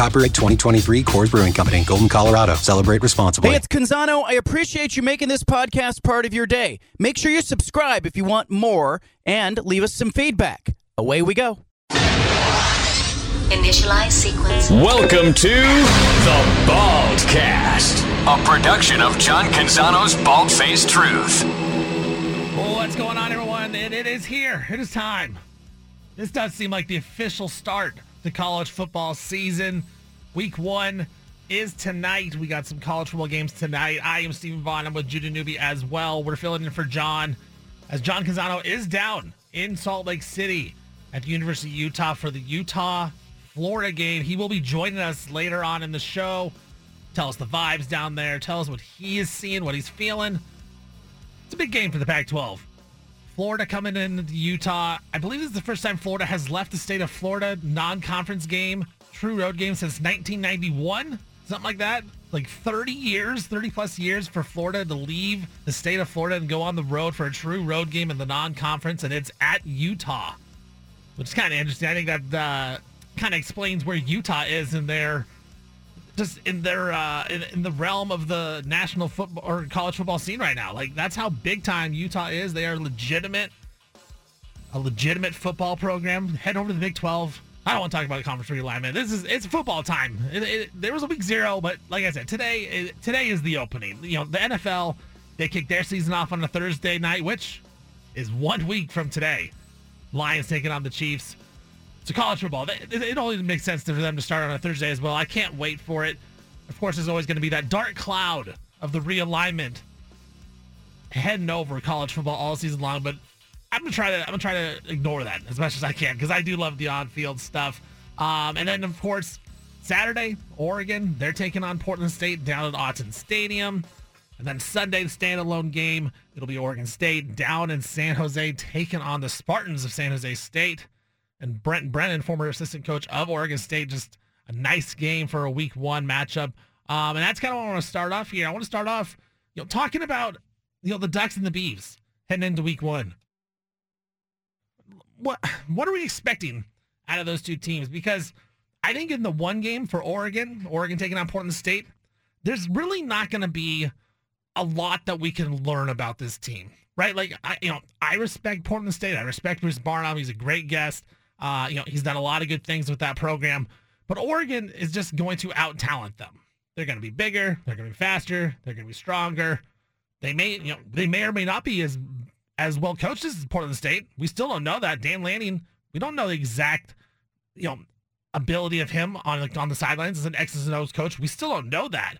Copyright 2023 Coors Brewing Company, Golden, Colorado. Celebrate responsibly. Hey, it's Canzano. I appreciate you making this podcast part of your day. Make sure you subscribe if you want more and leave us some feedback. Away we go. Initialize sequence. Welcome to the Baldcast, a production of John Canzano's Bald Faced Truth. Oh, what's going on, everyone? It, it is here. It is time. This does seem like the official start to college football season. Week one is tonight. We got some college football games tonight. I am Steven Vaughan. I'm with Judah Newby as well. We're filling in for John as John Canzano is down in Salt Lake City at the University of Utah for the Utah Florida game. He will be joining us later on in the show. Tell us the vibes down there. Tell us what he is seeing, what he's feeling. It's a big game for the Pac 12. Florida coming into Utah. I believe this is the first time Florida has left the state of Florida non conference game, true road game since 1991, something like that. Like 30 years, 30 plus years for Florida to leave the state of Florida and go on the road for a true road game in the non conference, and it's at Utah, which is kind of interesting. I think that uh, kind of explains where Utah is in their just in their uh in, in the realm of the national football or college football scene right now. Like that's how big time utah is. They are legitimate a legitimate football program. Head over to the big 12 i don't want to talk about the conference realignment. This is it's football time. It, it, there was a week zero but like i said today it, today is the opening. You know the nfl they kick their season off on a thursday night which is one week from today. Lions taking on the chiefs so college football, it, only makes sense for them to start on a Thursday as well. I can't wait for it. Of course, there's always going to be that dark cloud of the realignment heading over college football all season long. But I'm gonna try to I'm gonna try to ignore that as much as I can because I do love the on-field stuff. Um, and then of course Saturday, Oregon, they're taking on Portland State down at Autzen Stadium. And then Sunday, the standalone game, it'll be Oregon State down in San Jose taking on the Spartans of San Jose State and Brent Brennan, former assistant coach of Oregon State. Just a nice game for a week one matchup. Um, and that's kind of what I want to start off here. I want to start off, you know, talking about, you know, the Ducks and the Beavs heading into week one. What what are we expecting out of those two teams? Because I think in the one game for Oregon, Oregon taking on Portland State, there's really not going to be a lot that we can learn about this team, right? Like, I, you know, I respect Portland State. I respect Bruce Barnum. He's a great guest. Uh, you know, he's done a lot of good things with that program, but Oregon is just going to out talent them. They're going to be bigger. They're going to be faster. They're going to be stronger. They may, you know, they may or may not be as as well coached as Portland State. We still don't know that. Dan Lanning, we don't know the exact, you know, ability of him on like on the sidelines as an X's and O's coach. We still don't know that.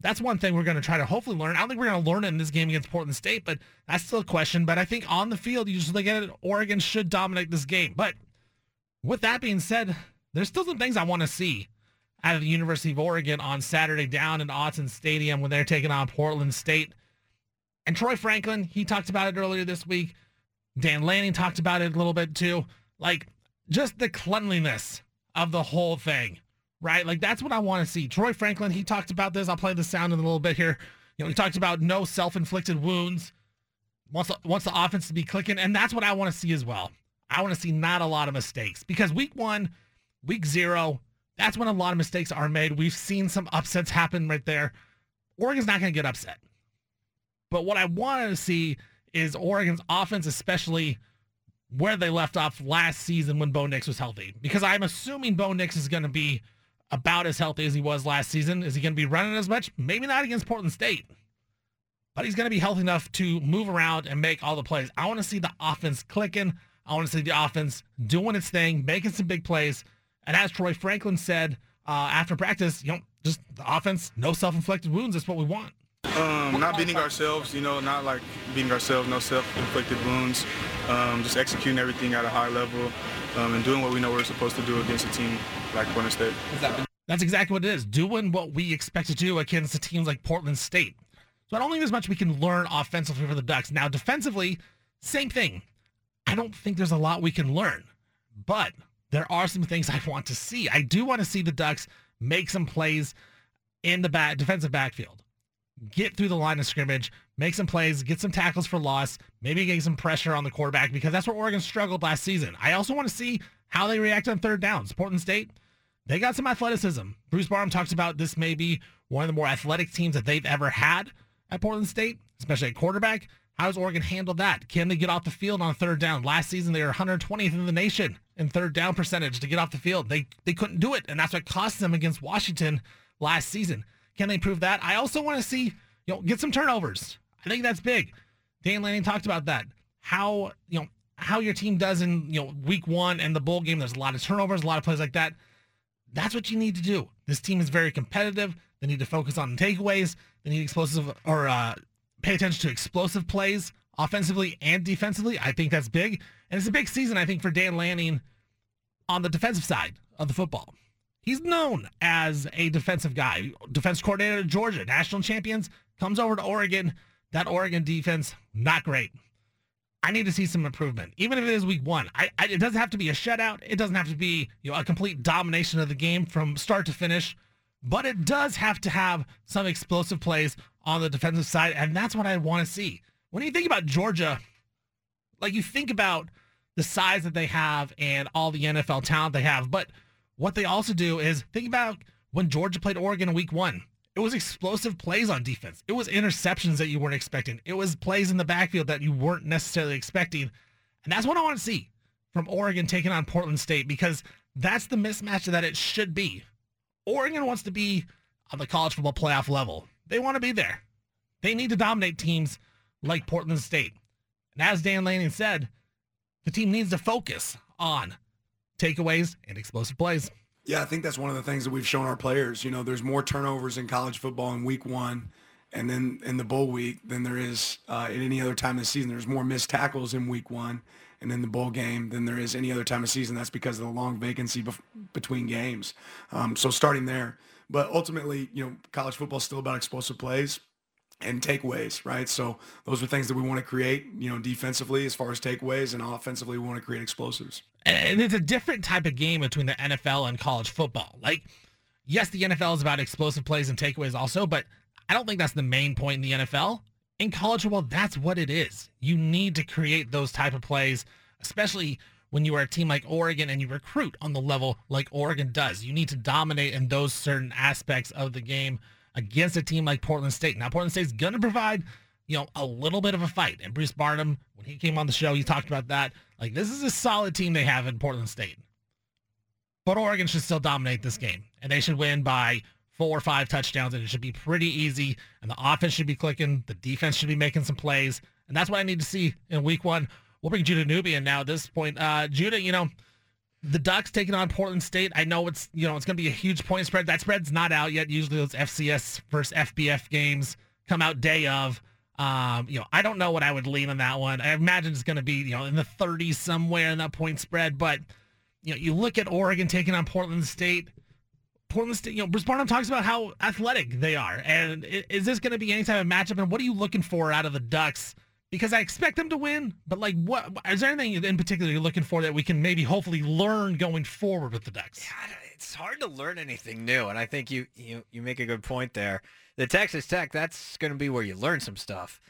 That's one thing we're going to try to hopefully learn. I don't think we're going to learn it in this game against Portland State, but that's still a question. But I think on the field, you just look at it, Oregon should dominate this game. But with that being said, there's still some things I want to see out of the University of Oregon on Saturday down in Autzen Stadium when they're taking on Portland State. And Troy Franklin, he talked about it earlier this week. Dan Lanning talked about it a little bit too. Like just the cleanliness of the whole thing, right? Like that's what I want to see. Troy Franklin, he talked about this. I'll play the sound in a little bit here. You know, he talked about no self-inflicted wounds. Wants the, wants the offense to be clicking, and that's what I want to see as well. I want to see not a lot of mistakes because week one, week zero, that's when a lot of mistakes are made. We've seen some upsets happen right there. Oregon's not going to get upset. But what I wanted to see is Oregon's offense, especially where they left off last season when Bo Nix was healthy. Because I'm assuming Bo Nix is going to be about as healthy as he was last season. Is he going to be running as much? Maybe not against Portland State. But he's going to be healthy enough to move around and make all the plays. I want to see the offense clicking. I want to see the offense doing its thing, making some big plays. And as Troy Franklin said uh, after practice, you know, just the offense, no self-inflicted wounds. That's what we want. Um, not beating ourselves, you know, not like beating ourselves, no self-inflicted wounds. Um, just executing everything at a high level um, and doing what we know we're supposed to do against a team like Portland State. Has that been That's exactly what it is. Doing what we expect to do against teams like Portland State. So I don't think there's much we can learn offensively for the Ducks. Now, defensively, same thing. I don't think there's a lot we can learn, but there are some things I want to see. I do want to see the Ducks make some plays in the back defensive backfield. Get through the line of scrimmage, make some plays, get some tackles for loss, maybe get some pressure on the quarterback because that's where Oregon struggled last season. I also want to see how they react on third downs. Portland State, they got some athleticism. Bruce Barnum talks about this may be one of the more athletic teams that they've ever had at Portland State, especially at quarterback. How does Oregon handle that? Can they get off the field on third down? Last season, they were 120th in the nation in third down percentage to get off the field. They they couldn't do it, and that's what cost them against Washington last season. Can they prove that? I also want to see you know get some turnovers. I think that's big. Dan Lanning talked about that. How you know how your team does in you know week one and the bowl game. There's a lot of turnovers, a lot of plays like that. That's what you need to do. This team is very competitive. They need to focus on takeaways. They need explosive or uh, pay attention to explosive plays offensively and defensively. I think that's big. And it's a big season, I think, for Dan Lanning on the defensive side of the football. He's known as a defensive guy, defense coordinator at Georgia, national champions, comes over to Oregon. That Oregon defense, not great. I need to see some improvement, even if it is week one. I, I, it doesn't have to be a shutout. It doesn't have to be you know a complete domination of the game from start to finish, but it does have to have some explosive plays on the defensive side, and that's what I want to see. When you think about Georgia, like you think about the size that they have and all the NFL talent they have, but what they also do is think about when Georgia played Oregon in week one. It was explosive plays on defense. It was interceptions that you weren't expecting. It was plays in the backfield that you weren't necessarily expecting. And that's what I want to see from Oregon taking on Portland State because that's the mismatch that it should be. Oregon wants to be on the college football playoff level. They want to be there. They need to dominate teams like Portland State. And as Dan Lanning said, the team needs to focus on takeaways and explosive plays. Yeah, I think that's one of the things that we've shown our players. You know, there's more turnovers in college football in week one and then in the bowl week than there is uh, at any other time of the season. There's more missed tackles in week one and in the bowl game than there is any other time of season. That's because of the long vacancy bef- between games. Um, so starting there. But ultimately, you know, college football is still about explosive plays and takeaways, right? So those are things that we want to create, you know, defensively as far as takeaways and offensively we want to create explosives. And it's a different type of game between the NFL and college football. Like, yes, the NFL is about explosive plays and takeaways also, but I don't think that's the main point in the NFL. In college football, that's what it is. You need to create those type of plays, especially when you are a team like Oregon and you recruit on the level like Oregon does. You need to dominate in those certain aspects of the game against a team like Portland State. Now, Portland State's going to provide, you know, a little bit of a fight. And Bruce Barnum, when he came on the show, he talked about that. Like, this is a solid team they have in Portland State. But Oregon should still dominate this game. And they should win by four or five touchdowns. And it should be pretty easy. And the offense should be clicking. The defense should be making some plays. And that's what I need to see in week one. We'll bring Judah Newby in now at this point. Uh, Judah, you know, the Ducks taking on Portland State. I know it's you know it's going to be a huge point spread. That spread's not out yet. Usually those FCS versus FBS games come out day of. Um, you know, I don't know what I would lean on that one. I imagine it's going to be you know in the 30s somewhere in that point spread. But you know, you look at Oregon taking on Portland State. Portland State, you know, Bruce Barnum talks about how athletic they are, and is this going to be any type of matchup? And what are you looking for out of the Ducks? because I expect them to win. But like, what is there anything in particular you're looking for that we can maybe hopefully learn going forward with the Ducks? Yeah, it's hard to learn anything new, and I think you you you make a good point there. The Texas Tech, that's going to be where you learn some stuff.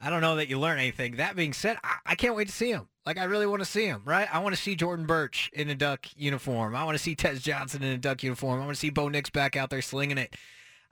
I don't know that you learn anything. That being said, I, I can't wait to see him. Like, I really want to see him, right? I want to see Jordan Burch in a Duck uniform. I want to see Tez Johnson in a Duck uniform. I want to see Bo Nix back out there slinging it.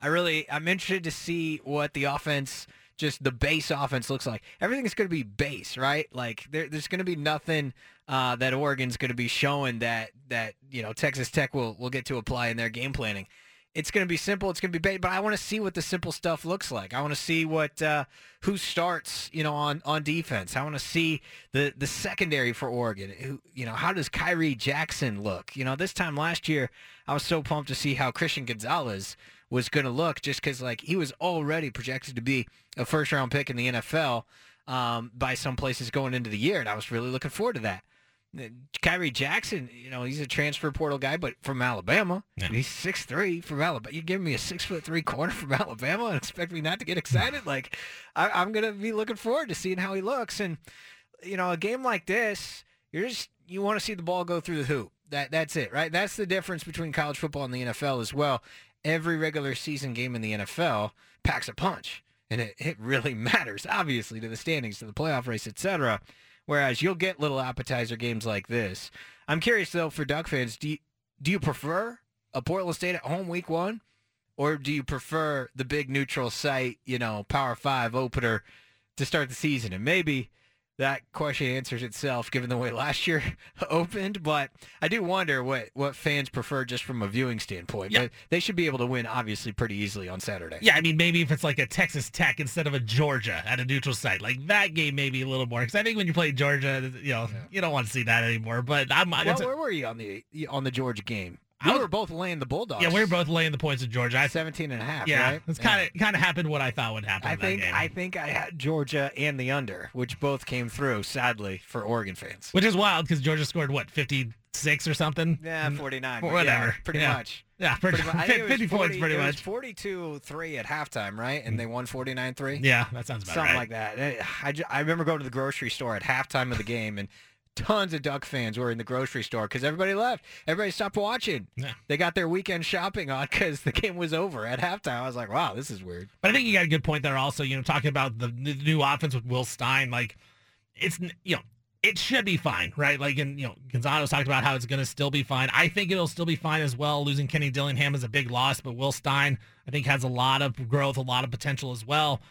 I really, I'm interested to see what the offense – just the base offense looks like. Everything is going to be base, right? Like there, there's going to be nothing uh, that Oregon's going to be showing that that you know Texas Tech will will get to apply in their game planning. It's going to be simple. It's going to be bait, but I want to see what the simple stuff looks like. I want to see what uh, who starts, you know, on on defense. I want to see the the secondary for Oregon. Who, you know, how does Khyree Jackson look? You know, this time last year, I was so pumped to see how Christian Gonzalez was going to look just because like he was already projected to be a first round pick in the NFL um, by some places going into the year, and I was really looking forward to that. Khyree Jackson, you know, he's a transfer portal guy, but from Alabama. Yeah. He's six three from Alabama. You're giving me a six foot three corner from Alabama and expect me not to get excited? like, I, I'm gonna be looking forward to seeing how he looks. And you know, a game like this, you're just you want to see the ball go through the hoop. That that's it, right? That's the difference between college football and the NFL as well. Every regular season game in the NFL packs a punch, and it, it really matters, obviously, to the standings, to the playoff race, etc. Whereas you'll get little appetizer games like this. I'm curious though, for Duck fans, do you, do you prefer a Portland State at home week one, or do you prefer the big neutral site, you know, Power Five opener to start the season? And maybe that question answers itself given the way last year opened. But I do wonder what, what fans prefer just from a viewing standpoint. Yeah. But they should be able to win, obviously, pretty easily on Saturday. Yeah, I mean, maybe if it's like a Texas Tech instead of a Georgia at a neutral site, like that game maybe a little more. Because I think when you play Georgia, you know, you don't want to see that anymore. But I'm, Well, where were you on the on the Georgia game? I were both laying the Bulldogs. yeah, we were both laying the points in Georgia. I, 17 and a half, yeah, right? it's kind of kind of happened what I thought would happen. I think game. I think I had Georgia and the under, which both came through, sadly, for Oregon fans. which is wild because Georgia scored what 56 or something. Yeah, 49. but Whatever. yeah, pretty Yeah. much. Yeah, pretty, Pretty much. I think it was 50 points 40 pretty it was much. 42-3 at halftime, right? And they won 49-3? Yeah, that sounds about Something right. like that. Eh, I, I remember going to the grocery store at halftime of the game, and tons of Duck fans were in the grocery store because everybody left. Everybody stopped watching. Yeah. They got their weekend shopping on because the game was over at halftime. I was like, wow, this is weird. But I think you got a good point there also, you know, talking about the, the new offense with Will Stein, like it's, you know, it should be fine, right? Like, and, you know, Gonzalo's talked about how it's going to still be fine. I think it'll still be fine as well. Losing Kenny Dillingham is a big loss, but Will Stein, I think, has a lot of growth, a lot of potential as well.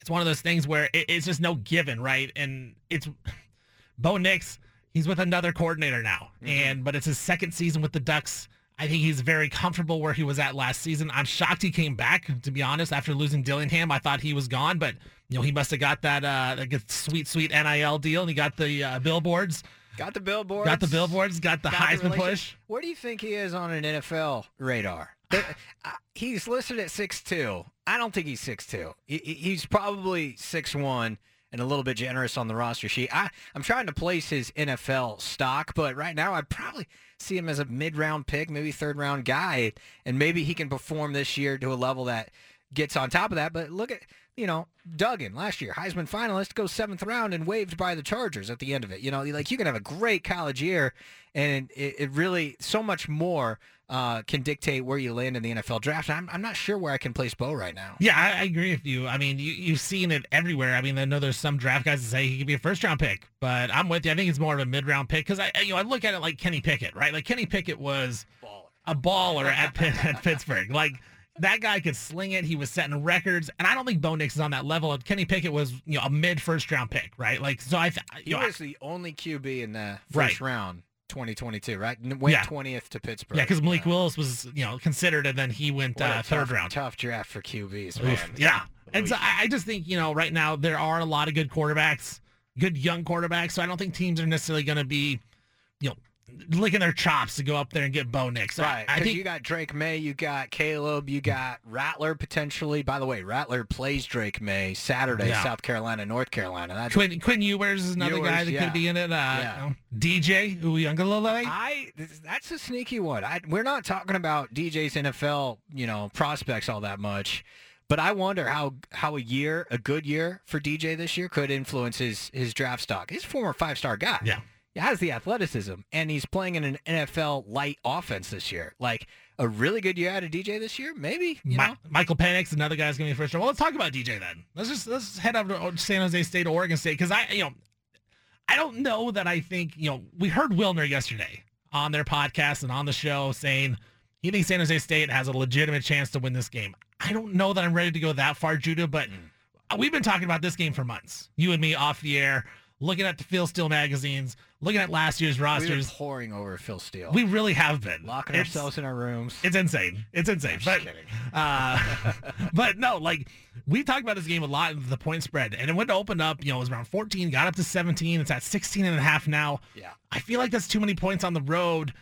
It's one of those things where it, it's just no given, right? And it's Bo Nix, he's with another coordinator now, and but it's his second season with the Ducks. I think he's very comfortable where he was at last season. I'm shocked he came back. To be honest, after losing Dillingham, I thought he was gone, but you know he must have got that uh, good sweet sweet NIL deal, and he got the uh, billboards, Got the billboards. got the billboards, got the got Heisman relation- push. Where do you think he is on an NFL radar? Uh, he's listed at six two. I don't think he's six two. He, he- he's probably six one and a little bit generous on the roster sheet. I, I'm trying to place his NFL stock, but right now I'd probably see him as a mid round pick, maybe third round guy, and maybe he can perform this year to a level that gets on top of that. But look at you know Duggan last year, Heisman finalist, goes seventh round and waived by the Chargers at the end of it. You know, like you can have a great college year, and it, it really so much more uh, can dictate where you land in the NFL draft. I'm, I'm not sure where I can place Bo right now. Yeah, I, I agree with you. I mean, you, you've seen it everywhere. I mean, I know there's some draft guys that say he could be a first round pick, but I'm with you. I think it's more of a mid round pick because I, you know, I look at it like Kenny Pickett, right? Like Kenny Pickett was a baller at, Pitt, at Pittsburgh. Like that guy could sling it. He was setting records, and I don't think Bo Nix is on that level. Kenny Pickett was, you know, a mid first round pick, right? Like, so I, th- He you know, I- was the only QB in the Right. first round, 2022, right? Went Yeah. 20th to Pittsburgh. yeah, because Malik Willis was, you know, considered, and then he went uh, third round. Tough draft for QBs, Oof, man. yeah. And so I just think, you know, right now there are a lot of good quarterbacks, good young quarterbacks. So I don't think teams are necessarily going to be, you know, licking their chops to go up there and get Bo Nix. So I- Right, I, think you got Drake Maye, you got Caleb, you got Rattler potentially. By the way, Rattler plays Drake Maye Saturday, Yeah. South Carolina, North Carolina. That's Quinn, Quinn Ewers is another guy Ewers, that yeah. could be in it. Uh, Yeah. DJ Uiagalelei. I that's a sneaky one. I, we're not talking about DJ's NFL, you know, prospects all that much, but I wonder how how a year, a good year for DJ this year, could influence his his draft stock. He's a former five star guy. Yeah. He has the athleticism, and he's playing in an NFL light offense this year. Like a really good year out of DJ this year, maybe. You Mi- know, Michael Penix, another guy's to be first round. Well, let's talk about DJ then. Let's just let's head up to San Jose State, Oregon State, because I, you know, I don't know that I think you know. We heard Wilner yesterday on their podcast and on the show saying he thinks San Jose State has a legitimate chance to win this game. I don't know that I'm ready to go that far, Judah, but mm. we've been talking about this game for months. You and me off the air, looking at the Phil Steele magazines, looking at last year's rosters, We're pouring over Phil Steele. We really have been locking It's- ourselves in our rooms. it's insane. It's insane. But kidding. uh, but no, like we talked about this game a lot the point spread and it went to open up, you know, it was around 14, got up to 17. It's at 16 and a half now. Yeah. I feel like that's too many points on the road.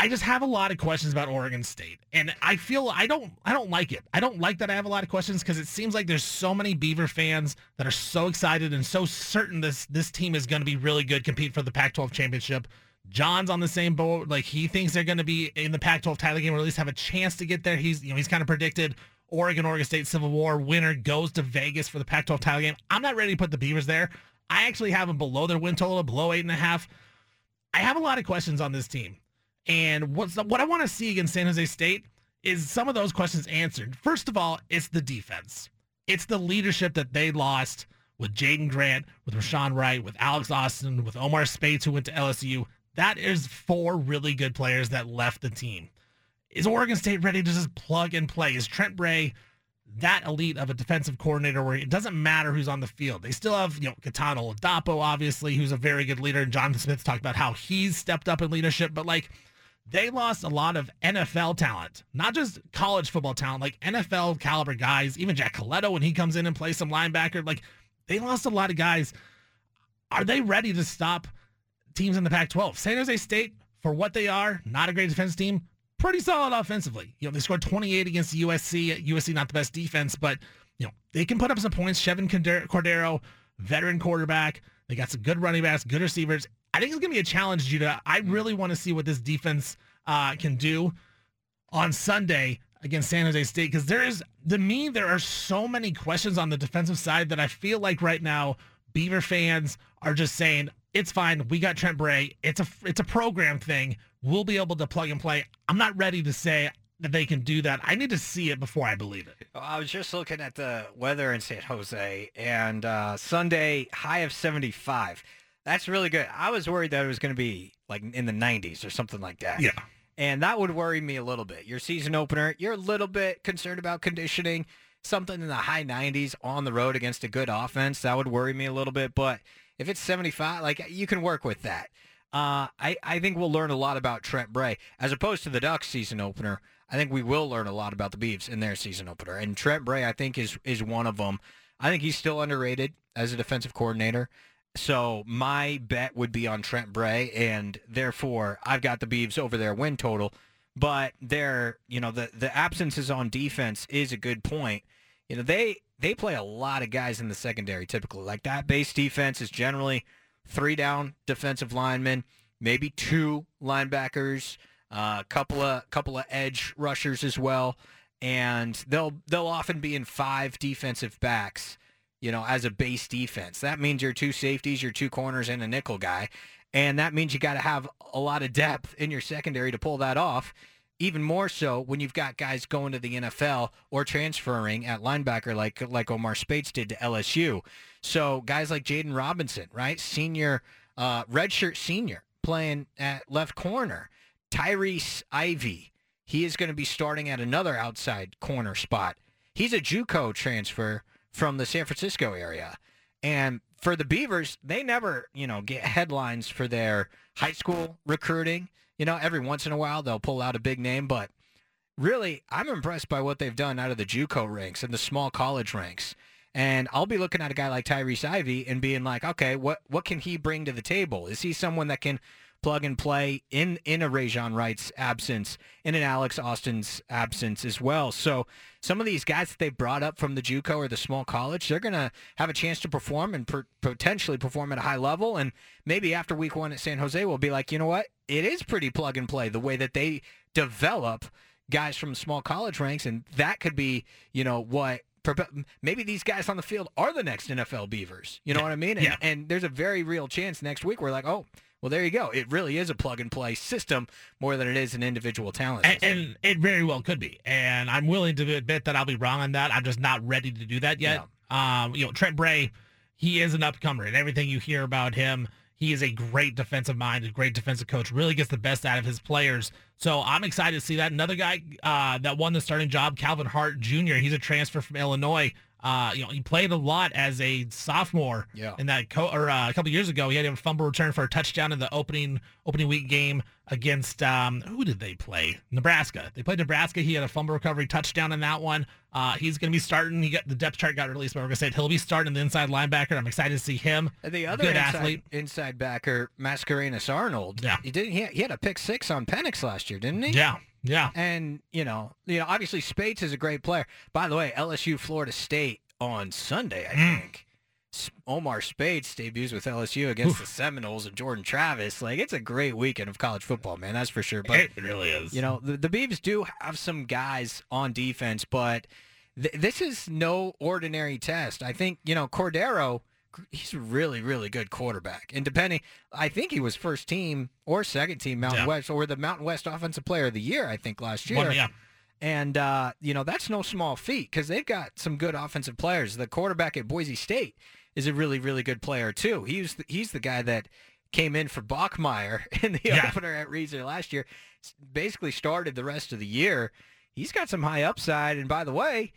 I just have a lot of questions about Oregon State, and I feel I don't I don't like it. I don't like that I have a lot of questions because it seems like there's so many Beaver fans that are so excited and so certain this this team is going to be really good, compete for the Pac-12 championship. John's on the same boat. Like he thinks they're going to be in the Pac-12 title game, or at least have a chance to get there. He's you know he's kind of predicted Oregon Oregon State Civil War winner goes to Vegas for the Pac-12 title game. I'm not ready to put the Beavers there. I actually have them below their win total, below eight and a half. I have a lot of questions on this team. And what's the, what I want to see against San Jose State is some of those questions answered. First of all, it's the defense. It's the leadership that they lost with Jaydon Grant, with Rejzohn Wright, with Alex Austin, with Omar Speights, who went to LSU. That is four really good players that left the team. Is Oregon State ready to just plug and play? Is Trent Bray that elite of a defensive coordinator where it doesn't matter who's on the field? They still have, you know, Kitan Oladapo, obviously, who's a very good leader. And Jonathan Smith talked about how he's stepped up in leadership. But like, they lost a lot of NFL talent, not just college football talent, like NFL caliber guys. Even Jack Colletto, when he comes in and plays some linebacker, like they lost a lot of guys. Are they ready to stop teams in the Pac-12? San Jose State, for what they are, not a great defense team, pretty solid offensively. You know, they scored 28 against USC. USC not the best defense, but you know they can put up some points. Chevan Cordeiro, veteran quarterback. They got some good running backs, good receivers. I think it's going to be a challenge, Judah. I really want to see what this defense uh, can do on Sunday against San Jose State because there is, to me, there are so many questions on the defensive side that I feel like right now Beaver fans are just saying it's fine. We got Trent Bray. It's a it's a program thing. We'll be able to plug and play. I'm not ready to say that they can do that. I need to see it before I believe it. I was just looking at the weather in San Jose, and uh, Sunday high of 75. That's really good. I was worried that it was going to be like in the 90s or something like that. Yeah. And that would worry me a little bit. Your season opener, you're a little bit concerned about conditioning. Something in the high 90s on the road against a good offense, that would worry me a little bit. But if it's 75, like you can work with that. Uh, I, I think we'll learn a lot about Trent Bray. As opposed to the Ducks season opener, I think we will learn a lot about the Beavs in their season opener. And Trent Bray, I think, is, is one of them. I think he's still underrated as a defensive coordinator. So my bet would be on Trent Bray, and therefore I've got the Beavs over their win total. But their, you know, the the absences on defense is a good point. You know, they they play a lot of guys in the secondary typically. Like that base defense is generally three down defensive linemen, maybe two linebackers, a uh, couple of couple of edge rushers as well, and they'll they'll often be in five defensive backs you know, as a base defense. That means your two safeties, your two corners, and a nickel guy. And that means you got to have a lot of depth in your secondary to pull that off. Even more so when you've got guys going to the NFL or transferring at linebacker like like Omar Speights did to LSU. So guys like Jaden Robinson, right, senior, uh, redshirt senior, playing at left corner. Tyrese Ivy, he is going to be starting at another outside corner spot. He's a JUCO transfer from the San Francisco area. And for the Beavers, they never, you know, get headlines for their high school recruiting. You know, every once in a while they'll pull out a big name, but really, I'm impressed by what they've done out of the JUCO ranks and the small college ranks. And I'll be looking at a guy like Tyrese Ivy and being like, okay, what what can he bring to the table? Is he someone that can plug and play in in a Rejzohn Wright's absence, in an Alex Austin's absence as well. So some of these guys that they brought up from the JUCO or the small college, they're going to have a chance to perform and per- potentially perform at a high level. And maybe after week one at San Jose, we'll be like, you know what? It is pretty plug and play the way that they develop guys from small college ranks, and that could be, you know, what maybe these guys on the field are the next NFL Beavers. You know yeah. what I mean? And, yeah. and there's a very real chance next week we're like, oh, well, there you go. It really is a plug and play system more than it is an individual talent. And, and, it very well could be. And I'm willing to admit that I'll be wrong on that. I'm just not ready to do that yet. Um, you know, Trent Bray, he is an upcomer, and everything you hear about him, he is a great defensive mind, a great defensive coach. Really gets the best out of his players. So I'm excited to see that. Another guy uh, that won the starting job, Calvin Hart Jr. He's a transfer from Illinois. Uh, you know, he played a lot as a sophomore. Yeah. In that co- or uh, a couple years ago, he had a fumble return for a touchdown in the opening opening week game against um, who did they play? Nebraska. They played Nebraska. He had a fumble recovery touchdown in that one. Uh, he's going to be starting. He got the depth chart got released by Oregon State. He'll be starting the inside linebacker. I'm excited to see him. And the other good inside, athlete, inside backer, Mascarenas Arnold. Yeah. He did. He had, he had a pick six on Penix last year, didn't he? Yeah, yeah. And you know, you know, obviously Speights is a great player. By the way, LSU Florida State on Sunday, I Mm. think. Omar Speights debuts with LSU against the Seminoles and Jordan Travis. Like it's a great weekend of college football, man. That's for sure. But it really is. you know, the, the Beavs do have some guys on defense, but th- this is no ordinary test. I think, you know, Cordeiro, he's a really, really good quarterback. And depending, I think he was first team or second team Mountain Yeah. West or the Mountain West Offensive Player of the Year, I think, last year. One- yeah. And, uh, you know, that's no small feat because they've got some good offensive players. The quarterback at Boise State is a really, really good player, too. He's the, he's the guy that came in for Bachmeier in the Yeah. opener at Reser last year. Basically started the rest of the year. He's got some high upside. And by the way,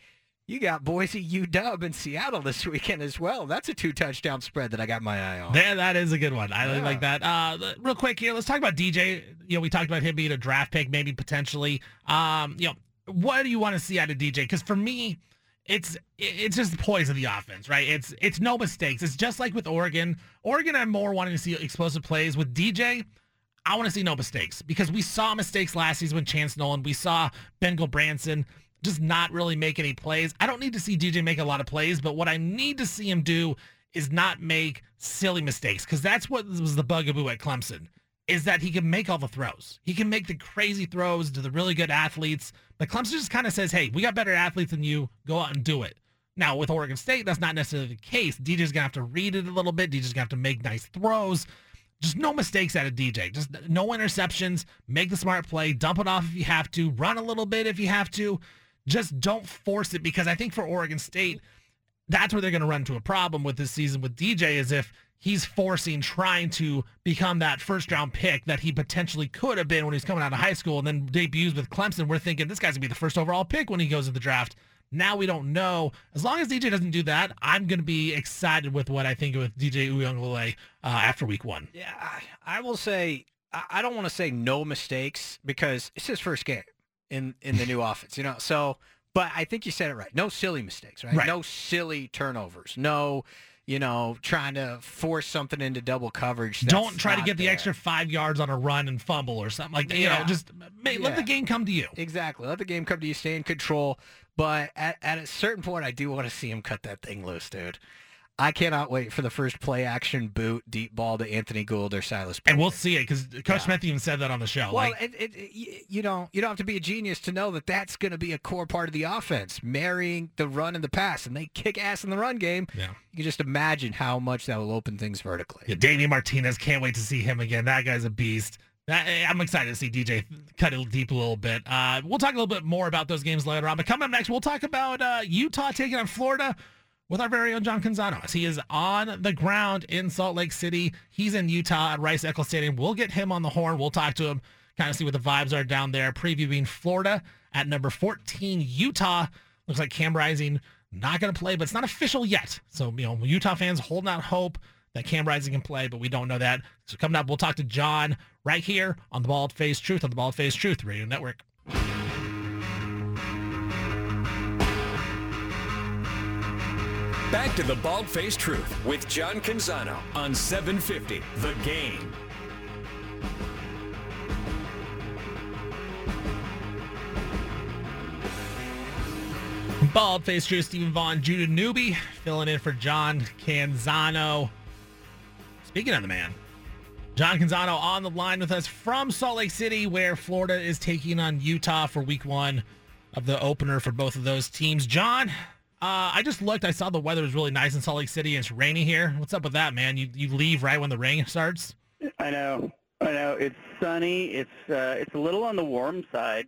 you got Boise UW in Seattle this weekend as well. That's a two touchdown spread that I got my eye on. There, that is a good one. I Yeah. like that. Uh, real quick here, let's talk about DJ. You know, we talked about him being a draft pick, maybe potentially. Um, you know, what do you want to see out of DJ? Because for me, it's it's just the poise of the offense, right? It's it's no mistakes. It's just like with Oregon. Oregon, I'm more wanting to see explosive plays. With DJ, I want to see no mistakes because we saw mistakes last season with Chance Nolan. We saw Ben Gulbranson just not really make any plays. I don't need to see DJ make a lot of plays, but what I need to see him do is not make silly mistakes because that's what was the bugaboo at Clemson is that he can make all the throws. He can make the crazy throws to the really good athletes. But Clemson just kind of says, hey, we got better athletes than you. Go out and do it. Now, with Oregon State, that's not necessarily the case. DJ's to have to read it a little bit. DJ's to have to make nice throws. Just no mistakes out of DJ. Just no interceptions. Make the smart play. Dump it off if you have to. Run a little bit if you have to. Just don't force it because I think for Oregon State, that's where they're going to run into a problem with this season with DJ is if he's forcing trying to become that first round pick that he potentially could have been when he's coming out of high school and then debuts with Clemson. We're thinking this guy's going to be the first overall pick when he goes to the draft. Now we don't know. As long as DJ doesn't do that, I'm going to be excited with what I think with DJ Uiagalelei uh, after week one. Yeah, I, I will say I don't want to say no mistakes because it's his first game in in the new offense, you know. So, but I think you said it right. No silly mistakes, right? Right. No silly turnovers. No, you know, trying to force something into double coverage. don't try to get the extra five yards on a run and fumble or something like that. You know, Yeah. just may, let the game come to you. Exactly. Let the game come to you. Stay in control. But at, at a certain point, I do want to see him cut that thing loose, dude. I cannot wait for the first play action boot deep ball to Anthony Gould or Silas. And we'll see it because Coach Smith even said that on the show. Well, like, it, it, it, y- you you don't have to be a genius to know that that's going to be a core part of the offense, marrying the run and the pass, and they kick ass in the run game. yeah. You can just imagine how much that will open things vertically. Yeah, Damien Martinez, can't wait to see him again. That guy's a beast. Eh, I'm excited to see DJ cut it deep a little bit. Uh, we'll talk a little bit more about those games later on. But coming up next, we'll talk about uh, Utah taking on Florida with our very own John Canzano. As he is on the ground in Salt Lake City. He's in Utah at Rice Eccles Stadium. We'll get him on the horn. We'll talk to him, kind of see what the vibes are down there. Previewing Florida at number 14, Utah. Looks like Cam Rising not going to play, but it's not official yet. So, you know, Utah fans holding out hope that Cam Rising can play, but we don't know that. So coming up, we'll talk to John right here on the Bald Faced Truth on the Bald Faced Truth Radio Network. Back to the Bald Faced Truth with John Canzano on 750 The Game. Bald Faced Truth, Steven Vaughan, Judah Newby filling in for John Canzano. Speaking of the man, John Canzano on the line with us from Salt Lake City, where Florida is taking on Utah for week one of the opener for both of those teams. John, uh, I just looked. I saw the weather was really nice in Salt Lake City and it's rainy here. What's up with that, man? You, you leave right when the rain starts? I know. I know. It's sunny. It's uh, it's a little on the warm side,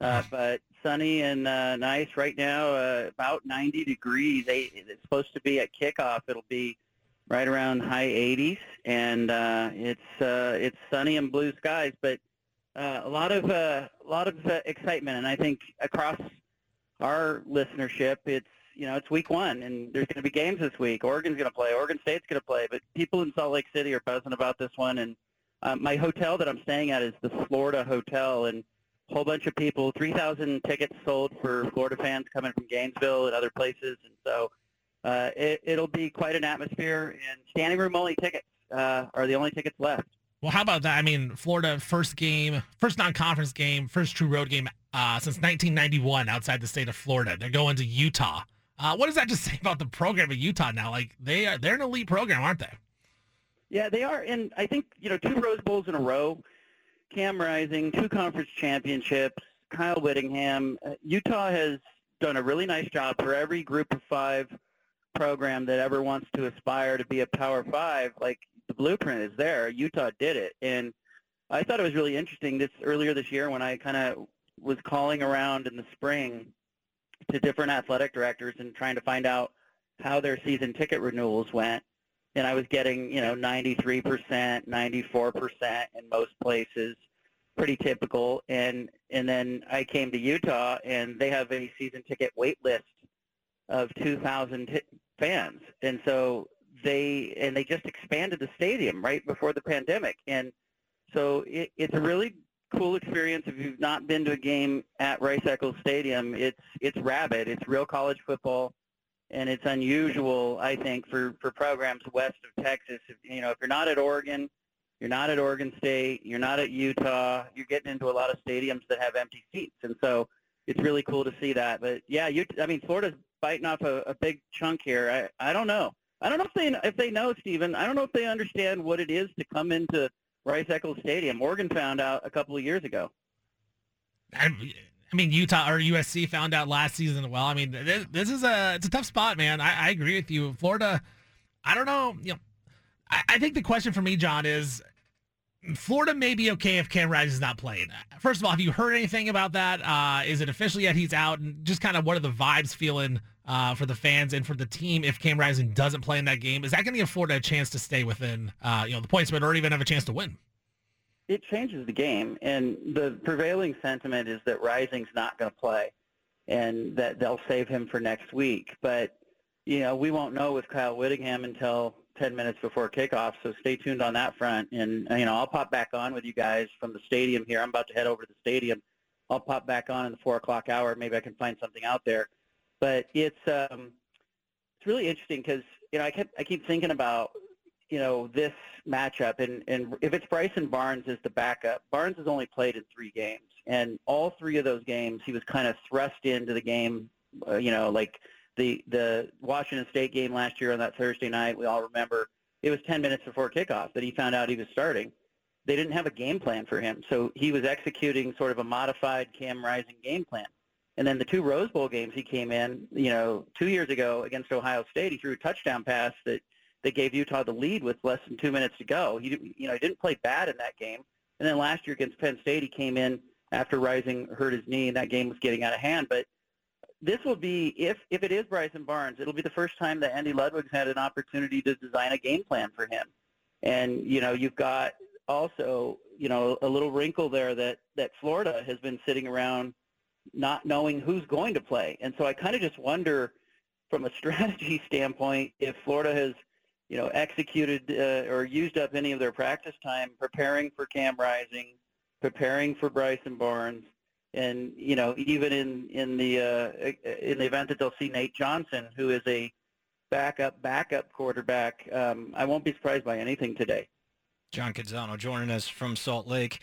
uh, but sunny and uh, nice right now. Uh, about 90 degrees. Eight, it's supposed to be at kickoff. It'll be right around high 80s, and uh, it's uh, it's sunny and blue skies. But uh, a lot of uh, a lot of uh, excitement, and I think across our listenership, it's you know it's week one, and there's going to be games this week. Oregon's going to play. Oregon State's going to play. But people in Salt Lake City are buzzing about this one, and um, my hotel that I'm staying at is the Florida Hotel, and a whole bunch of people, 3,000 tickets sold for Florida fans coming from Gainesville and other places, and so uh, it, it'll be quite an atmosphere. And standing room only tickets uh, are the only tickets left. Well, how about that? I mean, Florida first game, first non-conference game, first true road game uh, since 1991 outside the state of Florida. They're going to Utah. Uh, what does that just say about the program of Utah now? Like they are, they're an elite program, aren't they? Yeah, they are, and I think you know two Rose Bowls in a row. Cam Rising, two conference championships. Kyle Whittingham. Uh, Utah has done a really nice job for every Group of Five program that ever wants to aspire to be a Power Five. Like the blueprint is there. Utah did it, and I thought it was really interesting this earlier this year when I kind of was calling around in the spring to different athletic directors and trying to find out how their season ticket renewals went. And I was getting, you know, 93%, 94% in most places, pretty typical. And and then I came to Utah, and they have a season ticket wait list of 2,000 t- fans, and so they and they just expanded the stadium right before the pandemic, and so it, it's a really cool experience if you've not been to a game at Rice Eccles Stadium. It's it's rabid. It's real college football, and it's unusual, I think, for for programs west of Texas. If, you know, if you're not at Oregon, you're not at Oregon State, you're not at Utah, you're getting into a lot of stadiums that have empty seats, and so it's really cool to see that. But yeah, you, I mean, Florida's biting off a, a big chunk here. I I don't know. I don't know if they if they know, Steven. I don't know if they understand what it is to come into Rice Eccles Stadium. Oregon found out a couple of years ago. I, I mean, Utah or USC found out last season. Well, I mean, this, this is a it's a tough spot, man. I, I agree with you. Florida, I don't know. You know, I, I think the question for me, John, is Florida may be okay if Cam Rising is not playing. First of all, have you heard anything about that? Uh, is it official yet he's out? And just kind of what are the vibes feeling uh, for the fans and for the team if Cam Rising doesn't play in that game? Is that going to afford a chance to stay within uh, you know the points, but or even have a chance to win? It changes the game, and the prevailing sentiment is that Rising's not going to play, and that they'll save him for next week. But you know, we won't know with Kyle Whittingham until 10 minutes before kickoff, so stay tuned on that front. And, you know, I'll pop back on with you guys from the stadium here. I'm about to head over to the stadium. I'll pop back on in the 4 o'clock hour. Maybe I can find something out there. But it's um, it's really interesting because, you know, I, kept, I keep thinking about, you know, this matchup. And, and if it's Bryson Barnes as the backup, Barnes has only played in three games. And all three of those games, he was kind of thrust into the game, uh, you know, like – the the Washington State game last year on that Thursday night, we all remember it was 10 minutes before kickoff that he found out he was starting. They didn't have a game plan for him, so he was executing sort of a modified Cam Rising game plan. And then the two Rose Bowl games he came in, you know, two years ago against Ohio State, he threw a touchdown pass that that gave Utah the lead with less than two minutes to go. He, you know, he didn't play bad in that game. And then last year against Penn State, he came in after Rising hurt his knee, and that game was getting out of hand. But this will be if if it is Bryson Barnes, it'll be the first time that Andy Ludwig's had an opportunity to design a game plan for him. And you know, you've got also you know a little wrinkle there that that Florida has been sitting around not knowing who's going to play. And so I kind of just wonder from a strategy standpoint if Florida has you know executed uh, or used up any of their practice time preparing for Cam Rising, preparing for Bryson Barnes and you know even in in the uh, in the event that they'll see Nate Johnson, who is a backup backup quarterback, um, I won't be surprised by anything today. John Canzano joining us from Salt Lake.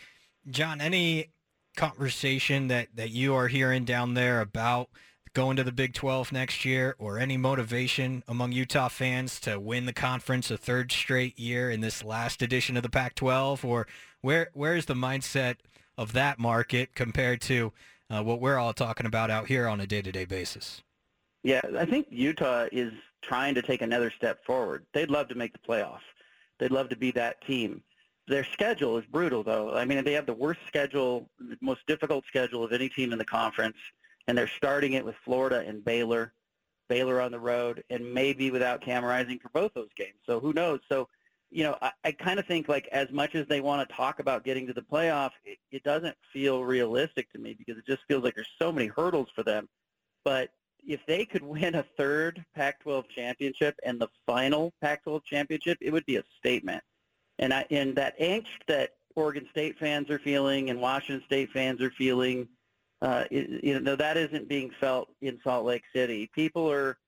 John, any conversation that that you are hearing down there about going to the Big 12 next year, or any motivation among Utah fans to win the conference a third straight year in this last edition of the Pac-12, or where where is the mindset? of that market compared to uh, what we're all talking about out here on a day-to-day basis? Yeah, I think Utah is trying to take another step forward. They'd love to make the playoff. They'd love to be that team. Their schedule is brutal, though. I mean, they have the worst schedule, the most difficult schedule of any team in the conference, and they're starting it with Florida and Baylor. Baylor on the road, and maybe without Cam Rising for both those games. So who knows? So you know, I, I kind of think like as much as they want to talk about getting to the playoff, it, it doesn't feel realistic to me because it just feels like there's so many hurdles for them. But if they could win a third Pac-12 championship and the final Pac-12 championship, it would be a statement. And I, and that angst that Oregon State fans are feeling and Washington State fans are feeling, uh, you know, that isn't being felt in Salt Lake City. People are,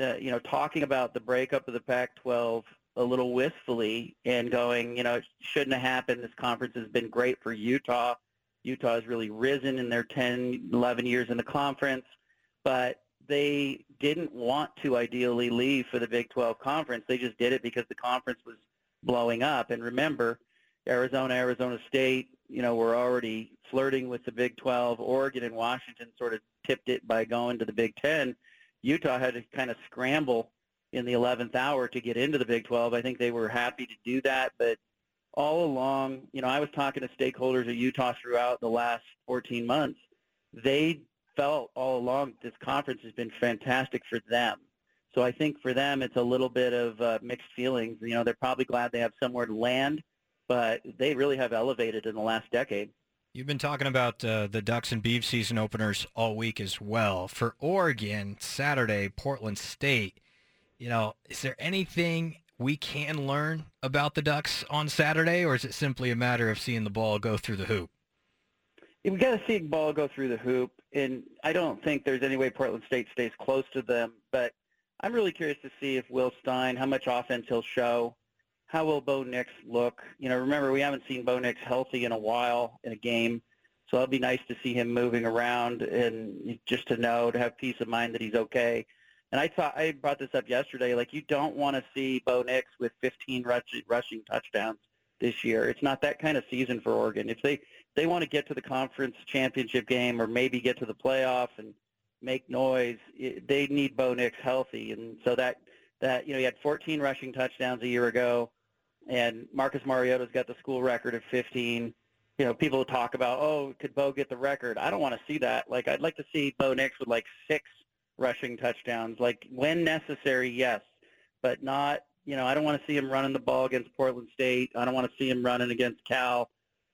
uh, you know, talking about the breakup of the Pac-12 a little wistfully and going, you know, it shouldn't have happened. This conference has been great for Utah. Utah has really risen in their 10, 11 years in the conference, but they didn't want to ideally leave for the Big 12 conference. They just did it because the conference was blowing up. And remember, Arizona, Arizona State, you know, were already flirting with the Big 12. Oregon and Washington sort of tipped it by going to the Big 10. Utah had to kind of scramble in the 11th hour to get into the Big 12. I think they were happy to do that, but all along, you know, I was talking to stakeholders at Utah throughout the last 14 months. They felt all along this conference has been fantastic for them. So I think for them, it's a little bit of uh, mixed feelings. You know, they're probably glad they have somewhere to land, but they really have elevated in the last decade. You've been talking about uh, the Ducks and Beavs season openers all week as well. For Oregon, Saturday, Portland State. You know, is there anything we can learn about the Ducks on Saturday, or is it simply a matter of seeing the ball go through the hoop? We got to see the ball go through the hoop, and I don't think there's any way Portland State stays close to them. But I'm really curious to see if Will Stein, how much offense he'll show, how will Bo Nix look. You know, remember we haven't seen Bo Nix healthy in a while in a game, so it'll be nice to see him moving around and just to know to have peace of mind that he's okay. And I thought I brought this up yesterday. Like you don't want to see Bo Nix with 15 rush, rushing touchdowns this year. It's not that kind of season for Oregon. If they they want to get to the conference championship game or maybe get to the playoff and make noise, they need Bo Nix healthy. And so that that you know he had 14 rushing touchdowns a year ago, and Marcus Mariota's got the school record of 15. You know, people talk about, oh, could Bo get the record? I don't want to see that. Like, I'd like to see Bo Nix with like six rushing touchdowns. Like when necessary, yes, but not. You know, I don't want to see him running the ball against Portland State. I don't want to see him running against Cal.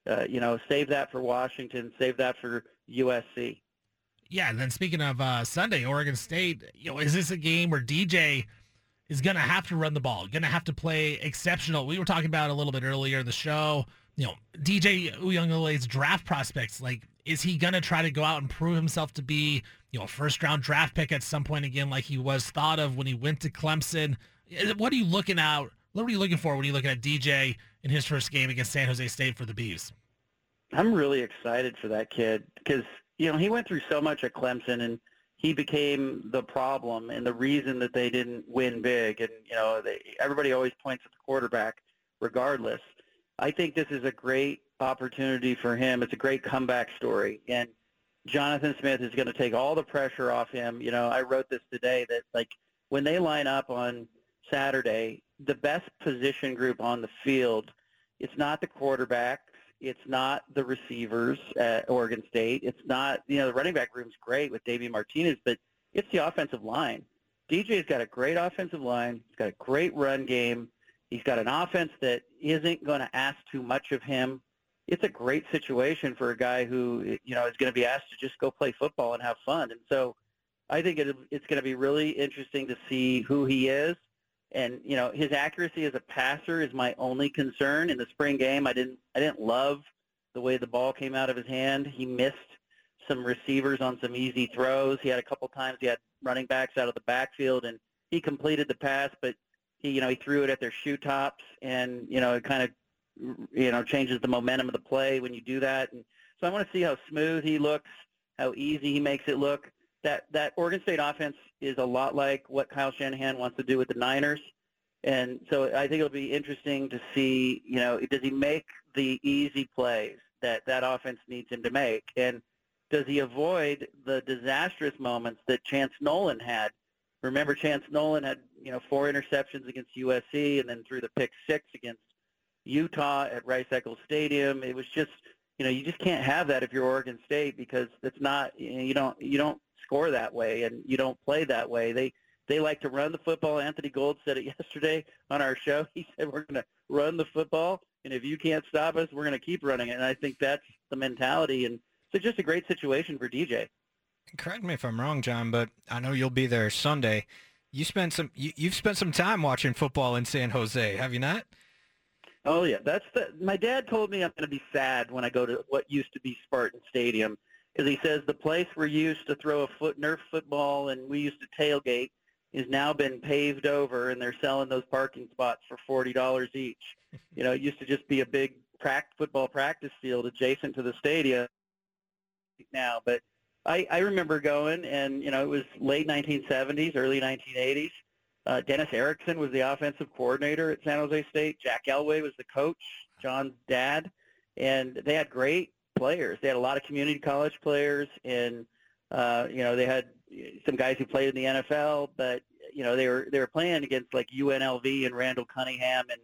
Uh, you know, save that for Washington. Save that for USC. Yeah, and then speaking of uh, Sunday, Oregon State, you know, is this a game where DJ is going to have to run the ball, going to have to play exceptional? We were talking about a little bit earlier in the show. You know, DJ Uiagalelei's draft prospects. Like, is he going to try to go out and prove himself to be you know, first round draft pick at some point again, like he was thought of when he went to Clemson. What are you looking out? What are you looking for when you're looking at DJ in his first game against San Jose State for the Bees? I'm really excited for that kid because you know he went through so much at Clemson and he became the problem and the reason that they didn't win big. And you know, they, everybody always points at the quarterback, regardless. I think this is a great opportunity for him. It's a great comeback story, and Jonathan Smith is going to take all the pressure off him. You know, I wrote this today that like when they line up on Saturday, the best position group on the field, it's not the quarterbacks, it's not the receivers at Oregon State, it's not you know the running back room's great with Davey Martinez, but it's the offensive line. DJ's got a great offensive line. He's got a great run game. He's got an offense that isn't going to ask too much of him it's a great situation for a guy who you know is going to be asked to just go play football and have fun. And so I think it, it's going to be really interesting to see who he is. And you know his accuracy as a passer is my only concern. In the spring game, I didn't I didn't love the way the ball came out of his hand. He missed some receivers on some easy throws. He had a couple times he had running backs out of the backfield and he completed the pass, but he you know he threw it at their shoe tops and you know it kind of you know, changes the momentum of the play when you do that. And so I want to see how smooth he looks, how easy he makes it look. That that Oregon State offense is a lot like what Kyle Shanahan wants to do with the Niners. And so I think it'll be interesting to see, you know, does he make the easy plays that that offense needs him to make? And does he avoid the disastrous moments that Chance Nolan had? Remember, Chance Nolan had, you know, four interceptions against USC and then threw the pick six against Utah at Rice Eccles Stadium. It was just, you know, you just can't have that if you're Oregon State because it's not, you, know, you don't, you don't score that way and you don't play that way. They, they like to run the football. Anthony Gold said it yesterday on our show. He said we're going to run the football, and if you can't stop us, we're going to keep running it. And I think that's the mentality. And so just a great situation for DJ. Correct me if I'm wrong, John, but I know you'll be there Sunday. You spent some you, you've spent some time watching football in San Jose, have you not? Oh yeah, that's the. My dad told me I'm going to be sad when I go to what used to be Spartan Stadium, because he says the place we used to throw a foot Nerf football and we used to tailgate has now been paved over, and they're selling those parking spots for forty dollars each. You know, it used to just be a big prac- football practice field adjacent to the stadium. Now, but I, I remember going, and you know, it was late 1970s, early 1980s. Uh, Dennis Erickson was the offensive coordinator at San Jose State. Jack Elway was the coach, John's dad, and they had great players. They had a lot of community college players, and uh, you know, they had some guys who played in the NFL, but you know, they were they were playing against like UNLV and Randall Cunningham and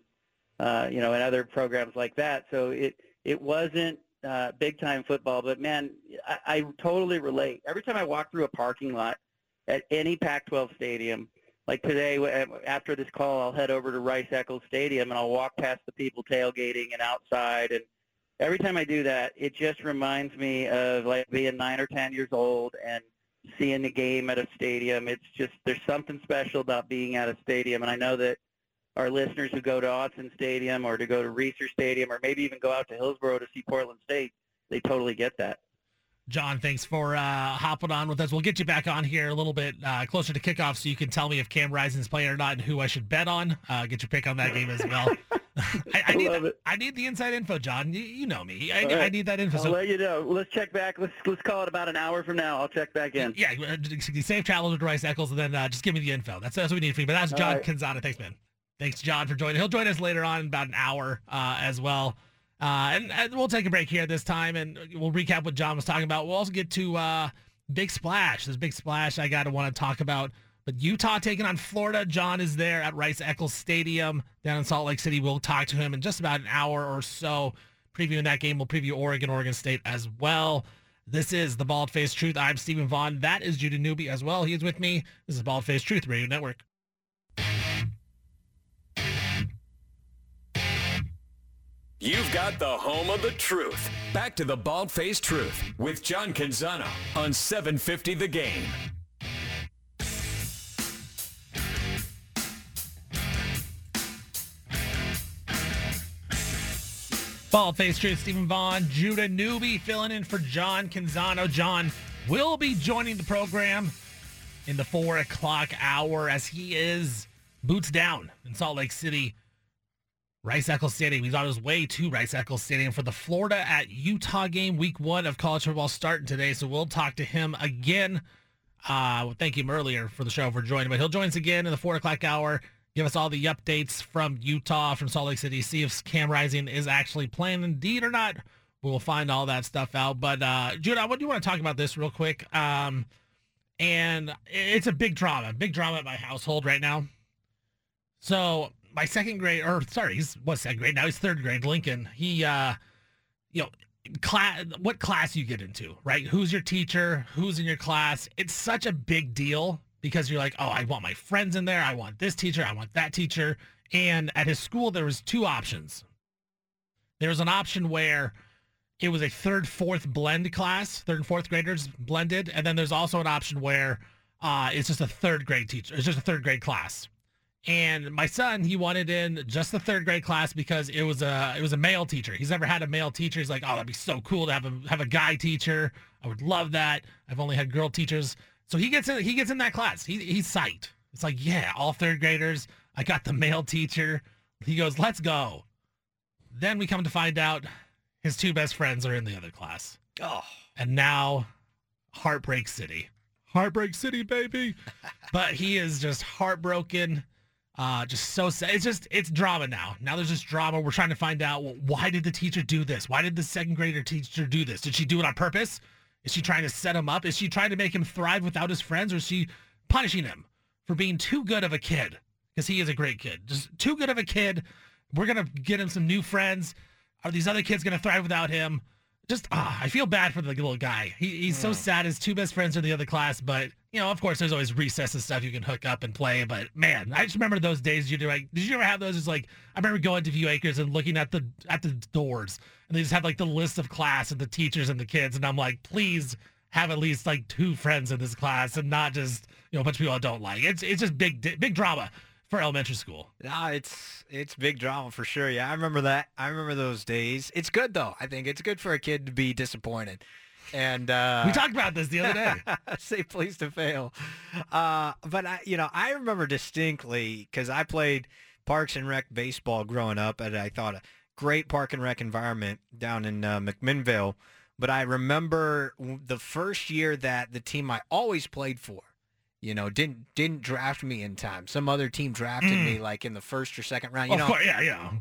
uh, you know, and other programs like that. So it it wasn't uh, big time football, but man, I, I totally relate. Every time I walk through a parking lot at any Pac-12 stadium, like today after this call, I'll head over to Rice Eccles Stadium and I'll walk past the people tailgating and outside. And every time I do that, it just reminds me of like being nine or ten years old and seeing the game at a stadium. It's just there's something special about being at a stadium, and I know that our listeners who go to Autzen Stadium or to go to Reser Stadium or maybe even go out to Hillsboro to see Portland State, they totally get that. John, thanks for uh, hopping on with us. We'll get you back on here a little bit uh, closer to kickoff so you can tell me if Cam Rising's playing or not and who I should bet on. Uh, get your pick on that game as well. I, I, need, I need the inside info, John. You, you know me. I, right. I, need that info. I'll so, let you know. Let's check back. Let's let's call it about an hour from now. I'll check back in. Yeah, uh, safe travels to Rice Eccles, and then uh, just give me the info. That's that's what we need from you. But that's John right. Thanks, man. Thanks, John, for joining. He'll join us later on in about an hour uh, as well. Uh, and, and, we'll take a break here this time, and we'll recap what John was talking about. We'll also get to uh, Big Splash. This Big Splash I got to want to talk about. But Utah taking on Florida. John is there at Rice Eccles Stadium down in Salt Lake City. We'll talk to him in just about an hour or so. Previewing that game, we'll preview Oregon, Oregon State as well. This is the Bald Faced Truth. I'm Steven Vaughan. That is Judah Newby as well. He is with me. This is Bald Faced Truth Radio Network. You've got the home of the truth. Back to the bald faced truth with John Canzano on 750 The Game. Bald faced truth, Steven Vaughan, Judah Newby filling in for John Canzano. John will be joining the program in the four o'clock hour as he is boots down in Salt Lake City Rice Eccles Stadium. He's on his way to Rice Eccles Stadium for the Florida at Utah game, week one of college football starting today. So we'll talk to him again. Uh, thank him earlier for the show for joining, but he'll join us again in the four o'clock hour. Give us all the updates from Utah, from Salt Lake City. See if Cam Rising is actually playing indeed or not. We'll find all that stuff out. But uh, Judah, what do you want to talk about this real quick? Um, and it's a big drama, big drama at my household right now. So my second grade, or sorry, he's what second grade now? He's third grade. Lincoln. He, uh, you know, class. What class you get into, right? Who's your teacher? Who's in your class? It's such a big deal because you're like, oh, I want my friends in there. I want this teacher. I want that teacher. And at his school, there was two options. There was an option where it was a third, fourth blend class, third and fourth graders blended, and then there's also an option where uh, it's just a third grade teacher. It's just a third grade class. And my son, he wanted in just the third grade class because it was a it was a male teacher. He's never had a male teacher. He's like, oh, that'd be so cool to have a have a guy teacher. I would love that. I've only had girl teachers. So he gets in he gets in that class. He he's psyched. It's like, yeah, all third graders. I got the male teacher. He goes, let's go. Then we come to find out his two best friends are in the other class. Oh. And now Heartbreak City. Heartbreak City, baby. but he is just heartbroken uh, just so sad. It's just it's drama now. Now there's just drama. We're trying to find out well, why did the teacher do this? Why did the second grader teacher do this? Did she do it on purpose? Is she trying to set him up? Is she trying to make him thrive without his friends, or is she punishing him for being too good of a kid? Because he is a great kid, just too good of a kid. We're gonna get him some new friends. Are these other kids gonna thrive without him? Just ah, I feel bad for the little guy. He, he's so sad. His two best friends are in the other class, but you know, of course, there's always recess and stuff you can hook up and play. But man, I just remember those days. You do like, did you ever have those? It's like I remember going to View Acres and looking at the at the doors, and they just had like the list of class and the teachers and the kids, and I'm like, please have at least like two friends in this class and not just you know a bunch of people I don't like. It's it's just big big drama for elementary school. No, it's it's big drama for sure. Yeah, I remember that. I remember those days. It's good though. I think it's good for a kid to be disappointed and uh, we talked about this the other day. say please to fail. Uh, but I, you know, I remember distinctly because I played Parks and Rec baseball growing up, and I thought great Park and Rec environment down in uh, McMinnville. But I remember the first year that the team I always played for, you know, didn't didn't draft me in time. Some other team drafted me like in the first or second round. You of know, course, yeah, yeah.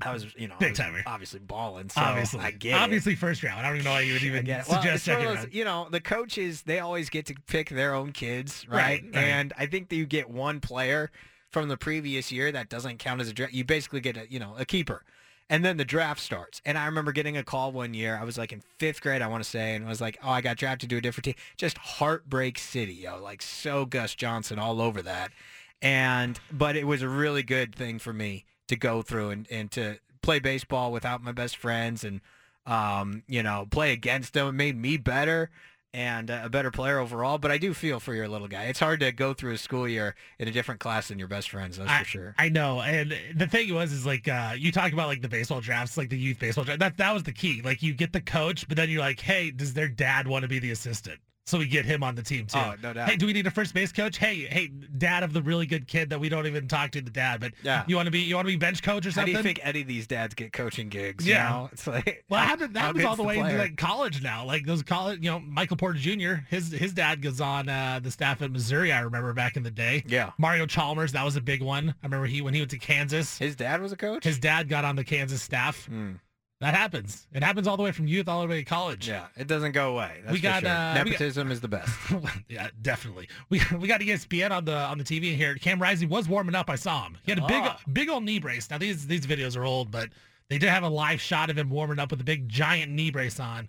I was, you know, Big timer. obviously balling. So obviously, I get it. obviously first round. I don't even know why you would even it. Well, suggest of second round. You know, the coaches they always get to pick their own kids, right? Right, right. And I think that you get one player from the previous year that doesn't count as a draft. You basically get a you know a keeper, and then the draft starts. And I remember getting a call one year. I was like in fifth grade, I want to say, and was like, oh, I got drafted to a different team. Just heartbreak city, yo, like so Gus Johnson all over that. And but it was a really good thing for me to go through and, and to play baseball without my best friends and um, you know, play against them. It made me better and a better player overall. But I do feel for your little guy. It's hard to go through a school year in a different class than your best friends. That's I, for sure. I know, and the thing was, is like uh, you talk about like the baseball drafts, like the youth baseball draft. That that was the key. Like you get the coach, but then you're like, hey, does their dad want to be the assistant? So we get him on the team too. Oh, no doubt. Hey, do we need a first base coach? Hey, hey, dad of the really good kid that we don't even talk to the dad, but Yeah. you want to be you want to be bench coach or How do something? you think any of these dads get coaching gigs? Yeah. You know? It's like Well, that how- that happens all good's the way into like college now. Like those college, you know, Michael Porter Jr. His his dad goes on uh, the staff at Missouri. I remember back in the day. Yeah. Mario Chalmers, that was a big one. I remember he when he went to Kansas. His dad was a coach. His dad got on the Kansas staff. Hmm. That happens. It happens all the way from youth all the way to college. Yeah, it doesn't go away. That's We for got, sure. uh, we got- nepotism is the best. yeah, definitely. We we got ESPN on the on the TV here. Cam Rising was warming up. I saw him. He had a big Ah. big old knee brace. Now these these videos are old, but they did have a live shot of him warming up with a big giant knee brace on.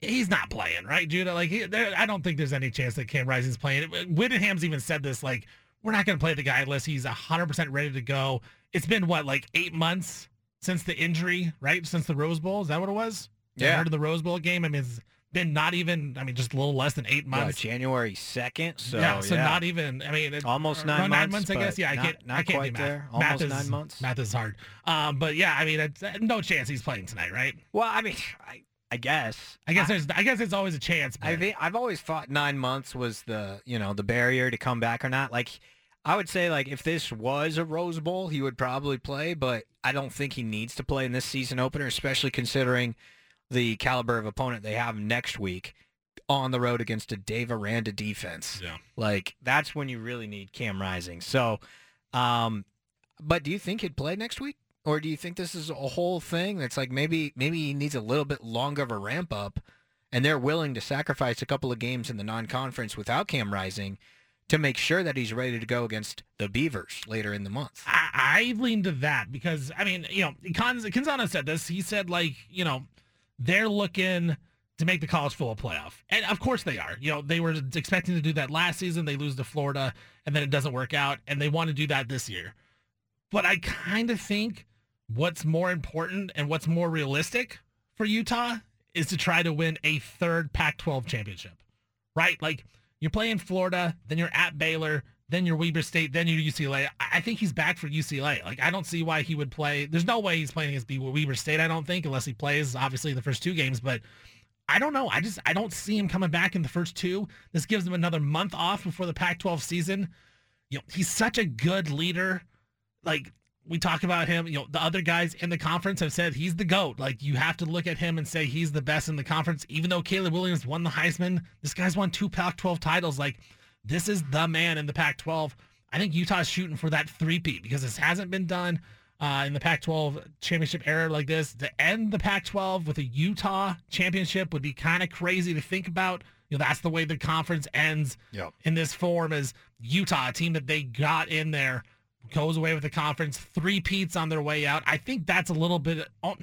He's not playing, right, Judah? Like he, there, I don't think there's any chance that Cam Rising's playing. Whittingham's even said this. Like we're not going to play the guy unless he's 100% ready to go. It's been what like eight months since the injury, right? Since the Rose Bowl. Is that what it was? I Yeah. heard of the Rose Bowl game. I mean, it's been not even. I mean, just a little less than eight months. January second. So yeah, so yeah. not even. I mean, it- Almost around nine nine months, months. I guess. Yeah, I can't. not I can't quite do math. there. Math Almost is, nine months. Math is hard. Um, but yeah, I mean, it's no chance he's playing tonight, right? Well, I mean, I, I guess. I guess there's. I guess there's always a chance. But I think I've always thought nine months was the you know the barrier to come back or not. Like I would say like if this was a Rose Bowl, he would probably play, but I don't think he needs to play in this season opener, especially considering the caliber of opponent they have next week on the road against a Dave Aranda defense. Yeah. Like that's when you really need Cam Rising. So, um, but do you think he'd play next week? Or do you think this is a whole thing that's like maybe maybe he needs a little bit longer of a ramp up and they're willing to sacrifice a couple of games in the non-conference without Cam Rising to make sure that he's ready to go against the Beavers later in the month. I, I lean to that because I mean, you know, Canz, Canzano said this. He said like, you know, they're looking to make the college football playoff, and of course they are. You know, they were expecting to do that last season. They lose to Florida, and then it doesn't work out, and they want to do that this year. But I kind of think what's more important and what's more realistic for Utah is to try to win a third Pac-12 championship, right? Like you're playing Florida, then you're at Baylor, then you're Weber State, then you're UCLA. I think he's back for UCLA. Like I don't see why he would play. There's no way he's playing against Weber State. I don't think unless he plays obviously the first two games, but. I don't know. I just I don't see him coming back in the first two. This gives him another month off before the Pac-12 season. You know, he's such a good leader. Like we talk about him, you know, the other guys in the conference have said he's the GOAT. Like you have to look at him and say he's the best in the conference. Even though Caleb Williams won the Heisman, this guy's won two Pac-12 titles. Like this is the man in the Pac-12. I think Utah's shooting for that three-peat because this hasn't been done uh, in the Pac-12 championship era like this. To end the Pac-12 with a Utah championship would be kind of crazy to think about. You know, that's the way the conference ends Yep. in this form is Utah, a team that they got in there, goes away with the conference, three peats on their way out. I think that's a little bit. oh,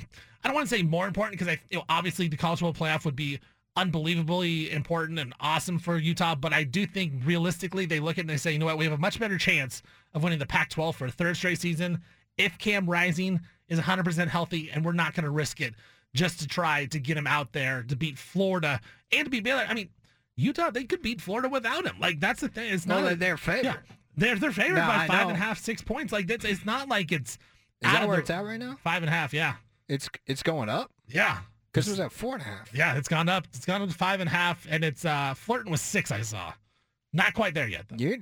I don't want to say more important because I, you know, obviously the college football playoff would be unbelievably important and awesome for Utah, but I do think realistically they look at it and they say, you know what, we have a much better chance of winning the Pac-12 for a third straight season if Cam Rising is 100% healthy, and we're not going to risk it just to try to get him out there to beat Florida and to beat Baylor. I mean, Utah, they could beat Florida without him. Like that's the thing. It's not they're- they're favored. Yeah, they're they're favored No, by I five know. and a half, six points. Like that's it's not like it's Is out that of where the- it's at right now? Five and a half. Yeah, It's it's going up. yeah. Because it was at four and a half. Yeah, it's gone up. It's gone up to five and a half, and it's uh, flirting with six. I saw. Not quite there yet. Though. You're,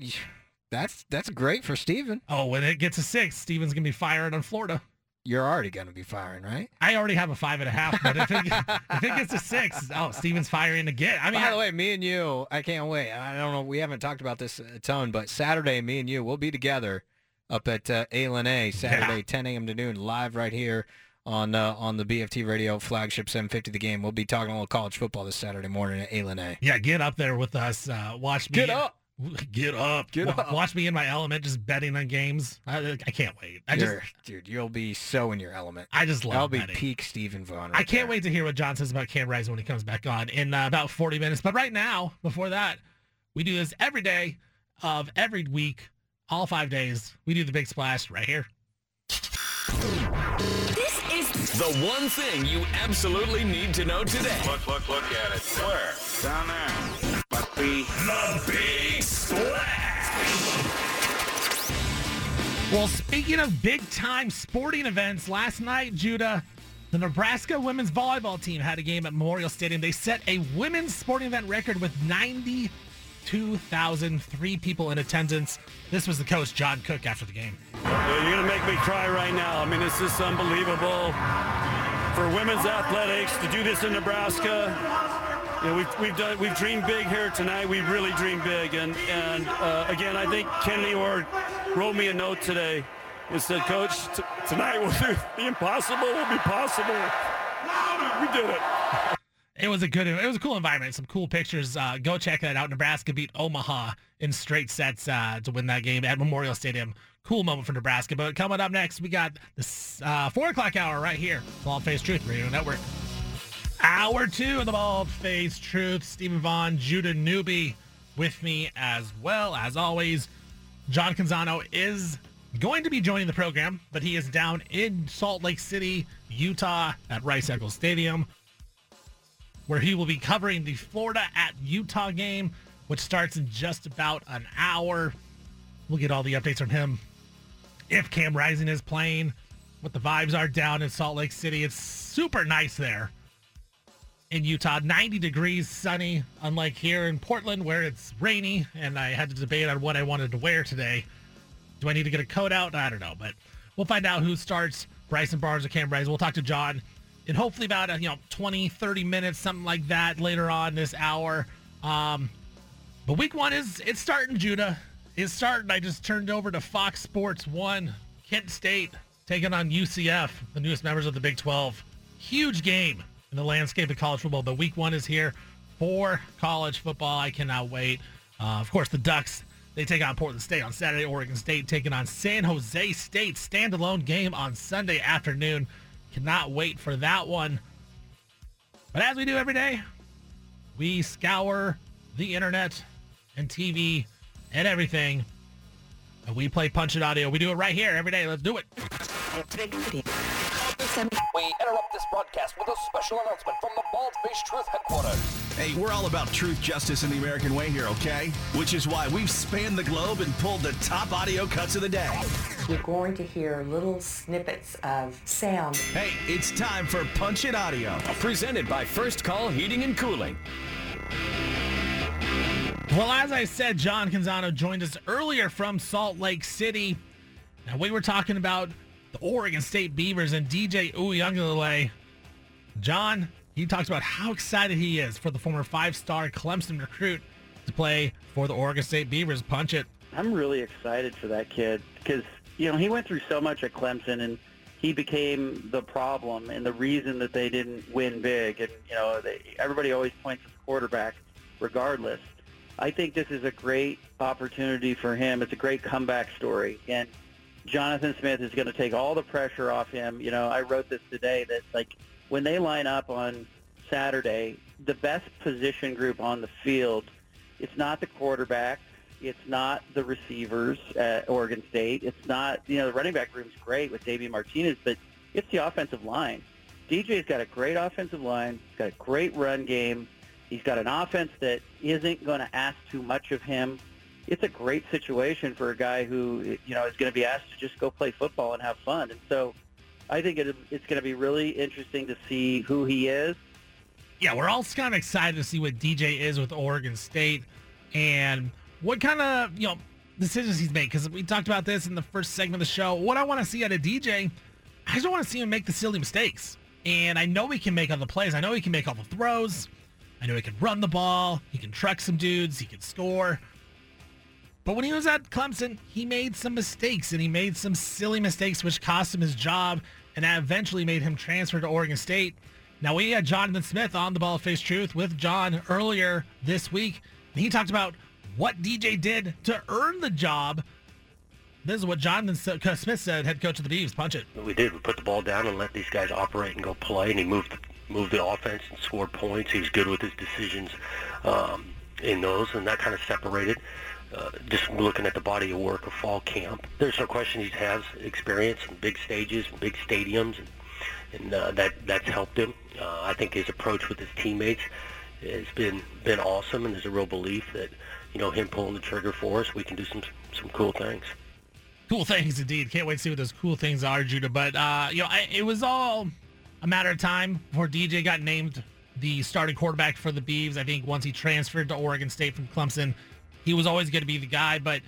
that's that's great for Steven. Oh, when it gets to six, Steven's gonna be firing on Florida. You're already going to be firing, right? I already have a five and a half, but if it, if it gets to six, oh, Steven's firing again. I mean, By I- the way, me and you, I can't wait. I don't know. We haven't talked about this a ton, but Saturday, me and you, we'll be together up at uh, A Saturday, Yeah. 10 a.m. to noon, live right here on uh, on the BFT Radio flagship 750 The Game. We'll be talking a little college football this Saturday morning at Alien A. yeah, get up there with us. Uh, watch me. Get up. Get up. Get up. Watch me in my element, just betting on games. I, I can't wait. I just, You're- dude, you'll be so in your element. I just love That'll be betting. peak Steven Vaughan. I can't there. wait to hear what John says about Cam Rising when he comes back on in uh, about 40 minutes. But right now, before that, we do this every day of every week, all five days. We do the big splash right here. This is The one thing you absolutely need to know today. Look, look, look at it. Where? Down there. But we The Big Splash. Well, speaking of big time sporting events, last night, Judah, the Nebraska women's volleyball team had a game at Memorial Stadium. They set a women's sporting event record with 92,003 people in attendance. This was the coach, John Cook, after the game. You're going to make me cry right now. I mean, this is unbelievable. For women's athletics to do this in Nebraska, you know, we've, we've done we've dreamed big here tonight. We really dreamed big, and and uh, again, I think Kenny Orr wrote me a note today and said, "Coach, t- tonight will the impossible will be possible." We did it. It was a good, it was a cool environment. Some cool pictures. Uh, go check that out. Nebraska beat Omaha in straight sets uh, to win that game at Memorial Stadium. Cool moment for Nebraska. But coming up next, we got this uh, four o'clock hour right here, Bald Face Truth Radio Network. Hour two of the Bald Face Truth. Steven Vaughan, Judah Newby with me as well. As always, John Canzano is going to be joining the program, but he is down in Salt Lake City, Utah at Rice Eccles Stadium where he will be covering the Florida at Utah game, which starts in just about an hour. We'll get all the updates from him. If Cam Rising is playing, what the vibes are down in Salt Lake City. It's super nice there in Utah. 90 degrees, sunny, unlike here in Portland where it's rainy, and I had to debate on what I wanted to wear today. Do I need to get a coat out? I don't know, but we'll find out who starts. Bryson Barnes or Cam Rising. We'll talk to John in hopefully about uh, you know 20 30 minutes something like that later on this hour um but week one is it's starting judah it's starting i just turned over to fox sports one kent state taking on ucf the newest members of the big 12 huge game in the landscape of college football but week one is here for college football i cannot wait uh, of course the ducks they take on portland state on saturday oregon state taking on san jose state standalone game on sunday afternoon Cannot wait for that one. But as we do every day, we scour the internet and TV and everything. And we play Punch It Audio. We do it right here every day. Let's do it. We interrupt this broadcast with a special announcement from the Bald Face Truth headquarters. Hey, we're all about truth, justice, and the American way here, okay? Which is why we've spanned the globe and pulled the top audio cuts of the day. You're going to hear little snippets of sound. Hey, it's time for Punch It Audio. Presented by First Call Heating and Cooling. Well, as I said, John Canzano joined us earlier from Salt Lake City. And we were talking about the Oregon State Beavers and DJ Uiagalelei. John, he talks about how excited he is for the former five-star Clemson recruit to play for the Oregon State Beavers. Punch it. I'm really excited for that kid because you know he went through so much at Clemson and he became the problem and the reason that they didn't win big. And you know they, everybody always points to the quarterback, regardless. I think this is a great opportunity for him. It's a great comeback story, and Jonathan Smith is going to take all the pressure off him. You know, I wrote this today that like when they line up on Saturday, the best position group on the field, it's not the quarterback, it's not the receivers at Oregon State, it's not you know the running back room's great with Davey Martinez, but it's the offensive line. DJ's got a great offensive line, he's got a great run game. He's got an offense that isn't going to ask too much of him. It's a great situation for a guy who, you know, is going to be asked to just go play football and have fun. And so I think it, it's going to be really interesting to see who he is. Yeah, we're all kind of excited to see what DJ is with Oregon State and what kind of you know decisions he's made. Because we talked about this in the first segment of the show. What I want to see out of DJ, I just want to see him make the silly mistakes. And I know he can make all the plays. I know he can make all the throws. I know he can run the ball. He can truck some dudes. He can score. But when he was at Clemson, he made some mistakes and he made some silly mistakes, which cost him his job. And that eventually made him transfer to Oregon State. Now, we had Jonathan Smith on the Ball of Face Truth with John earlier this week. And he talked about what DJ did to earn the job. This is what Jonathan Smith said, head coach of the Beavs. Punch it. We did. We put the ball down and let these guys operate and go play. And he moved moved the offense and scored points. He was good with his decisions um, in those, and that kind of separated. Uh, just looking at the body of work of fall camp, there's no question he has experience in big stages and big stadiums, and, and uh, that that's helped him. Uh, I think his approach with his teammates has been been awesome, and there's a real belief that you know him pulling the trigger for us, we can do some some cool things. Cool things indeed. Can't wait to see what those cool things are, Judah. But uh, you know, I, it was all a matter of time before DJ got named the starting quarterback for the Beavs. I think once he transferred to Oregon State from Clemson, he was always going to be the guy. But,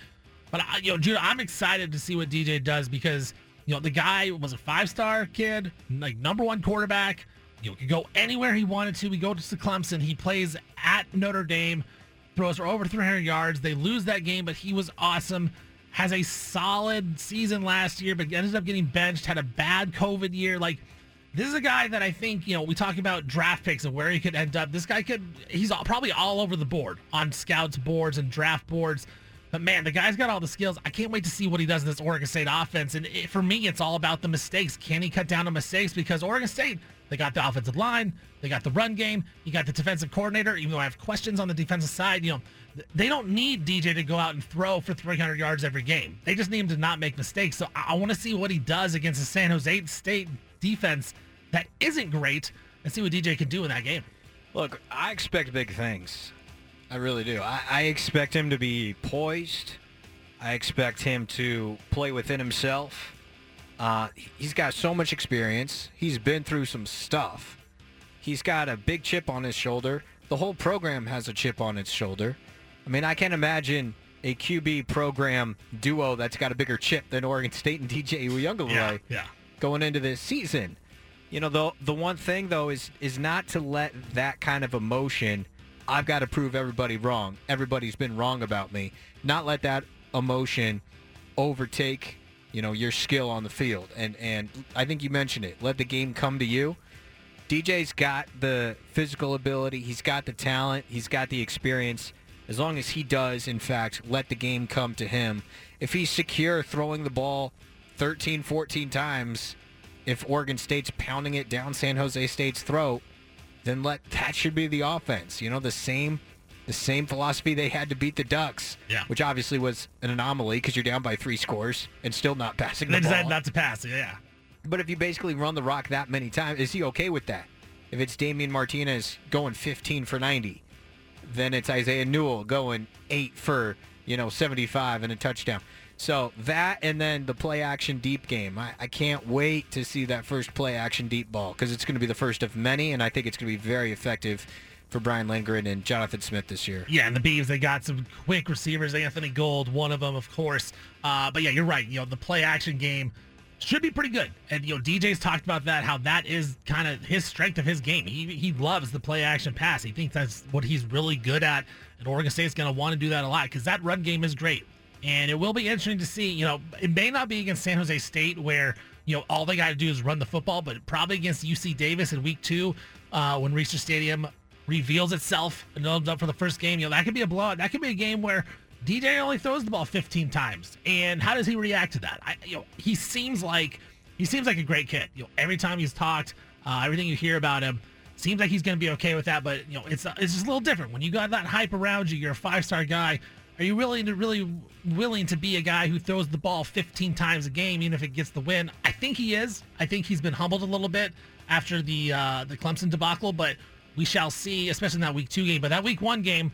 but you know, Judah, I'm excited to see what DJ does because you know the guy was a five star kid, like number one quarterback. You know, could go anywhere he wanted to. We go to Clemson. He plays at Notre Dame, throws for over 300 yards. They lose that game, but he was awesome. Has a solid season last year, but ended up getting benched. Had a bad COVID year. Like this is a guy that I think, you know, we talk about draft picks and where he could end up. This guy could, he's all, probably all over the board on scouts boards and draft boards. But man, the guy's got all the skills. I can't wait to see what he does in this Oregon State offense. And it, for me, it's all about the mistakes. Can he cut down on mistakes? Because Oregon State, they got the offensive line, they got the run game, you got the defensive coordinator. Even though I have questions on the defensive side, you know, they don't need DJ to go out and throw for 300 yards every game. They just need him to not make mistakes. So I, I want to see what he does against the San Jose State defense that isn't great and see what DJ can do in that game. Look, I expect big things. I really do. I, I expect him to be poised. I expect him to play within himself. Uh, he's got so much experience. He's been through some stuff. He's got a big chip on his shoulder. The whole program has a chip on its shoulder. I mean, I can't imagine a QB program duo that's got a bigger chip than Oregon State and DJ Uiagalelei yeah, yeah. going into this season. You know, the the one thing though is is not to let that kind of emotion. I've got to prove everybody wrong. Everybody's been wrong about me. Not let that emotion overtake, you know, your skill on the field. And and I think you mentioned it. Let the game come to you. DJ's got the physical ability. He's got the talent. He's got the experience. As long as he does, in fact, let the game come to him. If he's secure throwing the ball 13, 14 times if Oregon State's pounding it down San Jose State's throat, then let that should be the offense. You know, the same the same philosophy they had to beat the Ducks, yeah. which obviously was an anomaly because you're down by three scores and still not passing they the ball. decided not to pass yeah. But if you basically run the rock that many times, is he okay with that? If it's Damien Martinez going 15 for 90, then it's Isaiah Newell going 8 for, you know, 75 and a touchdown. So that and then the play action deep game. I, I can't wait to see that first play action deep ball because it's going to be the first of many, and I think it's going to be very effective for Brian Lindgren and Jonathan Smith this year. Yeah, and the Beavs, they got some quick receivers. Anthony Gold, one of them, of course. Uh, but yeah, you're right. You know, the play action game should be pretty good. And you know, DJ's talked about that, how that is kind of his strength of his game. He he loves the play action pass. He thinks that's what he's really good at. And Oregon State's going to want to do that a lot because that run game is great. And it will be interesting to see, you know, it may not be against San Jose State where, you know, all they got to do is run the football, but probably against UC Davis in week two uh, when Reser Stadium reveals itself and opens up for the first game. You know, that could be a blowout. That could be a game where DJ only throws the ball 15 times. And how does he react to that? I, you know, he seems like he seems like a great kid. You know, every time he's talked, uh, everything you hear about him seems like he's going to be okay with that. But you know, it's it's just a little different when you got that hype around you. You're a five star guy. Are you willing to really willing to be a guy who throws the ball 15 times a game, even if it gets the win? I think he is. I think he's been humbled a little bit after the uh, the Clemson debacle, but we shall see, especially in that week two game. But that week one game,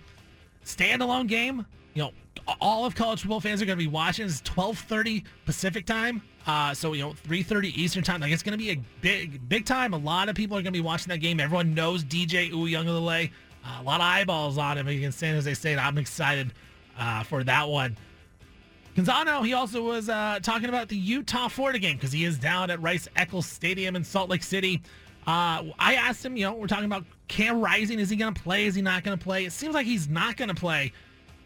standalone game, you know, all of college football fans are going to be watching. It's 12:30 Pacific time, uh, so you know 3:30 Eastern time. Like it's going to be a big, big time. A lot of people are going to be watching that game. Everyone knows DJ Uiagalelei. Uh, a lot of eyeballs on him against San Jose State. I'm excited uh, for that one. Canzano, he also was uh, talking about the Utah Florida game because he is down at Rice Eccles Stadium in Salt Lake City. Uh, I asked him, you know, we're talking about Cam Rising. Is he going to play? Is he not going to play? It seems like he's not going to play.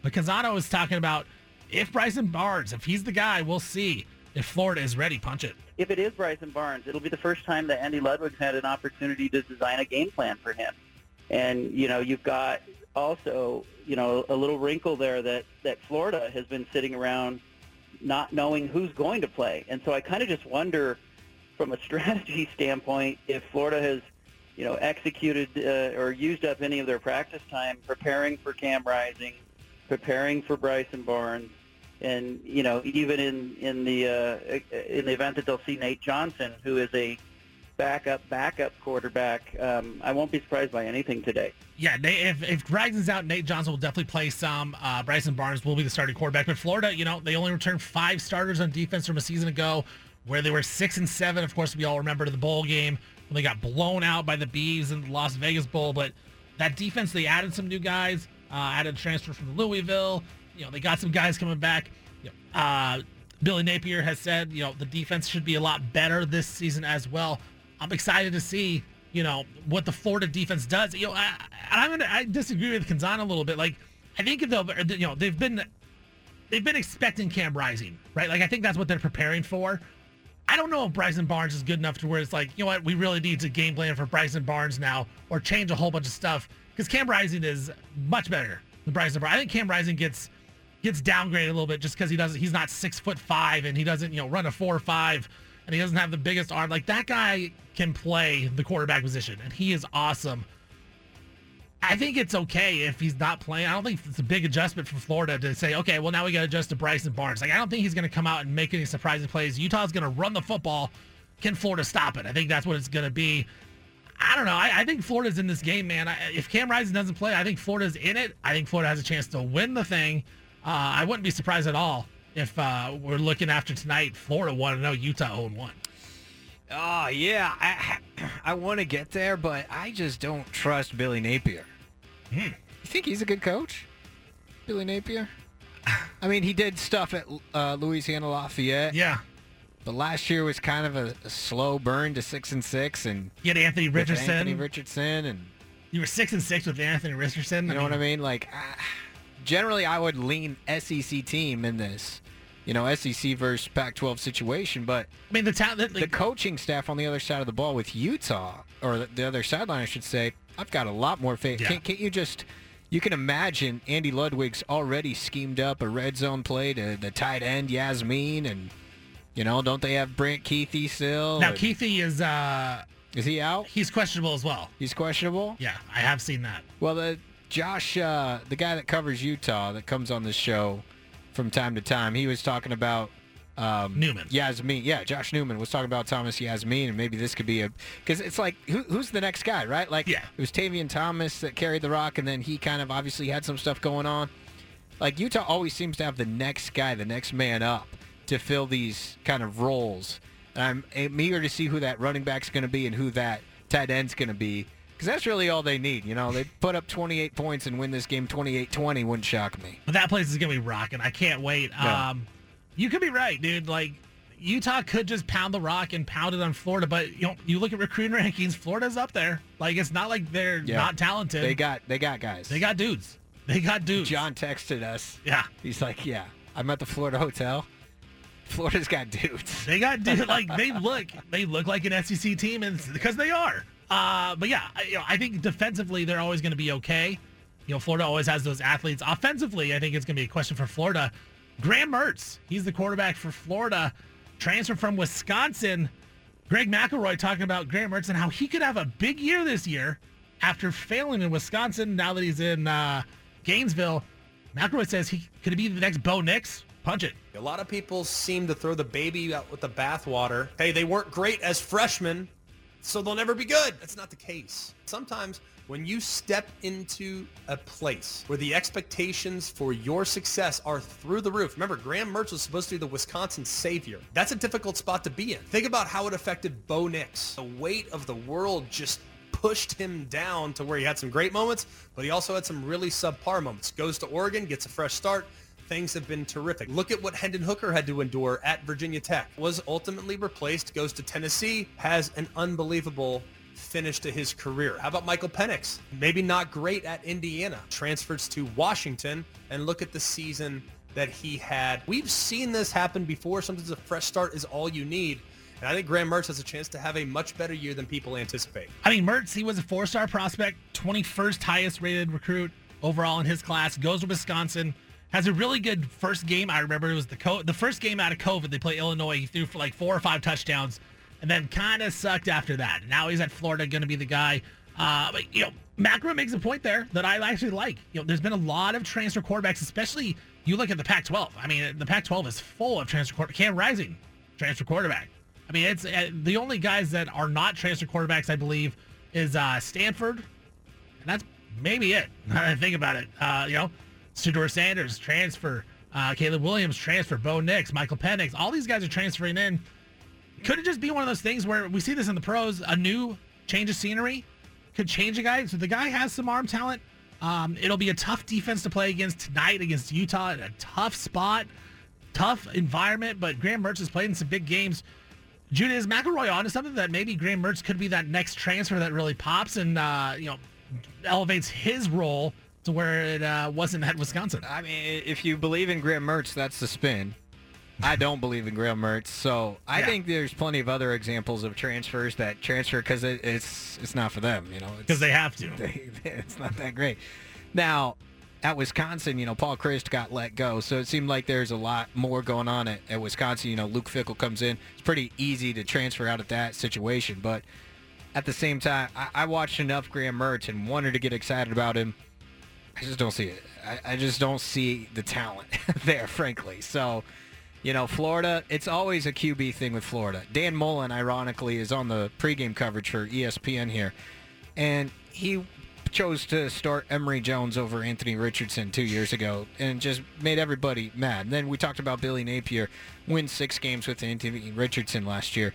But Canzano was talking about if Bryson Barnes, if he's the guy, we'll see if Florida is ready. Punch it. If it is Bryson Barnes, it'll be the first time that Andy Ludwig's had an opportunity to design a game plan for him. And, you know, you've got also, you know, a little wrinkle there that, that Florida has been sitting around not knowing who's going to play. And so I kind of just wonder from a strategy standpoint if Florida has, you know, executed uh, or used up any of their practice time preparing for Cam Rising, preparing for Bryson Barnes, and you know, even in in the uh, in the event that they'll see Nate Johnson, who is a backup backup quarterback, um, I won't be surprised by anything today. Yeah, they, if if Rising's out, Nate Johnson will definitely play some. Uh, Bryson Barnes will be the starting quarterback. But Florida, you know, they only returned five starters on defense from a season ago, where they were six and seven. Of course, we all remember the bowl game when they got blown out by the Bees in the Las Vegas Bowl. But that defense, they added some new guys, uh, added a transfer from Louisville. You know, they got some guys coming back. Uh, Billy Napier has said, you know, the defense should be a lot better this season as well. I'm excited to see, you know, what the Florida defense does. You know, I, I'm gonna I disagree with Canzano a little bit. Like, I think if they'll, you know, they've been they've been expecting Cam Rising, right? Like, I think that's what they're preparing for. I don't know if Bryson Barnes is good enough to where it's like, you know what, we really need to game plan for Bryson Barnes now or change a whole bunch of stuff because Cam Rising is much better than Bryson Barnes. I think Cam Rising gets gets downgraded a little bit just because he doesn't he's not six foot five and he doesn't you know run a four or five and he doesn't have the biggest arm. Like that guy can play the quarterback position and he is awesome. I think it's okay if he's not playing. I don't think it's a big adjustment for Florida to say, okay, well now we got to adjust to Bryson Barnes. Like I don't think he's going to come out and make any surprising plays. Utah's going to run the football. Can Florida stop it? I think that's what it's going to be. I don't know. I, I, think Florida's in this game, man. I, if Cam Rising doesn't play, I think Florida's in it. I think Florida has a chance to win the thing. Uh, I wouldn't be surprised at all if uh, we're looking after tonight. Florida one to know Utah 0 1. Oh yeah, I I want to get there, but I just don't trust Billy Napier. Hmm. You think he's a good coach, Billy Napier? I mean, he did stuff at uh, Louisiana Lafayette. Yeah. But last year was kind of a, a slow burn to six and six, and you had Anthony Richardson. Anthony Richardson, and You were six and six with Anthony Richardson. you know what I mean? Like, uh, generally, I would lean SEC team in this, you know, SEC versus Pac-12 situation. But I mean, the talent, the coaching staff on the other side of the ball with Utah, or the, the other sideline, I should say, I've got a lot more faith. Yeah. Can't, can't you just? You can imagine Andy Ludwig's already schemed up a red zone play to the tight end Yassmin, and you know, don't they have Brant Kuithe still? Now And- Keithy is uh is he out? He's questionable as well. He's questionable. Yeah, I have seen that. Well, the Josh, uh, the guy that covers Utah, that comes on this show from time to time, he was talking about um, Newman. Yassmin. Yeah, Josh Newman was talking about Thomas Yassmin, and maybe this could be a because it's like who, who's the next guy, right? Like, Yeah. it was Tavion Thomas that carried the rock, and then he kind of obviously had some stuff going on. Like Utah always seems to have the next guy, the next man up to fill these kind of roles. And I'm, I'm eager to see who that running back's going to be and who that tight end's going to be. Because that's really all they need. You know, they put up 28 points and win this game 28-20 wouldn't shock me. But that place is gonna be rocking. I can't wait. Yeah. Um, you could be right, dude. Like Utah could just pound the rock and pound it on Florida, but you know, you look at recruiting rankings, Florida's up there. Like it's not like they're Yeah. not talented. They got they got guys. they got dudes. They got dudes. John texted us. Yeah. He's like, yeah, I'm at the Florida hotel. Florida's got dudes. They got dudes. like they look they look like an SEC team and because they are. Uh, but yeah, I, you know, I think defensively they're always going to be okay. You know, Florida always has those athletes. Offensively, I think it's going to be a question for Florida. Graham Mertz, he's the quarterback for Florida, transfer from Wisconsin. Greg McElroy talking about Graham Mertz and how he could have a big year this year after failing in Wisconsin. Now that he's in uh, Gainesville, McElroy says he could be the next Bo Nix. Punch it. A lot of people seem to throw the baby out with the bathwater. Hey, they weren't great as freshmen. So they'll never be good. That's not the case. Sometimes when you step into a place where the expectations for your success are through the roof. Remember, Graham Mertz was supposed to be the Wisconsin savior. That's a difficult spot to be in. Think about how it affected Bo Nix. The weight of the world just pushed him down to where he had some great moments, but he also had some really subpar moments. Goes to Oregon, gets a fresh start. Things have been terrific. Look at what Hendon Hooker had to endure at Virginia Tech. Was ultimately replaced, goes to Tennessee, has an unbelievable finish to his career. How about Michael Penix? Maybe not great at Indiana. Transfers to Washington and look at the season that he had. We've seen this happen before. Sometimes a fresh start is all you need. And I think Graham Mertz has a chance to have a much better year than people anticipate. I mean, Mertz, he was a four-star prospect, 21st highest rated recruit overall in his class, goes to Wisconsin, has a really good first game. I remember it was the co- the first game out of COVID. They play Illinois. He threw for like four or five touchdowns, and then kind of sucked after that. Now he's at Florida, going to be the guy. Uh, but you know, Macro makes a point there that I actually like. You know, there's been a lot of transfer quarterbacks, especially you look at the Pac-12. I mean, the Pac-12 is full of transfer quarterbacks. Cam Rising, transfer quarterback. I mean, it's uh, the only guys that are not transfer quarterbacks, I believe, is uh, Stanford, and that's maybe it. Now that I think about it, uh, you know, Shedeur Sanders transfer, uh, Caleb Williams transfer, Bo Nix, Michael Penix, all these guys are transferring in. Could it just be one of those things where we see this in the pros? A new change of scenery could change a guy. So the guy has some arm talent. Um, it'll be a tough defense to play against tonight against Utah in a tough spot, tough environment. But Graham Mertz has played in some big games. Judah, is McElroy onto something that maybe Graham Mertz could be that next transfer that really pops and uh, you know elevates his role to where it uh, wasn't at Wisconsin? I mean, if you believe in Graham Mertz, that's the spin. I don't believe in Graham Mertz, so I Yeah. think there's plenty of other examples of transfers that transfer because it, it's it's not for them, you know, because they have to. They, it's not that great. Now, at Wisconsin, you know, Paul Chryst got let go, so it seemed like there's a lot more going on at, at Wisconsin. You know, Luke Fickell comes in; it's pretty easy to transfer out of that situation, but at the same time, I, I watched enough Graham Mertz and wanted to get excited about him. I just don't see it. I, I just don't see the talent there, frankly. So, you know, Florida, it's always a QB thing with Florida. Dan Mullen, ironically, is on the pregame coverage for ESPN here, and he chose to start Emory Jones over Anthony Richardson two years ago and just made everybody mad. then we talked about Billy Napier win six games with Anthony Richardson last year,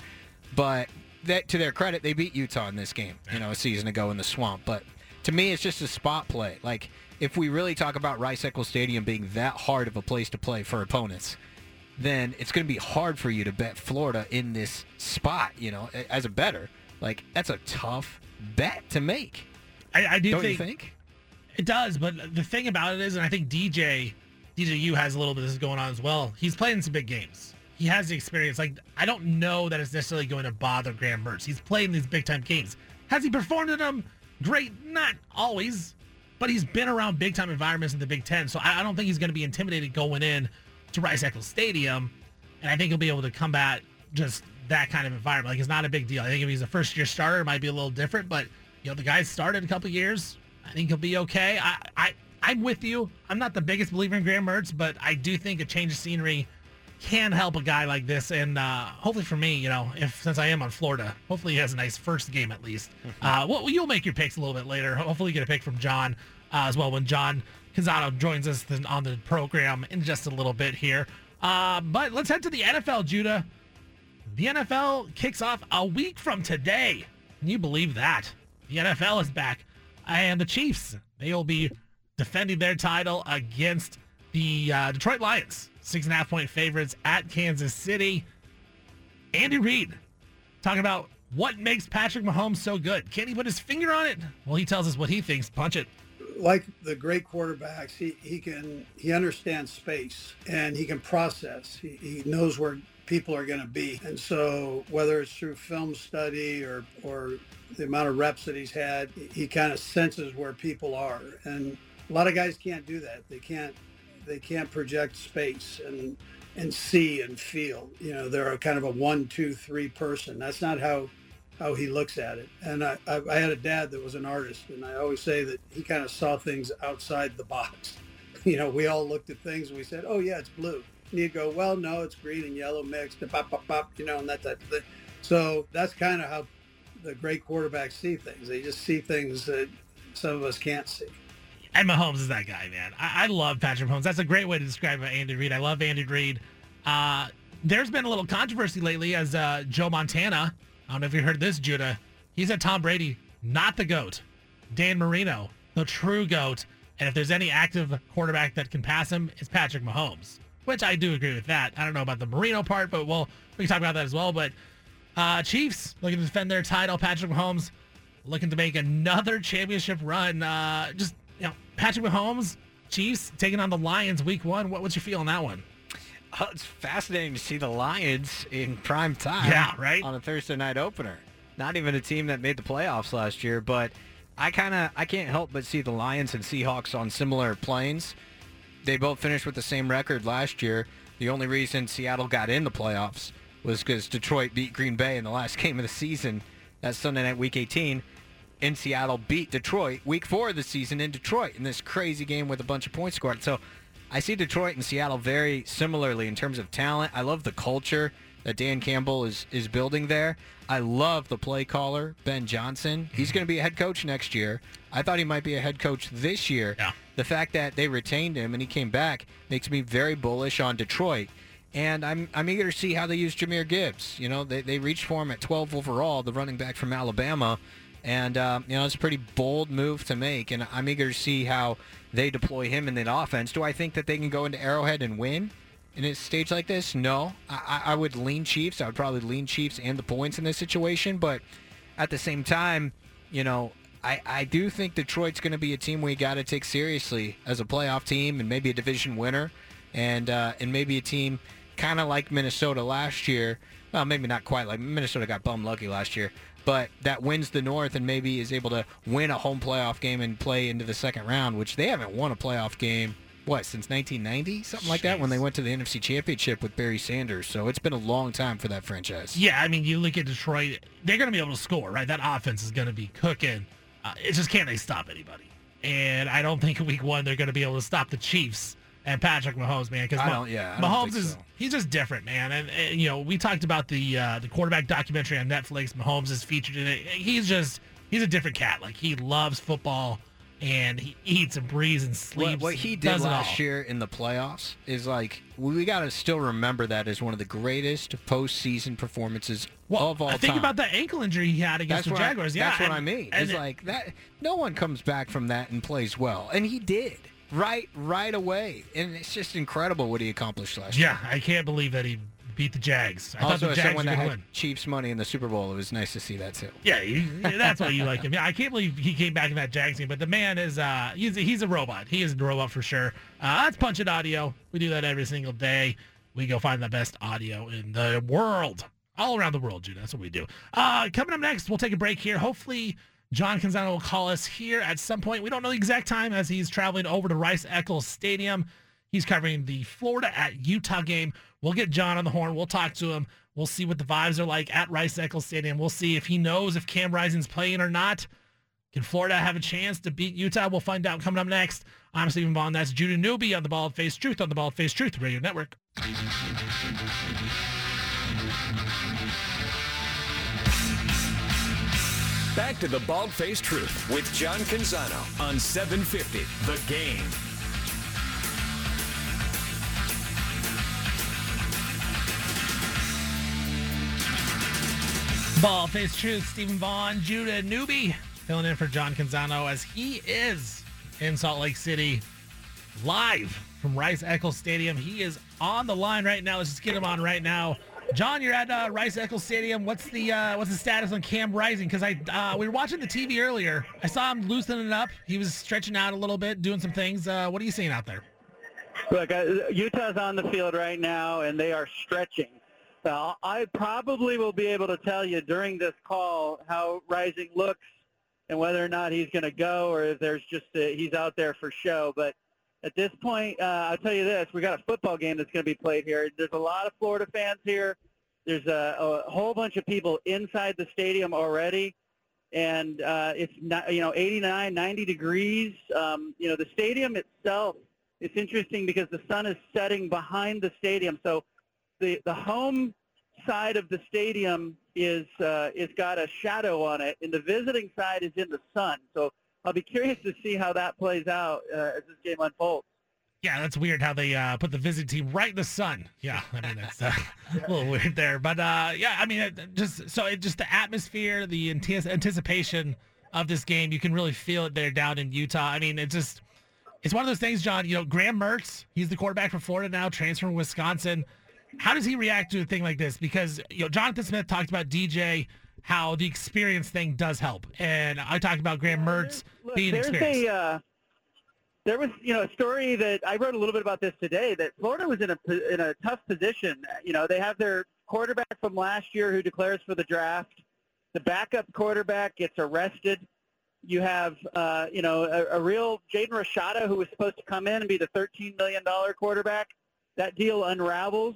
but that to their credit, they beat Utah in this game, you know, a season ago in the swamp. But to me, it's just a spot play. Like if we really talk about Rice Eccles Stadium being that hard of a place to play for opponents, then it's going to be hard for you to bet Florida in this spot. You know, as a better, like that's a tough bet to make. I, I do Don't you think, think? it does, but the thing about it is, and I think DJ DJU has a little bit of this going on as well. He's playing some big games. He has the experience. Like I don't know that it's necessarily going to bother Graham Mertz. He's playing these big time games. Has he performed in them? Great, not always, but he's been around big time environments in the Big Ten. So I, I don't think he's going to be intimidated going in to Rice Eccles Stadium, and I think he'll be able to combat just that kind of environment. Like it's not a big deal. I think if he's a first year starter, it might be a little different, but you know the guy's started a couple years. I think he'll be okay. I, I I'm with you. I'm not the biggest believer in Graham Mertz, but I do think a change of scenery can help a guy like this. And uh, hopefully for me, you know, if since I am on Florida, hopefully he has a nice first game at least. Uh, well, you'll make your picks a little bit later. Hopefully you get a pick from John uh, as well when John Canzano joins us on the program in just a little bit here. Uh, but let's head to the NFL, Judah. The NFL kicks off a week from today. Can you believe that? The NFL is back. And the Chiefs, they will be defending their title against the uh, Detroit Lions. Six and a half point favorites at Kansas City. Andy Reid talking about what makes Patrick Mahomes so good. Can he put his finger on it? Well, he tells us what he thinks. Punch it. like the great quarterbacks, he, he can he understands space and he can process. He, he knows where people are going to be, and so whether it's through film study or or the amount of reps that he's had, he kind of senses where people are. And a lot of guys can't do that. They can't they can't project space and and see and feel. You know, they're a kind of a one, two, three person. That's not how how he looks at it. And I, I, I had a dad that was an artist, and I always say that he kind of saw things outside the box. You know, we all looked at things and we said, "Oh yeah, it's blue." And he'd go, "Well, no, it's green and yellow mixed." And pop, pop, pop. You know, and that type of thing. So that's kind of how the great quarterbacks see things. They just see things that some of us can't see. And Mahomes is that guy, man. I, I love Patrick Mahomes. That's a great way to describe Andy Reid. I love Andy Reid. Uh, there's been a little controversy lately as uh, Joe Montana. I don't know if you heard this, Judah. He said Tom Brady, not the GOAT. Dan Marino, the true GOAT. And if there's any active quarterback that can pass him, it's Patrick Mahomes, which I do agree with that. I don't know about the Marino part, but well, we can talk about that as well. But uh, Chiefs looking to defend their title. Patrick Mahomes looking to make another championship run. Uh, just, Patrick Mahomes, Chiefs taking on the Lions week one. What, what's your feel on that one? Oh, it's fascinating to see the Lions in prime time. Yeah, right? On a Thursday night opener. Not even a team that made the playoffs last year, but I kind of I can't help but see the Lions and Seahawks on similar planes. They both finished with the same record last year. The only reason Seattle got in the playoffs was because Detroit beat Green Bay in the last game of the season. That Sunday night, Week 18. And Seattle beat Detroit Week Four of the season in Detroit in this crazy game with a bunch of points scored. So I see Detroit and Seattle very similarly in terms of talent. I love the culture that Dan Campbell is is building there. I love the play caller, Ben Johnson. He's mm-hmm. going to be a head coach next year. I thought he might be a head coach this year. Yeah. The fact that they retained him and he came back makes me very bullish on Detroit. And I'm I'm eager to see how they use Jahmyr Gibbs. You know, they, they reached for him at 12 overall, the running back from Alabama. And, uh, you know, it's a pretty bold move to make. And I'm eager to see how they deploy him in that offense. Do I think that they can go into Arrowhead and win? in a stage like this? No. I, I would lean Chiefs. I would probably lean Chiefs and the points in this situation. But at the same time, you know, I, I do think Detroit's going to be a team we got to take seriously as a playoff team and maybe a division winner and uh, and maybe a team kind of like Minnesota last year. Well, maybe not quite like Minnesota got bum lucky last year, but that wins the North and maybe is able to win a home playoff game and play into the second round, which they haven't won a playoff game what since 1990 something like that when they went to the NFC Championship with Barry Sanders. So it's been a long time for that franchise. Yeah, I mean, you look at Detroit; they're going to be able to score, right? That offense is going to be cooking. Uh, it's just can't they stop anybody? And I don't think week one they're going to be able to stop the Chiefs and Patrick Mahomes, man. Because yeah, Mahomes is so. he's just different, man. And, and, you know, we talked about the uh, the quarterback documentary on Netflix. Mahomes is featured in it. He's just he's a different cat. Like he loves football and he eats and breathes and sleeps. What, what he did last year in the playoffs is like we got to still remember that as one of the greatest postseason performances Well, of all I think time. about that ankle injury he had against That's the what I- Jaguars. yeah, that's what I mean. It's it- like that. No one comes back from that and plays well, and he did right right away. And it's just incredible what he accomplished last year. Yeah, I can't believe that he beat the Jags. I also, thought the Jags someone that had win. Chiefs money in the Super Bowl, it was nice to see that too. Yeah, he, that's why you like him. Yeah, I can't believe he came back in that Jags game. But the man is uh he's he's a robot. He is a robot for sure. Uh, that's Punch It Audio. We do that every single day. We go find the best audio in the world, all around the world, dude. That's what we do. Uh, coming up next, we'll take a break here. Hopefully, John Canzano will call us here at some point. We don't know the exact time as he's traveling over to Rice Eccles Stadium. He's covering the Florida at Utah game. We'll get John on the horn. We'll talk to him. We'll see what the vibes are like at Rice Eccles Stadium. We'll see if he knows if Cam Rising's playing or not. Can Florida have a chance to beat Utah? We'll find out coming up next. I'm Steven Vaughan. That's Judah Newby on the Bald Faced Truth on the Bald Faced Truth Radio Network. Back to the Bald Faced Truth with John Canzano on 750 The Game. Bald Faced Truth, Steven Vaughan, Judah Newby filling in for John Canzano as he is in Salt Lake City live from Rice Eccles Stadium. He is on the line right now. Let's just get him on right now. John, you're at uh, Rice Eccles Stadium. What's the uh, what's the status on Cam Rising? Because I uh, we were watching the TV earlier. I saw him loosening up. He was stretching out a little bit, doing some things. Uh, what are you seeing out there? Look, uh, Utah's on the field right now, and they are stretching. Uh, I probably will be able to tell you during this call how Rising looks and whether or not he's going to go or if there's just a, he's out there for show. But at this point, uh, I'll tell you this: we got a football game that's going to be played here. There's a lot of Florida fans here. There's a, a whole bunch of people inside the stadium already, and uh, it's not, you know 89, 90 degrees. Um, you know the stadium itself. It's interesting because the sun is setting behind the stadium, so the the home side of the stadium is uh, is got a shadow on it, and the visiting side is in the sun. So I'll be curious to see how that plays out uh, as this game unfolds. Yeah, that's weird how they uh, put the visiting team right in the sun. Yeah, I mean that's uh, a little weird there, but uh, yeah, I mean it just so it just the atmosphere, the antis- anticipation of this game, you can really feel it there down in Utah. I mean, it's just it's one of those things, John. You know, Graham Mertz, he's the quarterback for Florida now, transferring to Wisconsin. How does he react to a thing like this? Because you know, Jonathan Smith talked about DJ, how the experience thing does help, and I talked about Graham Mertz Look, being there's experienced. a uh, there was you know a story that I wrote a little bit about this today that Florida was in a in a tough position. You know they have their quarterback from last year who declares for the draft. The backup quarterback gets arrested. You have uh, you know a, a real Jaden Rashada who was supposed to come in and be the 13 million dollar quarterback. That deal unravels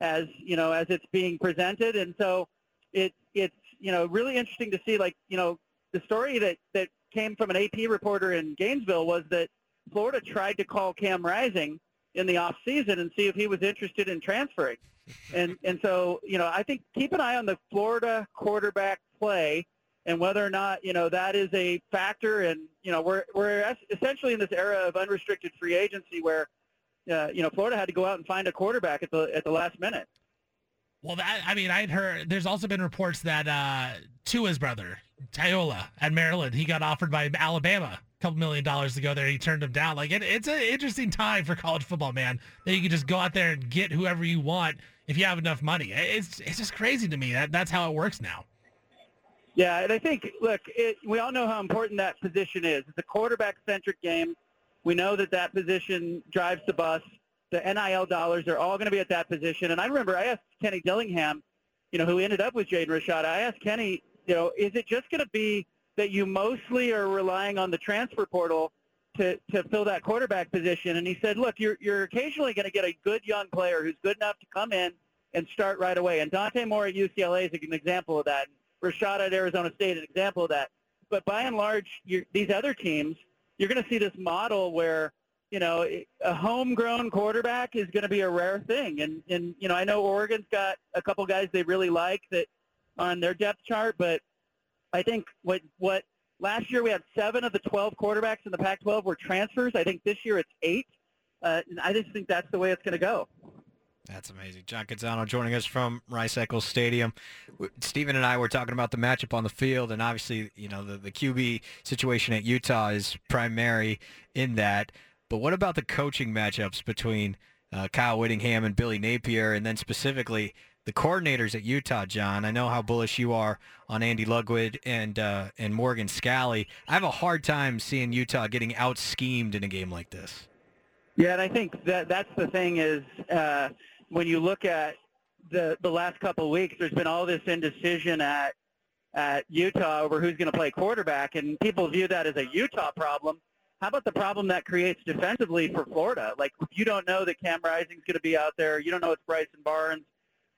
as you know as it's being presented, and so it it's you know really interesting to see like you know the story that that came from an AP reporter in Gainesville was that Florida tried to call Cam Rising in the off season and see if he was interested in transferring. And and so, you know, I think keep an eye on the Florida quarterback play and whether or not, you know, that is a factor and, you know, we're we're essentially in this era of unrestricted free agency where uh, you know, Florida had to go out and find a quarterback at the at the last minute. Well, that I mean, I'd heard. There's also been reports that uh, Tua's brother, Taulia, at Maryland, he got offered by Alabama a couple million dollars to go there. He turned him down. Like it, it's an interesting time for college football, man. That you can just go out there and get whoever you want if you have enough money. It's it's just crazy to me that that's how it works now. Yeah, and I think, look, it, we all know how important that position is. It's a quarterback-centric game. We know that that position drives the bus. The NIL dollars are all going to be at that position. And I remember I asked Kenny Dillingham, you know, who ended up with Jaden Rashada. I asked Kenny, you know, is it just going to be that you mostly are relying on the transfer portal to, to fill that quarterback position? And he said, look, you're, you're occasionally going to get a good young player who's good enough to come in and start right away. And Dante Moore at UCLA is an example of that. Rashada at Arizona State, an example of that. But by and large, these other teams, you're going to see this model where, you know, a homegrown quarterback is going to be a rare thing. And, and, you know, I know Oregon's got a couple guys they really like that on their depth chart, but I think what, what last year we had seven of the 12 quarterbacks in the Pac-12 were transfers. I think this year it's eight. Uh, and I just think that's the way it's going to go. That's amazing. John Canzano joining us from Rice Eccles Stadium. Stephen and I were talking about the matchup on the field, and obviously, you know, the, the QB situation at Utah is primary in that. But what about the coaching matchups between uh, Kyle Whittingham and Billy Napier, and then specifically the coordinators at Utah, John? I know how bullish you are on Andy Ludwig and uh, and Morgan Scalley. I have a hard time seeing Utah getting out schemed in a game like this. Yeah, and I think that that's the thing is uh, when you look at the the last couple of weeks, there's been all this indecision at at Utah over who's going to play quarterback, and people view that as a Utah problem. How about the problem that creates defensively for Florida? Like you don't know that Cam Rising's going to be out there, you don't know it's Bryson Barnes,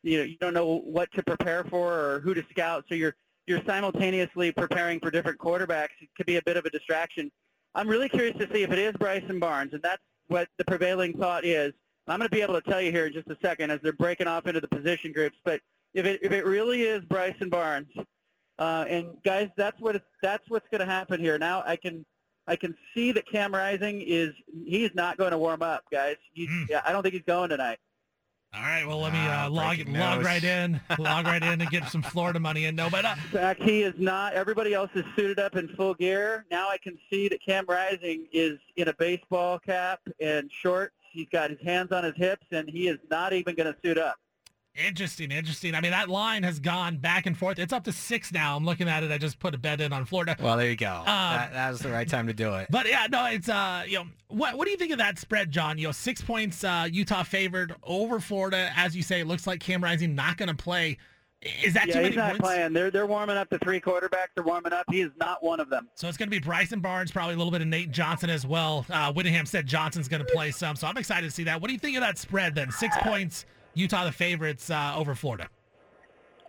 you know you don't know what to prepare for or who to scout, so you're you're simultaneously preparing for different quarterbacks. It could be a bit of a distraction. I'm really curious to see if it is Bryson Barnes, and that's what the prevailing thought is. I'm going to be able to tell you here in just a second as they're breaking off into the position groups. But if it if it really is Bryson Barnes, uh, and guys, that's what that's what's going to happen here. Now I can I can see that Cam Rising is he's not going to warm up, guys. He's, yeah, I don't think he's going tonight. All right, well let me Ah, uh, log log news. right in, log right in, and get some Florida money in. No, but uh, In fact, he is not. Everybody else is suited up in full gear. Now I can see that Cam Rising is in a baseball cap and shorts. He's got his hands on his hips, and he is not even going to suit up. Interesting, interesting. I mean, that line has gone back and forth. It's up to six now. I'm looking at it. I just put a bet in on Florida. Well, there you go. that, that was the right time to do it. But yeah, no, it's uh, you know, what what do you think of that spread, John? You know, six points, uh, Utah favored over Florida. As you say, it looks like Cam Rising not going to play. Is that yeah, too many he's not points? playing. They're they're warming up the three quarterbacks. They're warming up. He is not one of them. So it's going to be Bryson Barnes, probably a little bit of Nate Johnson as well. Uh, Whittingham said Johnson's going to play some, so I'm excited to see that. What do you think of that spread then? Six points, Utah the favorites uh, over Florida.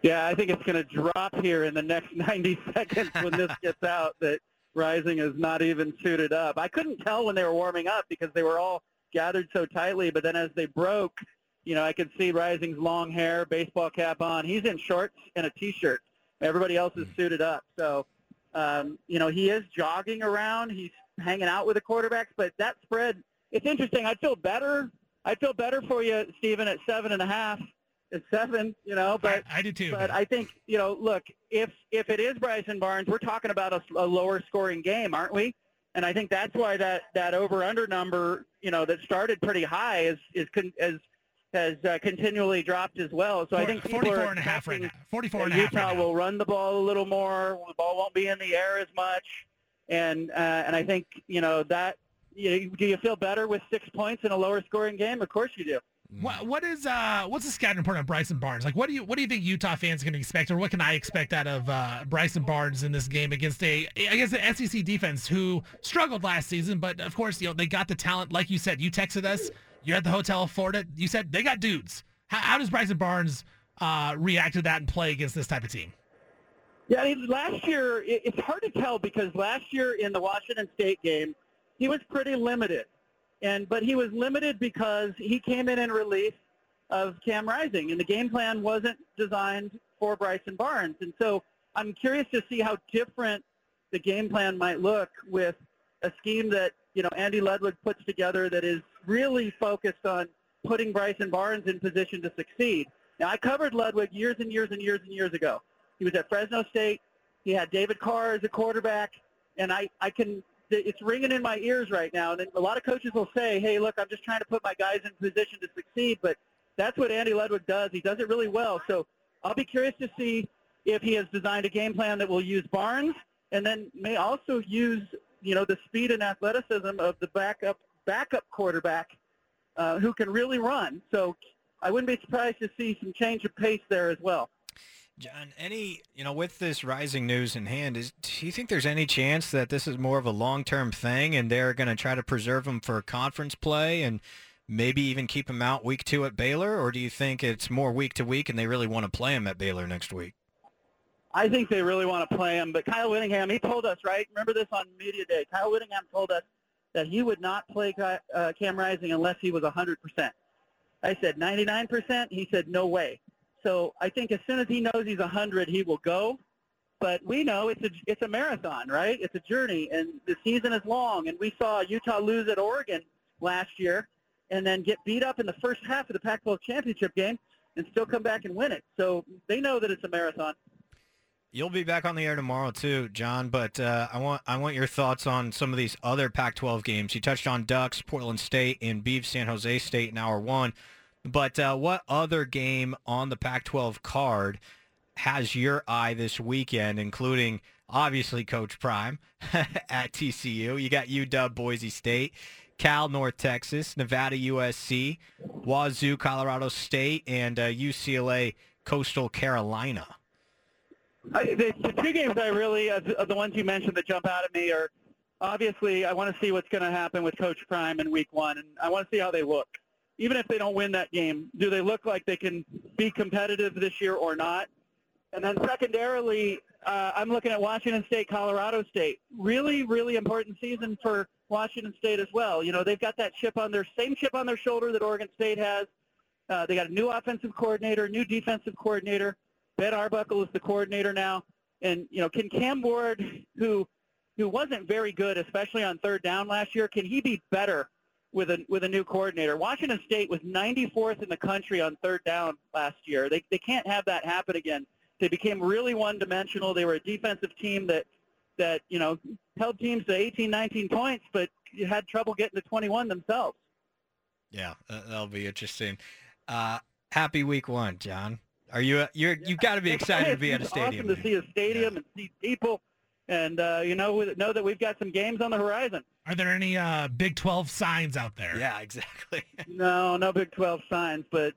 Yeah, I think it's going to drop here in the next 90 seconds when this gets out that Rising is not even suited up. I couldn't tell when they were warming up because they were all gathered so tightly, but then as they broke, You know, I could see Rising's long hair, baseball cap on. He's in shorts and a t-shirt. Everybody else is suited up. So, um, you know, he is jogging around. He's hanging out with the quarterbacks. But that spread, it's interesting. I feel better. I feel better for you, Stephen, at seven and a half. At seven, you know, but I do too. But I think you know, look, if if it is Bryson Barnes, we're talking about a, a lower scoring game, aren't we? And I think that's why that that over under number, you know, that started pretty high is is con, is has uh, continually dropped as well. So I think people 44 are and a half right now. 44 and a half Utah right will run the ball a little more. The ball won't be in the air as much, and uh, and I think you know that. You, do you feel better with six points in a lower scoring game? Of course you do. What what is uh what's the scouting report on Bryson Barnes? Like what do you what do you think Utah fans are going to expect, or what can I expect out of uh, Bryson Barnes in this game against a I guess an SEC defense who struggled last season, but of course you know they got the talent. Like you said, you texted us. You're at the hotel Florida. You said they got dudes. How, how does Bryson Barnes uh, react to that and play against this type of team? Yeah, I mean, last year it, it's hard to tell because last year in the Washington State game, he was pretty limited, and but he was limited because he came in in relief of Cam Rising, and the game plan wasn't designed for Bryson Barnes, and so I'm curious to see how different the game plan might look with a scheme that you know Andy Ludwig puts together that is really focused on putting Bryson Barnes in position to succeed. Now, I covered Ludwig years and years and years and years ago. He was at Fresno State. He had David Carr as a quarterback, and I, I can. It's ringing in my ears right now. And a lot of coaches will say, "Hey, look, I'm just trying to put my guys in position to succeed." But that's what Andy Ludwig does. He does it really well. So I'll be curious to see if he has designed a game plan that will use Barnes, and then may also use, you know, the speed and athleticism of the backup backup quarterback uh, who can really run. So I wouldn't be surprised to see some change of pace there as well. John, any you know, with this Rising news in hand, is do you think there's any chance that this is more of a long-term thing, and they're going to try to preserve him for conference play, and maybe even keep him out week two at Baylor, or do you think it's more week to week, and they really want to play him at Baylor next week? I think they really want to play him, but Kyle Whittingham, he told us, right? Remember this on media day. Kyle Whittingham told us that he would not play uh, Cam Rising unless he was 100%. I said 99%. He said no way. So I think as soon as he knows he's 100, he will go. But we know it's a it's a marathon, right? It's a journey, and the season is long. And we saw Utah lose at Oregon last year, and then get beat up in the first half of the Pac-12 championship game, and still come back and win it. So they know that it's a marathon. You'll be back on the air tomorrow too, John. But uh, I want I want your thoughts on some of these other Pac-12 games. You touched on Ducks, Portland State, and Beef San Jose State in hour one. But uh, what other game on the Pac-12 card has your eye this weekend, including obviously Coach Prime at TCU? You got UW Boise State, Cal North Texas, Nevada USC, Wazoo Colorado State, and uh, UCLA Coastal Carolina. I, the, the two games I really, uh, the, the ones you mentioned that jump out at me are obviously I want to see what's going to happen with Coach Prime in Week One, and I want to see how they look. Even if they don't win that game, do they look like they can be competitive this year or not? And then secondarily, uh, I'm looking at Washington State, Colorado State. Really, really important season for Washington State as well. You know, they've got that chip on their same chip on their shoulder that Oregon State has. Uh, they got a new offensive coordinator, new defensive coordinator. Ben Arbuckle is the coordinator now, and you know, can Cam Ward, who who wasn't very good, especially on third down last year, can he be better with a with a new coordinator? Washington State was 94th in the country on third down last year. They they can't have that happen again. They became really one-dimensional. They were a defensive team that that you know held teams to 18, 19 points, but had trouble getting to 21 themselves. Yeah, that- that'll be interesting. Uh, happy week one, John. Are you you're you've got to be excited to be at a stadium? Awesome to see a stadium and see people, and uh, you know know that we've got some games on the horizon. Are there any uh, Big 12 signs out there? Yeah, exactly. No, no Big 12 signs, but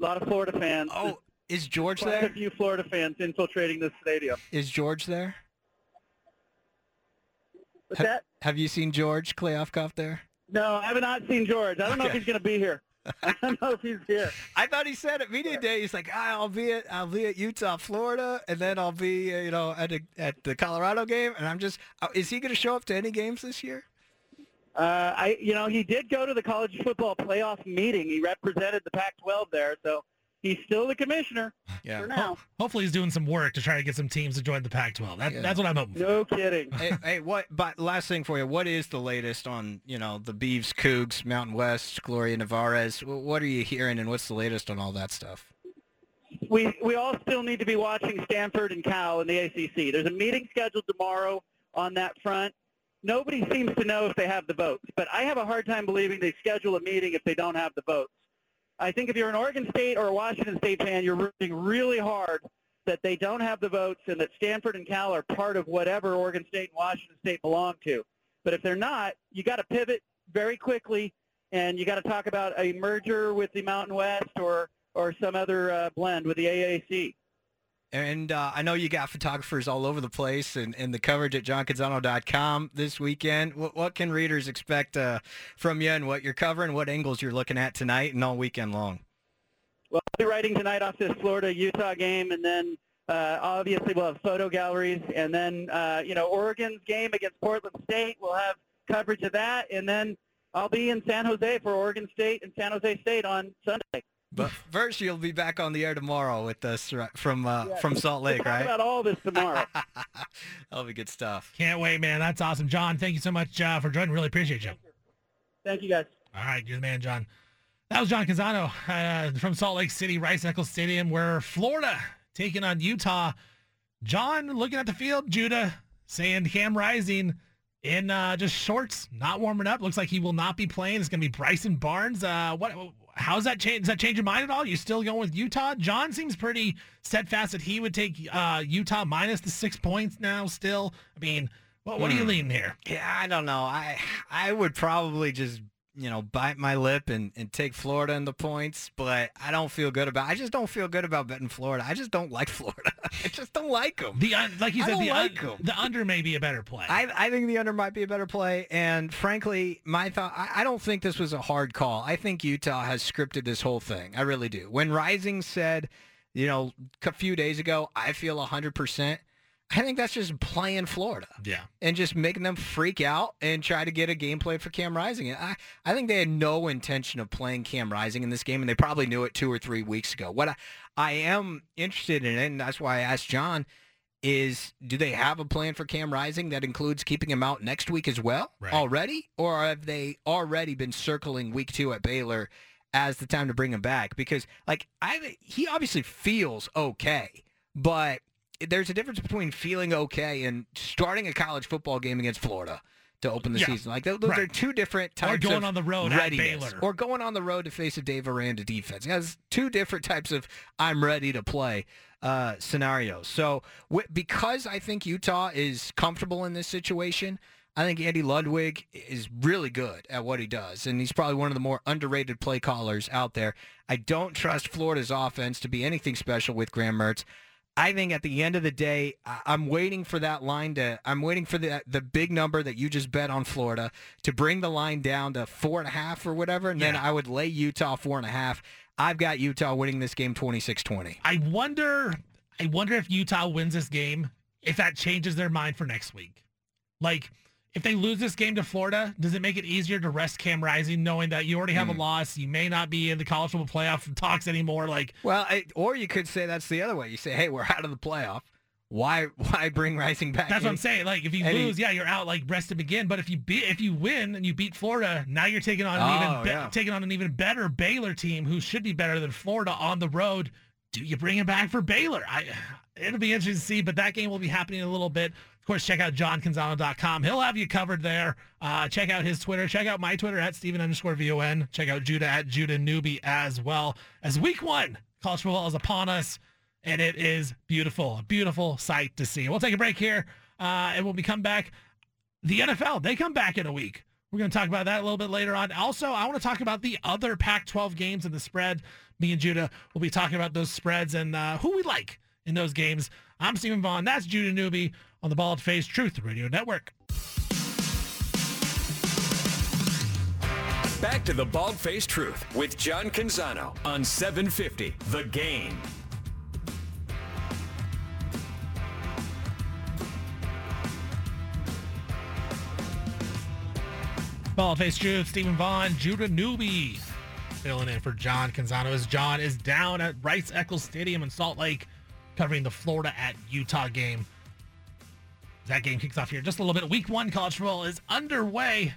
a lot of Florida fans. Oh, is George quite there? a few Florida fans infiltrating this stadium. Is George there? What's Ha- that? Have you seen George Kliavkoff there? No, I have not seen George. I don't know if he's going to be here. I don't know if he's here. I thought he said at media day he's like, ah, I'll be at I'll be at Utah, Florida, and then I'll be uh, you know at a, at the Colorado game, and I'm just uh, is he going to show up to any games this year? Uh, I, you know, he did go to the college football playoff meeting. He represented the Pac-12 there, so he's still the commissioner Yeah. for now. Hopefully, he's doing some work to try to get some teams to join the Pac-12. That, Yeah. That's what I'm hoping. for. No kidding. hey, hey, what? But last thing for you, what is the latest on you know the Beavs, Cougs, Mountain West, Gloria Nevarez? What are you hearing, and what's the latest on all that stuff? we we all still need to be watching Stanford and Cal in the ACC. There's a meeting scheduled tomorrow on that front. Nobody seems to know if they have the votes, but I have a hard time believing they schedule a meeting if they don't have the votes. I think if you're an Oregon State or a Washington State fan, you're rooting really hard that they don't have the votes and that Stanford and Cal are part of whatever Oregon State and Washington State belong to. But if they're not, you got to pivot very quickly, and you got to talk about a merger with the Mountain West or or some other uh, blend with the AAC. And uh, I know you got photographers all over the place, and, and the coverage at johncanzano.com this weekend. What, what can readers expect uh, from you, and what you're covering, what angles you're looking at tonight and all weekend long? Well, I'll be writing tonight off this Florida-Utah game, and then uh, obviously we'll have photo galleries, and then uh, you know Oregon's game against Portland State. We'll have coverage of that, and then I'll be in San Jose for Oregon State and San Jose State on Sunday. But first, you'll be back on the air tomorrow with us from uh, Yeah. from Salt Lake, We'll right? about all this tomorrow. That'll be good stuff. Can't wait, man. That's awesome. John, thank you so much uh, for joining. Really appreciate you. Thank you, guys. All right, you're the man, John. That was John Canzano uh, from Salt Lake City, Rice Eccles Stadium, where Florida taking on Utah. John looking at the field, Judah saying Cam Rising in uh, just shorts, not warming up. Looks like he will not be playing. It's going to be Bryson Barnes. Uh, what? How's that change? Does that change your mind at all? You still going with Utah? John seems pretty steadfast that he would take uh, Utah minus the six points now. Still, I mean, what, what are you Hmm. leaning here? Yeah, I don't know. I I would probably just you know bite my lip and, and take Florida in the points, but I don't feel good about. I just don't feel good about betting Florida. I just don't like Florida. I just don't like them. The un, like you said, the like un, the under may be a better play. I, I think the under might be a better play, and frankly, my thought I, I don't think this was a hard call. I think Utah has scripted this whole thing. I really do. When Rising said, you know, a few days ago, I feel hundred percent. I think that's just playing Florida yeah. and just making them freak out and try to get a game plan for Cam Rising. And I, I think they had no intention of playing Cam Rising in this game, and they probably knew it two or three weeks ago. What I, I am interested in, and that's why I asked John, is do they have a plan for Cam Rising that includes keeping him out next week as well Right. already? Or have they already been circling week two at Baylor as the time to bring him back? Because, like, I he obviously feels okay, but there's a difference between feeling okay and starting a college football game against Florida to open the Yeah, season. Like those, those are right. two different Or types going of on the road at. Baylor. or going on the road to face a Dave Aranda defense. It has two different types of I'm ready to play uh, scenarios. So w- because I think Utah is comfortable in this situation. I think Andy Ludwig is really good at what he does, and he's probably one of the more underrated play callers out there. I don't trust Florida's offense to be anything special with Graham Mertz. I think at the end of the day, I'm waiting for that line to. I'm waiting for the the big number that you just bet on Florida to bring the line down to four and a half or whatever, and then I would lay Utah four and a half. I've got Utah winning this game 26-20. I wonder. I wonder if Utah wins this game, if that changes their mind for next week. Like, if they lose this game to Florida, does it make it easier to rest Cam Rising, knowing that you already have Hmm. a loss, you may not be in the college football playoff talks anymore? Like, Well, I, or you could say that's the other way. You say, hey, we're out of the playoff. Why why bring Rising back? that's what I'm saying. Like, if you he- lose, yeah, you're out. Like, rest to begin. But if you if you win and you beat Florida, now you're taking on an Oh, even be- yeah. taking on an even better Baylor team who should be better than Florida on the road. Do you bring him back for Baylor? I, it'll be interesting to see, but that game will be happening in a little bit. Of course, check out johncanzano.com. He'll have you covered there. Uh, check out his Twitter. Check out my Twitter at Steven underscore VON. Check out Judah at Judah Newby as well. As week one, college football is upon us, and it is beautiful. A beautiful sight to see. We'll take a break here, uh, and when we come back, the NFL, they come back in a week. We're going to talk about that a little bit later on. Also, I want to talk about the other Pac-12 games and the spread. Me and Judah will be talking about those spreads and uh, who we like in those games. I'm Steven Vaughan. That's Judah Newby on the Bald Faced Truth Radio Network. Back to the Bald Faced Truth with John Canzano on 750 The Game. Bald Faced Truth, Steven Vaughan, Judah Newby filling in for John Canzano as John is down at Rice Eccles Stadium in Salt Lake covering the Florida at Utah game. That game kicks off here just a little bit. Week one college football is underway.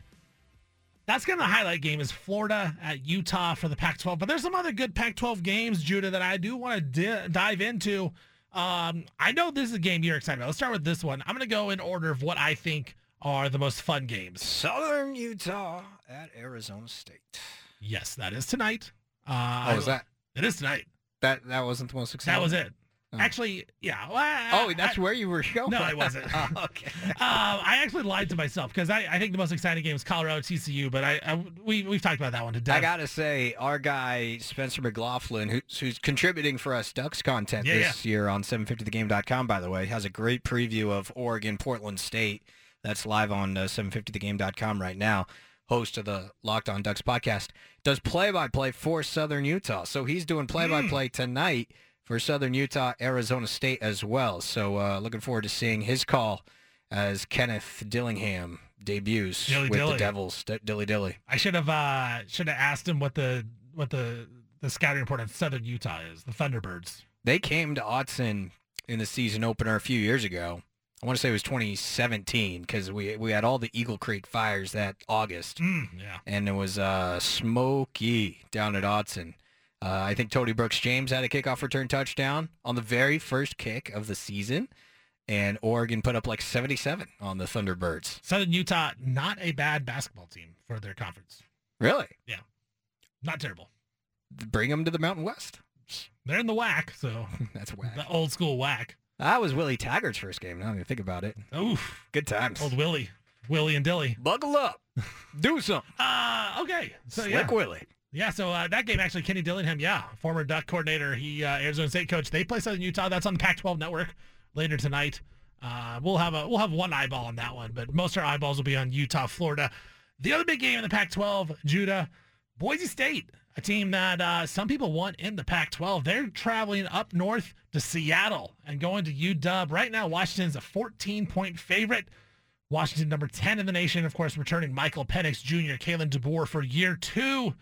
That's going to the highlight game is Florida at Utah for the Pac-12. But there's some other good Pac-12 games, Judah, that I do want to di- dive into. Um, I know this is a game you're excited about. Let's start with this one. I'm going to go in order of what I think are the most fun games. Southern Utah at Arizona State. Yes, that is tonight. Uh, Oh, is that? It is tonight. That that wasn't the most exciting. That was it. Oh. Actually, yeah. well, I- Oh, that's I- where you were going. No, I wasn't. Oh, okay. um, I actually lied to myself because I, I think the most exciting game is Colorado TCU, but I, I we we've talked about that one to death. I gotta say, our guy Spencer McLaughlin, who's, who's contributing for us Ducks content Yeah, this year on 750thegame.com, by the way, has a great preview of Oregon Portland State. That's live on uh, 750thegame.com right now. Host of the Locked On Ducks podcast does play-by-play for Southern Utah, so he's doing play-by-play tonight for Southern Utah, Arizona State as well. So uh, looking forward to seeing his call as Kenneth Dillingham debuts Dilly with Dilly. the Devils. D- dilly Dilly. I should have uh should have asked him what the what the the scouting report on Southern Utah is. The Thunderbirds. They came to Autzen in the season opener a few years ago. I want to say it was 2017 because we we had all the Eagle Creek fires that August, Mm, yeah. and it was uh, smoky down at Autzen. Uh, I think Tony Brooks James had a kickoff return touchdown on the very first kick of the season, and Oregon put up like 77 on the Thunderbirds. Southern Utah, not a bad basketball team for their conference. Really? Yeah, not terrible. Bring them to the Mountain West. They're in the WAC, so That's whack. the old school WAC. That was Willie Taggart's first game. Now that I think about it. Oof, Good times. old Willie, Willie and Dilly. Buckle up. Do something. Uh okay. So Slick yeah. Willie. Yeah, so uh, that game actually, Kenny Dillingham, yeah, former Duck coordinator, he uh, Arizona State coach. They play Southern Utah. That's on the Pac-12 network later tonight. Uh, we'll have a we'll have one eyeball on that one, but most of our eyeballs will be on Utah, Florida. The other big game in the Pac-12, Judah, Boise State, a team that uh, some people want in the Pac-12. They're traveling up north to Seattle and going to UW. Right now, Washington's a 14-point favorite. Washington, number 10 in the nation, of course, returning Michael Penix Jr., Kalen DeBoer for year two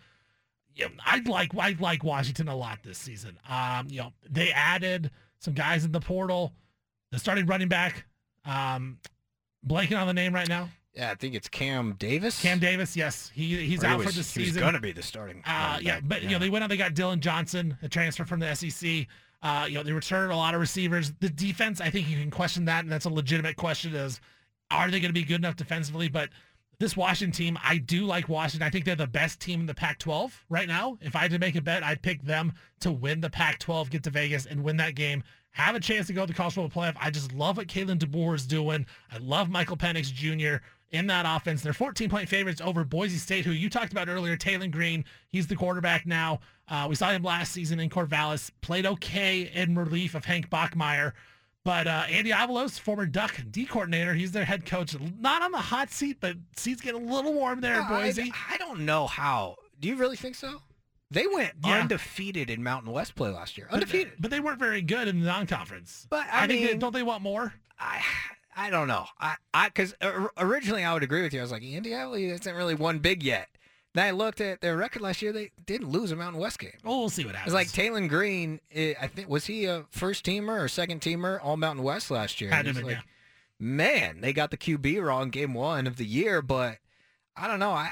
yeah, I like I like Washington a lot this season. Um, you know, they added some guys in the portal. The starting running back, um, blanking on the name right now. Yeah, I think it's Cam Davis. Cam Davis, yes, he he's Or he out was- for the season. season. going to be the starting. Uh, yeah, but you know they went out. They got Dillon Johnson, a transfer from the SEC. Uh, you know they returned a lot of receivers. The defense, I think you can question that, and that's a legitimate question: is are they going to be good enough defensively? But this Washington team, I do like Washington. I think they're the best team in the Pac-12 right now. If I had to make a bet, I'd pick them to win the Pac-12, get to Vegas, and win that game. Have a chance to go to the college football playoff. I just love what Kalen DeBoer is doing. I love Michael Penix Jr. in that offense. They're 14-point favorites over Boise State, who you talked about earlier. Taylen Green, he's the quarterback now. Uh, we saw him last season in Corvallis. Played okay in relief of Hank Bachmeier. But uh, Andy Avalos, former Duck D coordinator, he's their head coach. Not on the hot seat, but seat's getting a little warm there in Boise. I, don't know how. Do you really think so? They went Yeah. undefeated in Mountain West play last year. But- Undefeated. But, they weren't very good in the non-conference. But I, think they, mean, don't they want more? I I don't know. I I because originally I would agree with you. I was like Andy Avley hasn't really one big yet. Then I looked at their record last year. They didn't lose a Mountain West game. Well, we'll see what happens. was like Taylen Green. eh, I think was he a first teamer or second teamer all Mountain West last year? Had to it's like, Man, they got the QB wrong game one of the year, but I don't know. I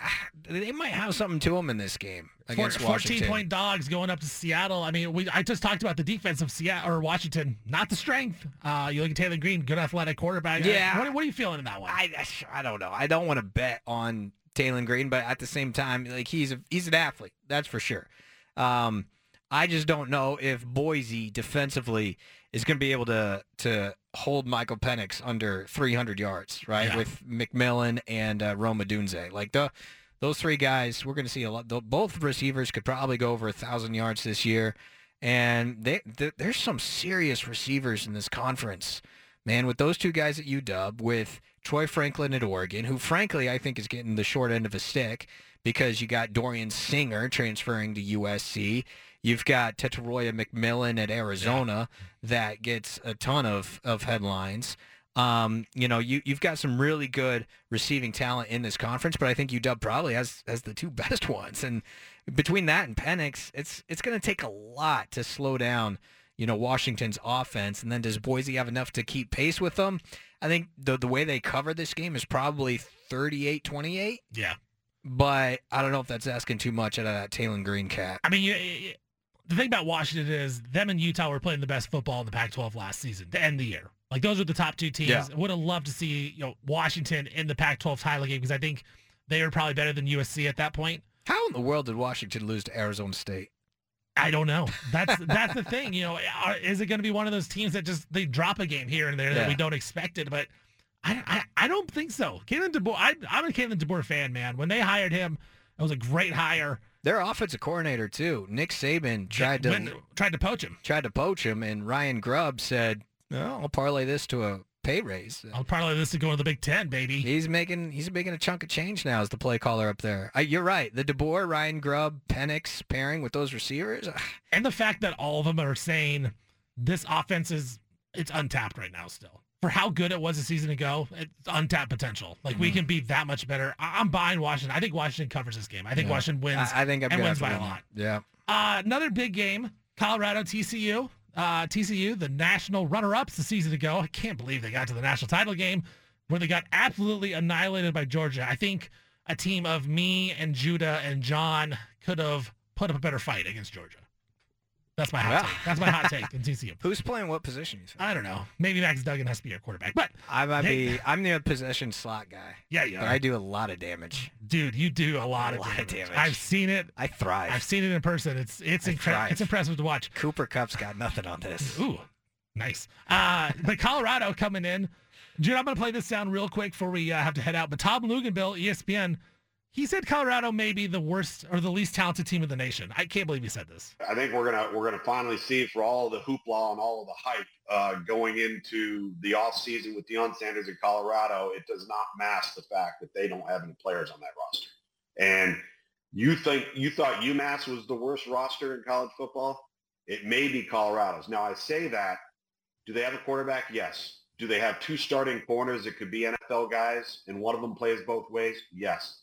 they might have something to them in this game against Four- Washington. 14 point dogs going up to Seattle. I mean, we I just talked about the defense of Seattle or Washington, not the strength. Uh, you look at Taylen Green, good athletic quarterback. Yeah. What, what are you feeling in that one? I, I I don't know. I don't want to bet on Taylen Green, but at the same time, like he's a, he's an athlete, that's for sure. Um, I just don't know if Boise defensively is going to be able to to hold Michael Penix under 300 yards, right? Yeah. With McMillan and uh, Rome Odunze, like the those three guys, we're going to see a lot. tho- Both receivers could probably go over a thousand yards this year, and they, th there's some serious receivers in this conference man, with those two guys at UW, with Troy Franklin at Oregon, who frankly I think is getting the short end of a stick because you got Dorian Singer transferring to USC. You've got Tetairoa McMillan at Arizona that gets a ton of, of headlines. Um, you know, you you've got some really good receiving talent in this conference, but I think UW probably has has the two best ones. And between that and Penix, it's it's going to take a lot to slow down, you know, Washington's offense. And then does Boise have enough to keep pace with them? I think the the way they cover this game is probably 38-28. Yeah. But I don't know if that's asking too much out of that Taylen Green cat. I mean, you, you- the thing about Washington is them and Utah were playing the best football in the Pac-12 last season to end the year. Like those are the top two teams. Yeah. Would have loved to see you know Washington in the Pac-12 title game because I think they were probably better than USC at that point. How in the world did Washington lose to Arizona State? I don't know. That's that's the thing. You know, are, is it going to be one of those teams that just they drop a game here and there that we don't expect it? But I, I I don't think so. Kalen DeBoer, I, I'm a Kalen DeBoer fan, man. When they hired him, it was a great hire. Their offensive coordinator too, Nick Saban, tried to When- tried to poach him. Tried to poach him, and Ryan Grubb said, "No, I'll parlay this to a pay raise." I'll parlay this to go to the Big Ten, baby. He's making he's making a chunk of change now as the play caller up there. I, you're right. The DeBoer, Ryan Grubb, Penix pairing with those receivers. And the fact that all of them are saying this offense is it's untapped right now still. For how good it was a season ago, it's untapped potential. Like we Mhm. can be that much better. I- I'm buying Washington. I think Washington covers this game. I think Yeah. Washington wins. I, I think I'm and wins by a lot. Yeah. Uh, another big game, Colorado TCU. Uh, TCU, the national runner-ups the season ago. I can't believe they got to the national title game where they got absolutely annihilated by Georgia. I think a team of me and Judah and John could have put up a better fight against Georgia. That's my hot Well. take. That's my hot take in TCU. Who's playing what position? You think? I don't know. Maybe Max Duggan has to be your quarterback, but I might They- be. I'm the possession slot guy. Yeah, you But. I do a lot of damage. dude, you do a lot, A of, lot of damage. damage. I've seen it. I thrive. I've seen it in person. It's it's I incre- thrive. it's impressive to watch. Cooper Kupp's got nothing on this. Ooh, nice. Uh, but Colorado coming in. Dude, I'm going to play this down real quick before we uh, have to head out. But Tom Luginbill, ESPN, he said Colorado may be the worst or the least talented team in the nation. I can't believe he said this. I think we're gonna we're gonna finally see for all the hoopla and all of the hype uh, going into the off season with Deion Sanders in Colorado. It does not mask the fact that they don't have any players on that roster. And you think you thought UMass was the worst roster in college football? It may be Colorado's. Now I say that. Do they have a quarterback? Yes. Do they have two starting corners that could be NFL guys and one of them plays both ways? Yes.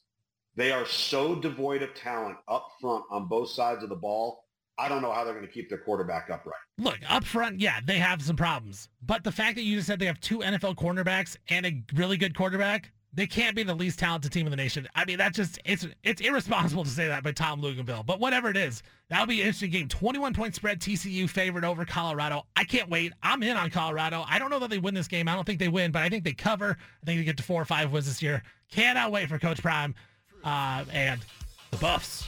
They are so devoid of talent up front on both sides of the ball. I don't know how they're going to keep their quarterback upright. Look, up front, yeah, they have some problems. But the fact that you just said they have two NFL cornerbacks and a really good quarterback, they can't be the least talented team in the nation. I mean, that's just it's it's irresponsible to say that by Tom Luginbill. But whatever it is, that'll be an interesting game. 21 point spread, TCU favored over Colorado. I can't wait. I'm in on Colorado. I don't know that they win this game. I don't think they win, but I think they cover. I think they get to four or five wins this year. Cannot wait for Coach Prime uh, and the Buffs.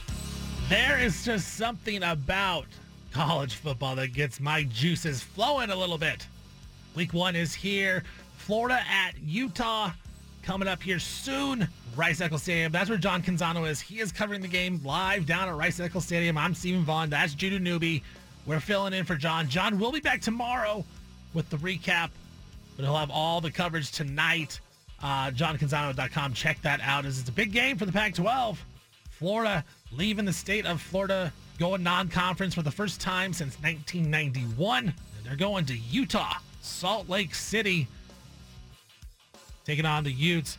There is just something about college football that gets my juices flowing a little bit. Week one is here. Florida at Utah coming up here soon. Rice Eccles Stadium. That's where John Canzano is. He is covering the game live down at Rice Eccles Stadium. I'm Steven Vaughan. That's Judah Newby. We're filling in for John. John will be back tomorrow with the recap, but he'll have all the coverage tonight. Uh, JohnCanzano.com. Check that out as it's a big game for the Pac-12. Florida leaving the state of Florida, going non-conference for the first time since 1991. And they're going to Utah, Salt Lake City, taking on the Utes.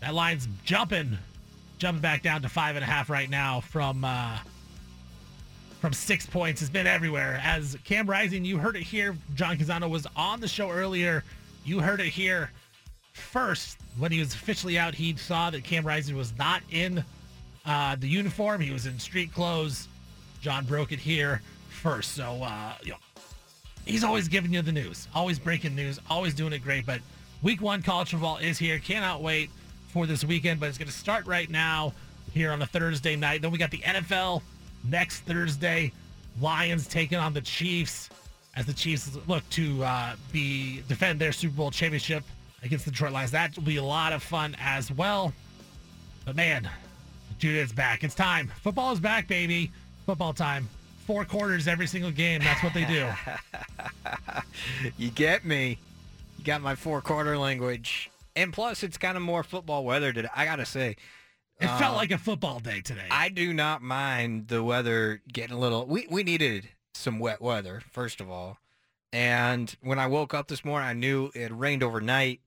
That line's jumping, jumping back down to five and a half right now from uh, from six points. It's been everywhere. As Cam Rising, you heard it here. John Canzano was on the show earlier. You heard it here first when he was officially out. He saw that Cam Rising was not in uh, the uniform. He was in street clothes. John broke it here first. So, uh, you know, he's always giving you the news, always breaking news, always doing it great. But week one college football is here. Cannot wait for this weekend, but it's going to start right now here on a Thursday night. Then we got the NFL next Thursday. Lions taking on the Chiefs as the Chiefs look to uh, be defend their Super Bowl championship against the Detroit Lions. That will be a lot of fun as well. But man, Judah's back. It's time. Football is back, baby. Football time. Four quarters every single game. That's what they do. you get me. You got my four quarter language. And plus, it's kind of more football weather today. I got to say. It felt uh, like a football day today. I do not mind the weather getting a little. We, we needed some wet weather, first of all. And when I woke up this morning, I knew it rained overnight,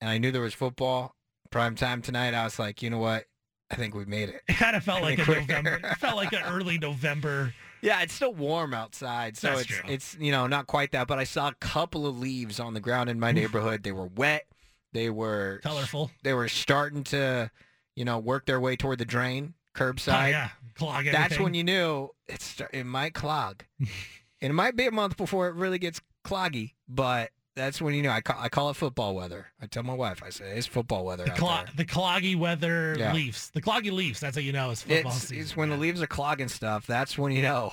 and I knew there was football prime time tonight. I was like, you know what? I think we made it. It kind of felt like a November. It felt like an early November. Yeah, it's still warm outside, so That's it's true. it's you know not quite that. But I saw a couple of leaves on the ground in my neighborhood. They were wet. They were Colorful. They were starting to, you know, work their way toward the drain oh, curbside. Oh, yeah, clog That's when you knew it's it might clog, and it might be a month before it really gets cloggy. But that's when you know I call, I call it football weather. I tell my wife, I say it's football weather The, out clo- there. the cloggy weather Yeah. Leafs. The cloggy Leafs. That's how you know it's football It's, season. it's when the leaves are clogging stuff. That's when you know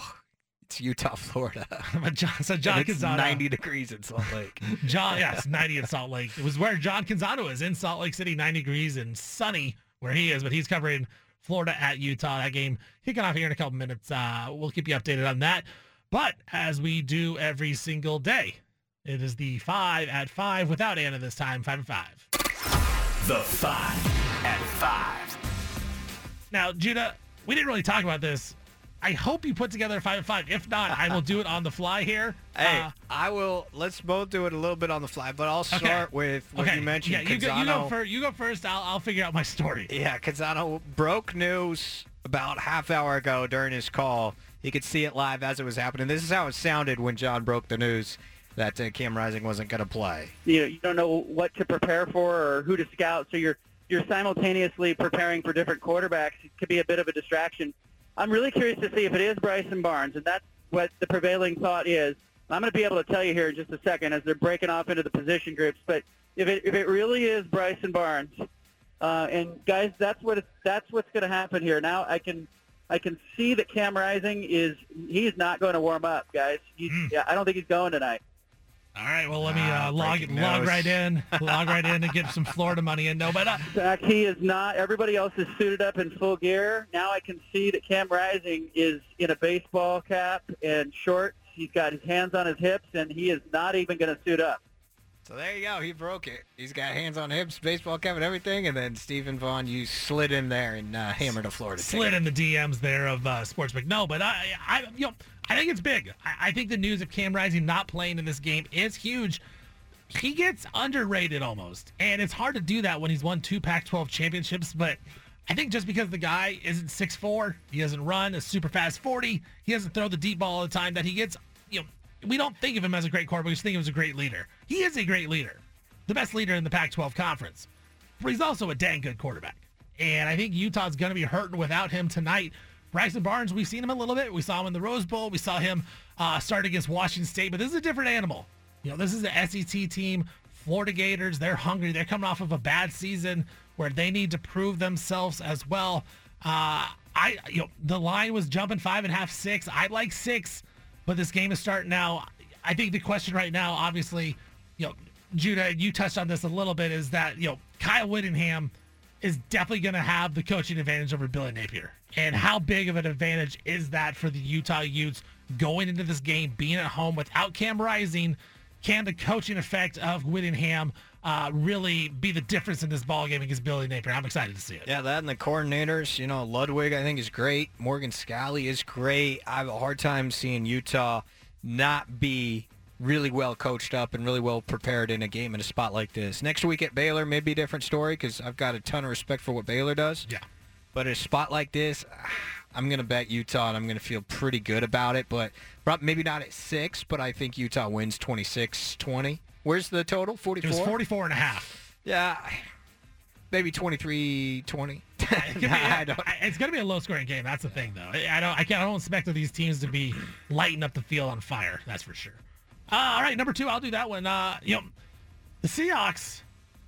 it's Utah, Florida. But John, so John And it's Canzano, 90 degrees in Salt Lake. John, yes, 90 in Salt Lake. It was where John Canzano is in Salt Lake City, 90 degrees and sunny where he is, but he's covering Florida at Utah. That game kicking off here in a couple minutes. Uh, we'll keep you updated on that. But as we do every single day, it is the five at five without Anna this time, five and five. The five at five. Now, Judah, we didn't really talk about this. I hope you put together a five and five. If not, I will do it on the fly here. Hey, Uh, I will. Let's both do it a little bit on the fly, but I'll start with what okay. you mentioned. Yeah, you go, you go Canzano. first. You go first. I'll, I'll figure out my story. Yeah, Canzano broke news about half hour ago during his call. You could see it live as it was happening. This is how it sounded when John broke the news that uh, Cam Rising wasn't going to play. you know, you don't know what to prepare for or who to scout, so you're you're simultaneously preparing for different quarterbacks. It could be a bit of a distraction. I'm really curious to see if it is Bryson Barnes, and that's what the prevailing thought is. I'm going to be able to tell you here in just a second as they're breaking off into the position groups. But if it if it really is Bryson Barnes, uh, and guys, that's what that's what's going to happen here. Now I can I can see that Cam Rising is he's not going to warm up, guys. He's, yeah, I don't think he's going tonight. All right. Well, let me Ah, uh, log log right in, log right in, and get some Florida money in. No, but uh, Zach, he is not. Everybody else is suited up in full gear. Now I can see that Cam Rising is in a baseball cap and shorts. He's got his hands on his hips, and he is not even going to suit up. So there you go. He broke it. He's got hands on hips, baseball cap, and everything. And then Steven Vaughan, you slid in there and uh, hammered a Florida slid ticket. in the DMs there of uh, Sportsbook. No, but I, I, you know, I think it's big. I, I think the news of Cam Rising not playing in this game is huge. He gets underrated almost, and it's hard to do that when he's won two Pac-12 championships. But I think just because the guy isn't 6'4", he doesn't run a super fast 40, he doesn't throw the deep ball all the time, that he gets, you know, we don't think of him as a great quarterback. We just think of him as a great leader. He is a great leader, the best leader in the Pac-12 conference. But he's also a dang good quarterback. And I think Utah's going to be hurting without him tonight. Bryson Barnes, we've seen him a little bit. We saw him in the Rose Bowl. We saw him uh, start against Washington State, but this is a different animal. You know, this is the SEC team, Florida Gators. They're hungry. They're coming off of a bad season where they need to prove themselves as well. Uh, I, you know, the line was jumping five and a half, six. I like six, but this game is starting now. I think the question right now, obviously, you know, Judah, you touched on this a little bit, is that you know Kyle Whittingham is definitely going to have the coaching advantage over Billy Napier. And how big of an advantage is that for the Utah Utes going into this game, being at home without Cam Rising? Can the coaching effect of Whittingham uh, really be the difference in this ball game against Billy Napier? I'm excited to see it. Yeah, that and the coordinators. You know, Ludwig, I think, is great. Morgan Scalley is great. I have a hard time seeing Utah not be really well coached up and really well prepared in a game in a spot like this. Next week at Baylor may be a different story because I've got a ton of respect for what Baylor does. Yeah. But in a spot like this, I'm going to bet Utah and I'm going to feel pretty good about it. But maybe not at six, but I think Utah wins 26-20. Where's the total? 44? It was 44 and a half. Yeah, maybe 23-20. It could be- I I- it's going to be a low scoring game. That's the thing, though. I I don't. I can't. I don't expect these teams to be lighting up the field on fire. That's for sure. Uh, all right, number two. I'll do that one. Uh, you know, the Seahawks,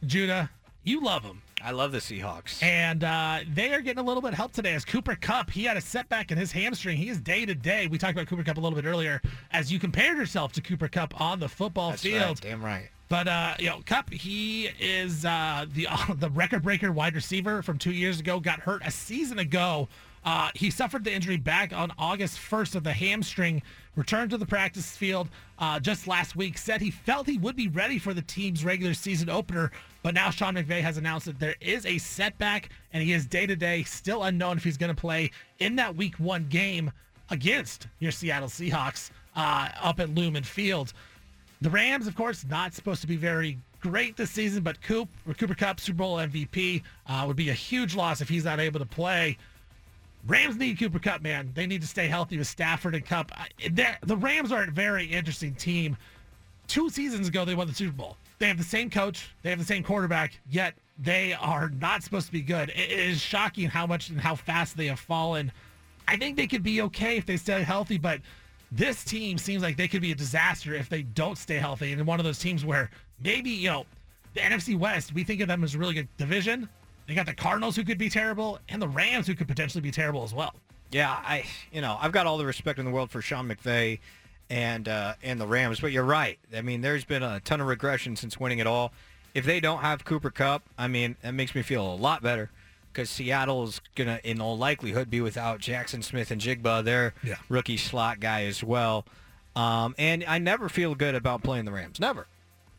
Judah. You love them. I love the Seahawks. And uh, they are getting a little bit of help today as Cooper Kupp, he had a setback in his hamstring. He is day to day. We talked about Cooper Kupp a little bit earlier as you compared yourself to Cooper Kupp on the football That's field. right. Damn right. But uh, you know, Kupp, he is uh, the the record breaker wide receiver from two years ago. Got hurt a season ago. Uh, he suffered the injury back on August 1st of the hamstring. Returned to the practice field uh, just last week. Said he felt he would be ready for the team's regular season opener. But now Sean McVay has announced that there is a setback, and he is day to day still unknown if he's going to play in that Week One game against your Seattle Seahawks uh, up at Lumen Field. The Rams, of course, not supposed to be very great this season, but Coop, Cooper Kupp, Super Bowl MVP, uh, would be a huge loss if he's not able to play. Rams need Cooper Kupp, man. They need to stay healthy with Stafford and Kupp. The Rams are a very interesting team. Two seasons ago, they won the Super Bowl. They have the same coach, they have the same quarterback, yet they are not supposed to be good. It is shocking how much and how fast they have fallen. I think they could be okay if they stay healthy, but this team seems like they could be a disaster if they don't stay healthy. And one of those teams where maybe, you know, the NFC West, we think of them as a really good division. They got the Cardinals who could be terrible and the Rams who could potentially be terrible as well. Yeah, I you know I've got all the respect in the world for Sean McVay and uh, and the Rams, but you're right. I mean, there's been a ton of regression since winning it all. If they don't have Cooper Kupp, I mean, that makes me feel a lot better because Seattle is gonna, in all likelihood, be without Jaxon Smith-Njigba, their Yeah. rookie slot guy as well. Um, and I never feel good about playing the Rams. Never.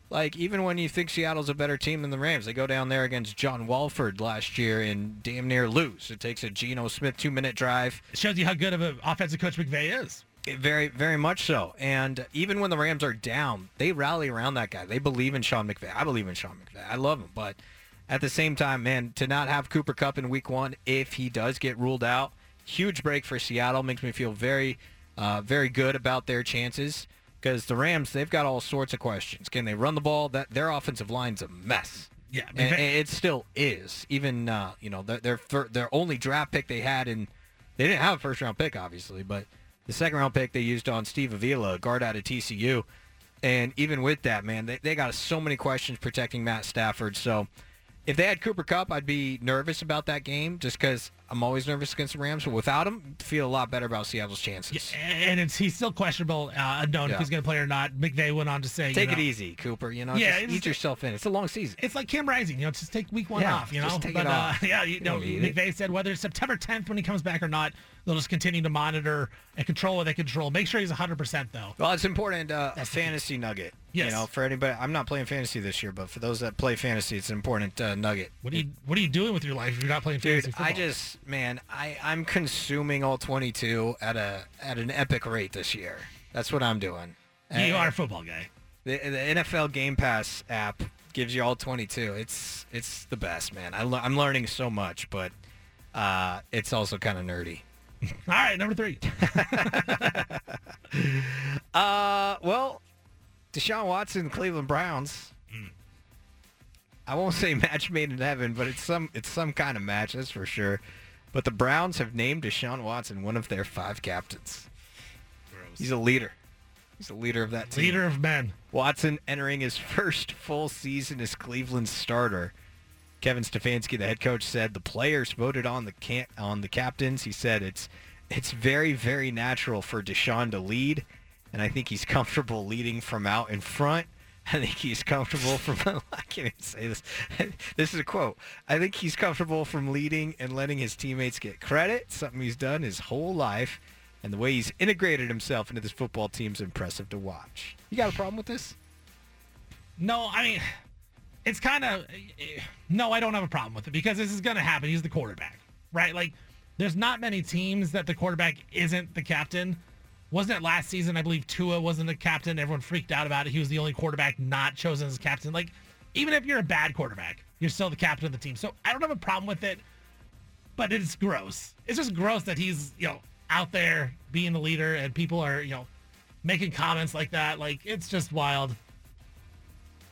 Like even when you think Seattle's a better team than the Rams, they go down there against John Wolford last year and damn near lose. It takes a Geno Smith two minute drive. It shows you how good of an offensive coach McVay is. Very, very much so. And even when the Rams are down, they rally around that guy. They believe in Sean McVay. I believe in Sean McVay. I love him. But at the same time, man, to not have Cooper Kupp in week one, if he does get ruled out, huge break for Seattle. Makes me feel very, uh, very good about their chances. Because the Rams, they've got all sorts of questions. Can they run the ball? That Their offensive line's a mess. Yeah, And McVay- it still is. Even uh, you know their their their only draft pick they had in they didn't have a first round pick obviously, but the second round pick they used on Steve Avila, a guard out of TCU, and even with that man, they they got so many questions protecting Matt Stafford. So if they had Cooper Kupp, I'd be nervous about that game just because I'm always nervous against the Rams. But without him, feel a lot better about Seattle's chances. And it's he's still questionable, uh, unknown Yeah. if he's going to play or not. McVay went on to say, Take you it easy, Cooper. You know, Yeah, just eat yourself in. It's a long season. It's like Cam Rising, you know, just take week one Yeah, off, you know. just take but it uh, off. yeah, you You know. McVay said whether it's September 10th when he comes back or not, they'll just continue to monitor and control what they control. Make sure he's 100% though. Well, it's important. Uh, a fantasy nugget. Yes. You know, for anybody, I'm not playing fantasy this year, but for those that play fantasy, it's an important uh, nugget. What are you What are you doing with your life if you're not playing fantasy Dude, football? I just man, I I'm consuming all 22 at a at an epic rate this year. That's what I'm doing. you are a football guy. The, the NFL Game Pass app gives you all 22. It's it's the best, man. I I'm learning so much, but uh, it's also kind of nerdy. All right, number three. Uh, well, Deshaun Watson, Cleveland Browns. I won't say match made in heaven, but it's some it's some kind of match, that's for sure. But the Browns have named Deshaun Watson one of their five captains. He's a leader. He's a leader of that team. Leader of men. Watson entering his first full season as Cleveland's starter. Kevin Stefanski, the head coach, said the players voted on the can- on the captains. He said it's it's very very natural for Deshaun to lead, and I think he's comfortable leading from out in front. I think he's comfortable from. I can't even say this. This is a quote. I think he's comfortable from leading and letting his teammates get credit. Something he's done his whole life, and the way he's integrated himself into this football team is impressive to watch. You got a problem with this? No, I mean, it's kind of no. I don't have a problem with it because this is going to happen. He's the quarterback, right? Like, there's not many teams that the quarterback isn't the captain. Wasn't it last season? I believe Tua wasn't the captain. Everyone freaked out about it. He was the only quarterback not chosen as captain. Like, even if you're a bad quarterback, you're still the captain of the team. So I don't have a problem with it, but it's gross. It's just gross that he's you know out there being the leader and people are you know making comments like that. Like, it's just wild.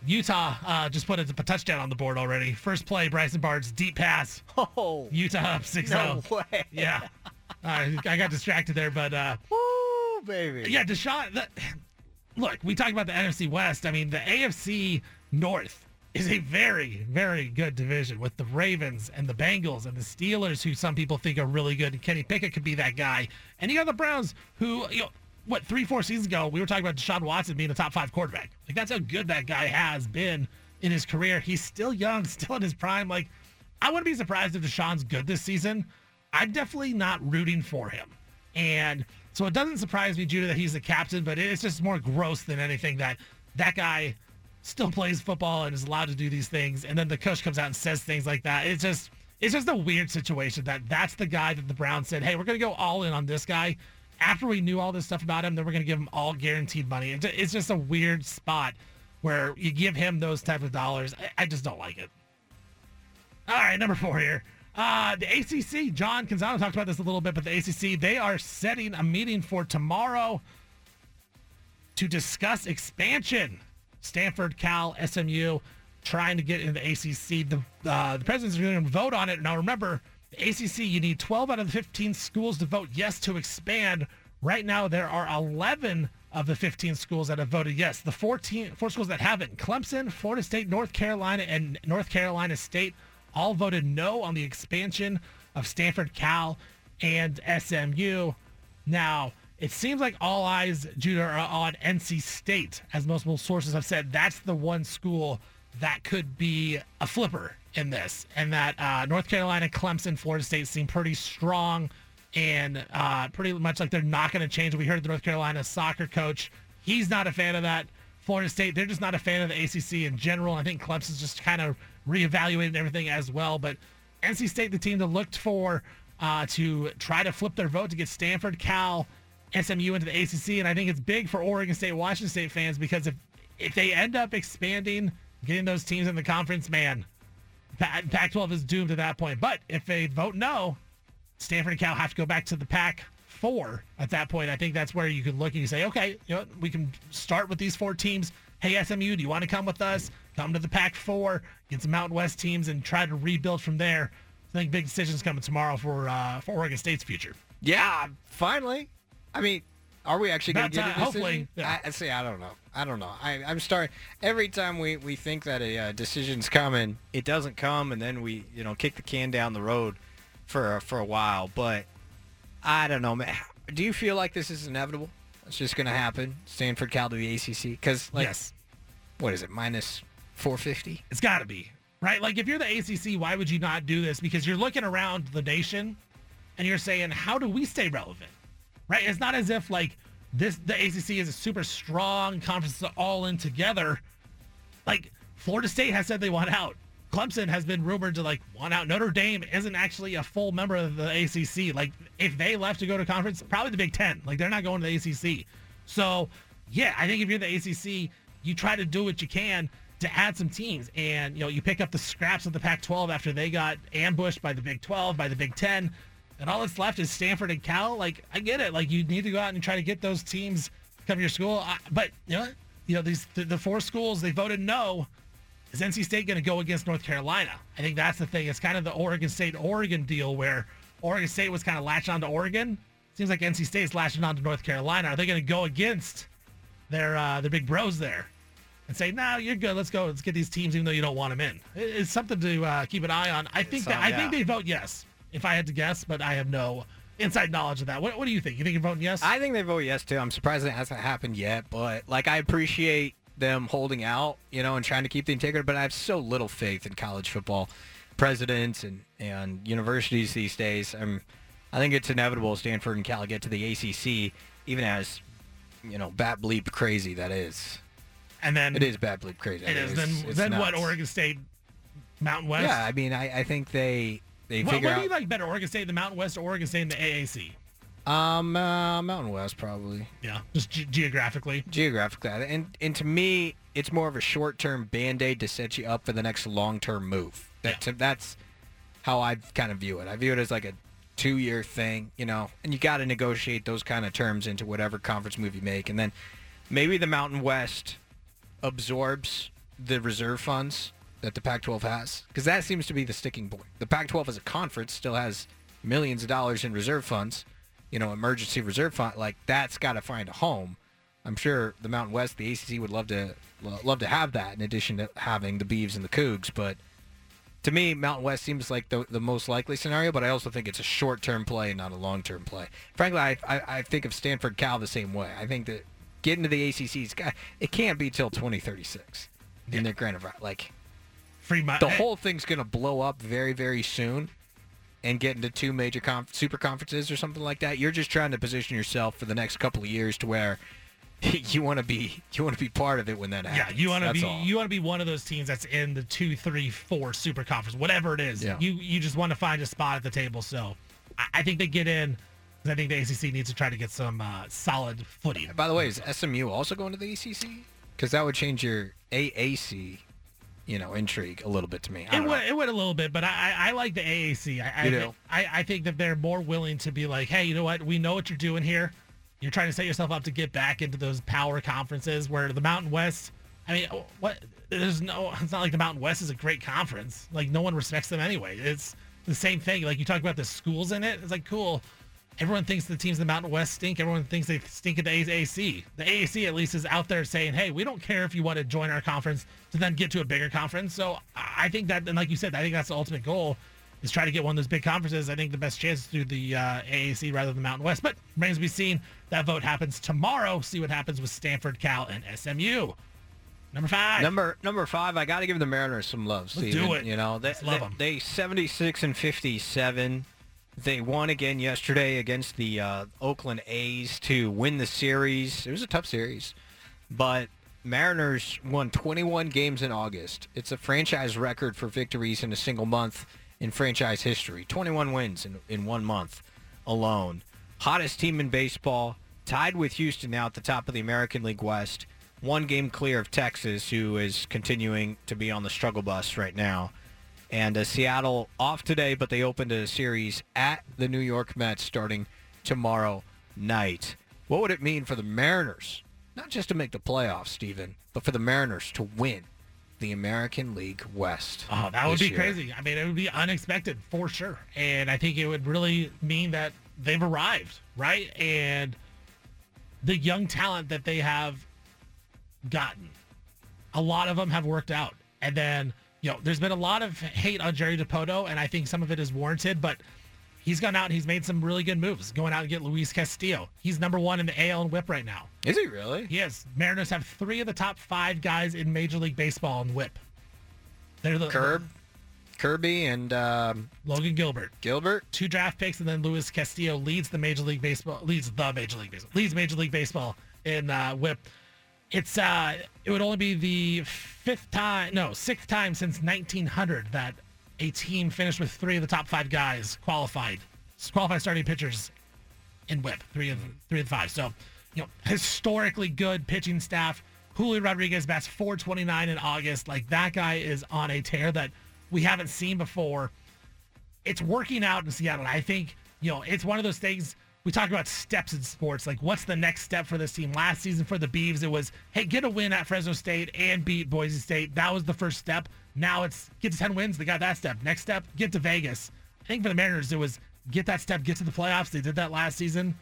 Utah uh, just put a, a touchdown on the board already. First play, Bryson Barnes deep pass. Oh, Utah up 6-0. no way. Yeah. Uh, I got distracted there, but uh, Woo, baby. yeah, Deshaun. The, look, we talked about the NFC West. I mean, the AFC North is a very, very good division with the Ravens and the Bengals and the Steelers, who some people think are really good. And Kenny Pickett could be that guy. And you got the Browns, who you know. What three, four seasons ago, we were talking about Deshaun Watson being a top five quarterback. Like that's how good that guy has been in his career. He's still young, still in his prime. Like I wouldn't be surprised if Deshaun's good this season. I'm definitely not rooting for him. And so it doesn't surprise me, Judah, that he's the captain, but it's just more gross than anything that that guy still plays football and is allowed to do these things. And then the coach comes out and says things like that. It's just, it's just a weird situation that that's the guy that the Browns said, hey, we're going to go all in on this guy. After we knew all this stuff about him, then we're going to give him all guaranteed money. It's, just a weird spot where you give him those type of dollars. I, I just don't like it. All right, number four here. Uh, the ACC, John Canzano talked about this a little bit, but the ACC, they are setting a meeting for tomorrow to discuss expansion. Stanford, Cal, SMU, trying to get into the ACC. The, uh, the president's going to vote on it. Now, remember, ACC, you need 12 out of the 15 schools to vote yes to expand. Right now, there are 11 of the 15 schools that have voted yes. The 14 four schools that haven't, Clemson, Florida State, North Carolina, and North Carolina State, all voted no on the expansion of Stanford, Cal, and SMU. Now, it seems like all eyes, Judah, are on NC State, as multiple sources have said. That's the one school that could be a flipper in this, and that uh, North Carolina, Clemson, Florida State seem pretty strong and uh, pretty much like they're not going to change. We heard the North Carolina soccer coach; he's not a fan of that. Florida State, they're just not a fan of the ACC in general. I think Clemson's just kind of reevaluating everything as well. But NC State, the team that looked for uh, to try to flip their vote to get Stanford, Cal, SMU into the ACC, and I think it's big for Oregon State, Washington State fans because if if they end up expanding, getting those teams in the conference, man, Pac-12 is doomed at that point. But if they vote no, Stanford and Cal have to go back to the Pac-4 at that point. I think that's where you can look and you say, okay, you know, we can start with these four teams. Hey, SMU, do you want to come with us? Come to the Pac-4, get some Mountain West teams, and try to rebuild from there. I think big decisions coming tomorrow for uh, for Oregon State's future. Yeah, finally. I mean, are we actually going to get a decision? hopefully, yeah. I, see. I don't know. I don't know. I, I'm starting every time we, we think that a uh, decision's coming, it doesn't come, and then we you know kick the can down the road for for a while. But I don't know, man. Do you feel like this is inevitable? It's just going to happen. Stanford, Cal to the ACC because like, yes. What is it? Minus four fifty. It's got to be right. Like if you're the ACC, why would you not do this? Because you're looking around the nation, and you're saying, how do we stay relevant? Right? It's not as if like this the ACC is a super strong conference all in together. Like Florida State has said they want out. Clemson has been rumored to like want out. Notre Dame isn't actually a full member of the ACC. Like if they left to go to conference, probably the Big Ten. Like they're not going to the ACC. So yeah, I think if you're the ACC, you try to do what you can to add some teams, and you know you pick up the scraps of the Pac-12 after they got ambushed by the Big 12, by the Big 10, and all that's left is Stanford and Cal. Like I get it. Like you need to go out and try to get those teams to come to your school. I, but you know, you know these the, the four schools they voted no. Is NC State going to go against North Carolina? I think that's the thing. It's kind of the Oregon State Oregon deal where Oregon State was kind of latching on to Oregon. Seems like NC State's latching on to North Carolina. Are they going to go against their uh, their big bros there and say, "No, you're good. Let's go. Let's get these teams, even though you don't want them in." It's something to uh, keep an eye on. I think It's, that uh, I think they vote yes. If I had to guess, but I have no inside knowledge of that. What, what do you think? You think you're voting yes? I think they vote yes too. I'm surprised it hasn't happened yet, but like I appreciate them holding out, you know, and trying to keep the integrity. But I have so little faith in college football presidents and and universities these days. I'm, I think it's inevitable Stanford and Cal get to the ACC, even as you know, bat bleep crazy that is. And then It is bat bleep crazy. It is. Then It's then what? Oregon State, Mountain West. Yeah, I mean, I, I think they they What, figure what out. do you like better, Oregon State, the Mountain West, or Oregon State, and the AAC? Um, uh, Mountain West probably. Yeah, just ge- geographically. Geographically, and and to me, it's more of a short-term band-aid to set you up for the next long-term move. That to, that's how I kind of view it. I view it as like a two-year thing, you know, and you got to negotiate those kind of terms into whatever conference move you make, and then maybe the Mountain West absorbs the reserve funds that the Pac-12 has, because that seems to be the sticking point. The Pac-12 as a conference still has millions of dollars in reserve funds, you know, emergency reserve fund. Like that's got to find a home. I'm sure the Mountain West, the ACC would love to love to have that in addition to having the Beavs and the Cougs. But to me, Mountain West seems like the, the most likely scenario. But I also think it's a short term play, and not a long term play. Frankly, I, I I think of Stanford Cal the same way. I think that getting to the ACC's got it can't be till 2036 in their grand of like The whole thing's going to blow up very, very soon and get into two major conf- super conferences or something like that. You're just trying to position yourself for the next couple of years to where you want to be you want to be part of it when that happens. Yeah, you want to be all. you want to be one of those teams that's in the two, three, four super conference, whatever it is. Yeah. You you just want to find a spot at the table. So I, I think they get in. I think the ACC needs to try to get some uh, solid footing. By the way, is SMU also going to the ACC? Because that would change your AAC, you know, intrigue a little bit to me. It would, it would a little bit, but I, I I like the AAC. I, I, You do? I, I think that they're more willing to be like, hey, you know what? We know what you're doing here. You're trying to set yourself up to get back into those power conferences where the Mountain West. I mean, oh, what? There's no. It's not like the Mountain West is a great conference. Like no one respects them anyway. It's the same thing. Like you talk about the schools in it. It's like cool. Everyone thinks the teams in the Mountain West stink. Everyone thinks they stink at the AAC. The AAC at least is out there saying, "Hey, we don't care if you want to join our conference to then get to a bigger conference." So I think that, and like you said, I think that's the ultimate goal is try to get one of those big conferences. I think the best chance is through the uh, AAC rather than the Mountain West. But remains to be seen. That vote happens tomorrow. See what happens with Stanford, Cal, and SMU. Number five. Number number five, I got to give the Mariners some love. Let's do it. You know, they, Let's love they, 'em. they 76 and 57. They won again yesterday against the uh, Oakland A's to win the series. It was a tough series, but Mariners won 21 games in August. It's a franchise record for victories in a single month in franchise history. 21 wins in, in one month alone. Hottest team in baseball, tied with Houston now at the top of the American League West. One game clear of Texas, who is continuing to be on the struggle bus right now. And uh, Seattle off today, but they opened a series at the New York Mets starting tomorrow night. What would it mean for the Mariners? Not just to make the playoffs, Steven, but for the Mariners to win the American League West. Oh, that would be year. crazy. I mean, it would be unexpected for sure. And I think it would really mean that they've arrived, right? And the young talent that they have gotten, a lot of them have worked out. And then, you know, there's been a lot of hate on Jerry Dipoto, and I think some of it is warranted, but he's gone out and he's made some really good moves, going out and get Luis Castillo. He's number one in the AL and whip right now. Is he really? Yes. Mariners have three of the top five guys in Major League Baseball in whip. They're the Curb, Kirby, and um, Logan Gilbert. Gilbert. Two draft picks, and then Luis Castillo leads the Major League Baseball, leads the Major League Baseball, leads Major League Baseball in uh, WHIP. It's uh, it would only be the fifth time, no, sixth time since 1900 that a team finished with three of the top five guys qualified, qualified starting pitchers in WHIP, three of three of the five. So, you know, historically good pitching staff. Julio Rodriguez bats 429 in August. Like that guy is on a tear that we haven't seen before. It's working out in Seattle. I think, you know, it's one of those things we talk about steps in sports. Like, what's the next step for this team? Last season for the Beavs, it was, hey, get a win at Fresno State and beat Boise State. That was the first step. Now it's get to 10 wins. They got that step. Next step, get to Vegas. I think for the Mariners, it was get that step, get to the playoffs. They did that last season.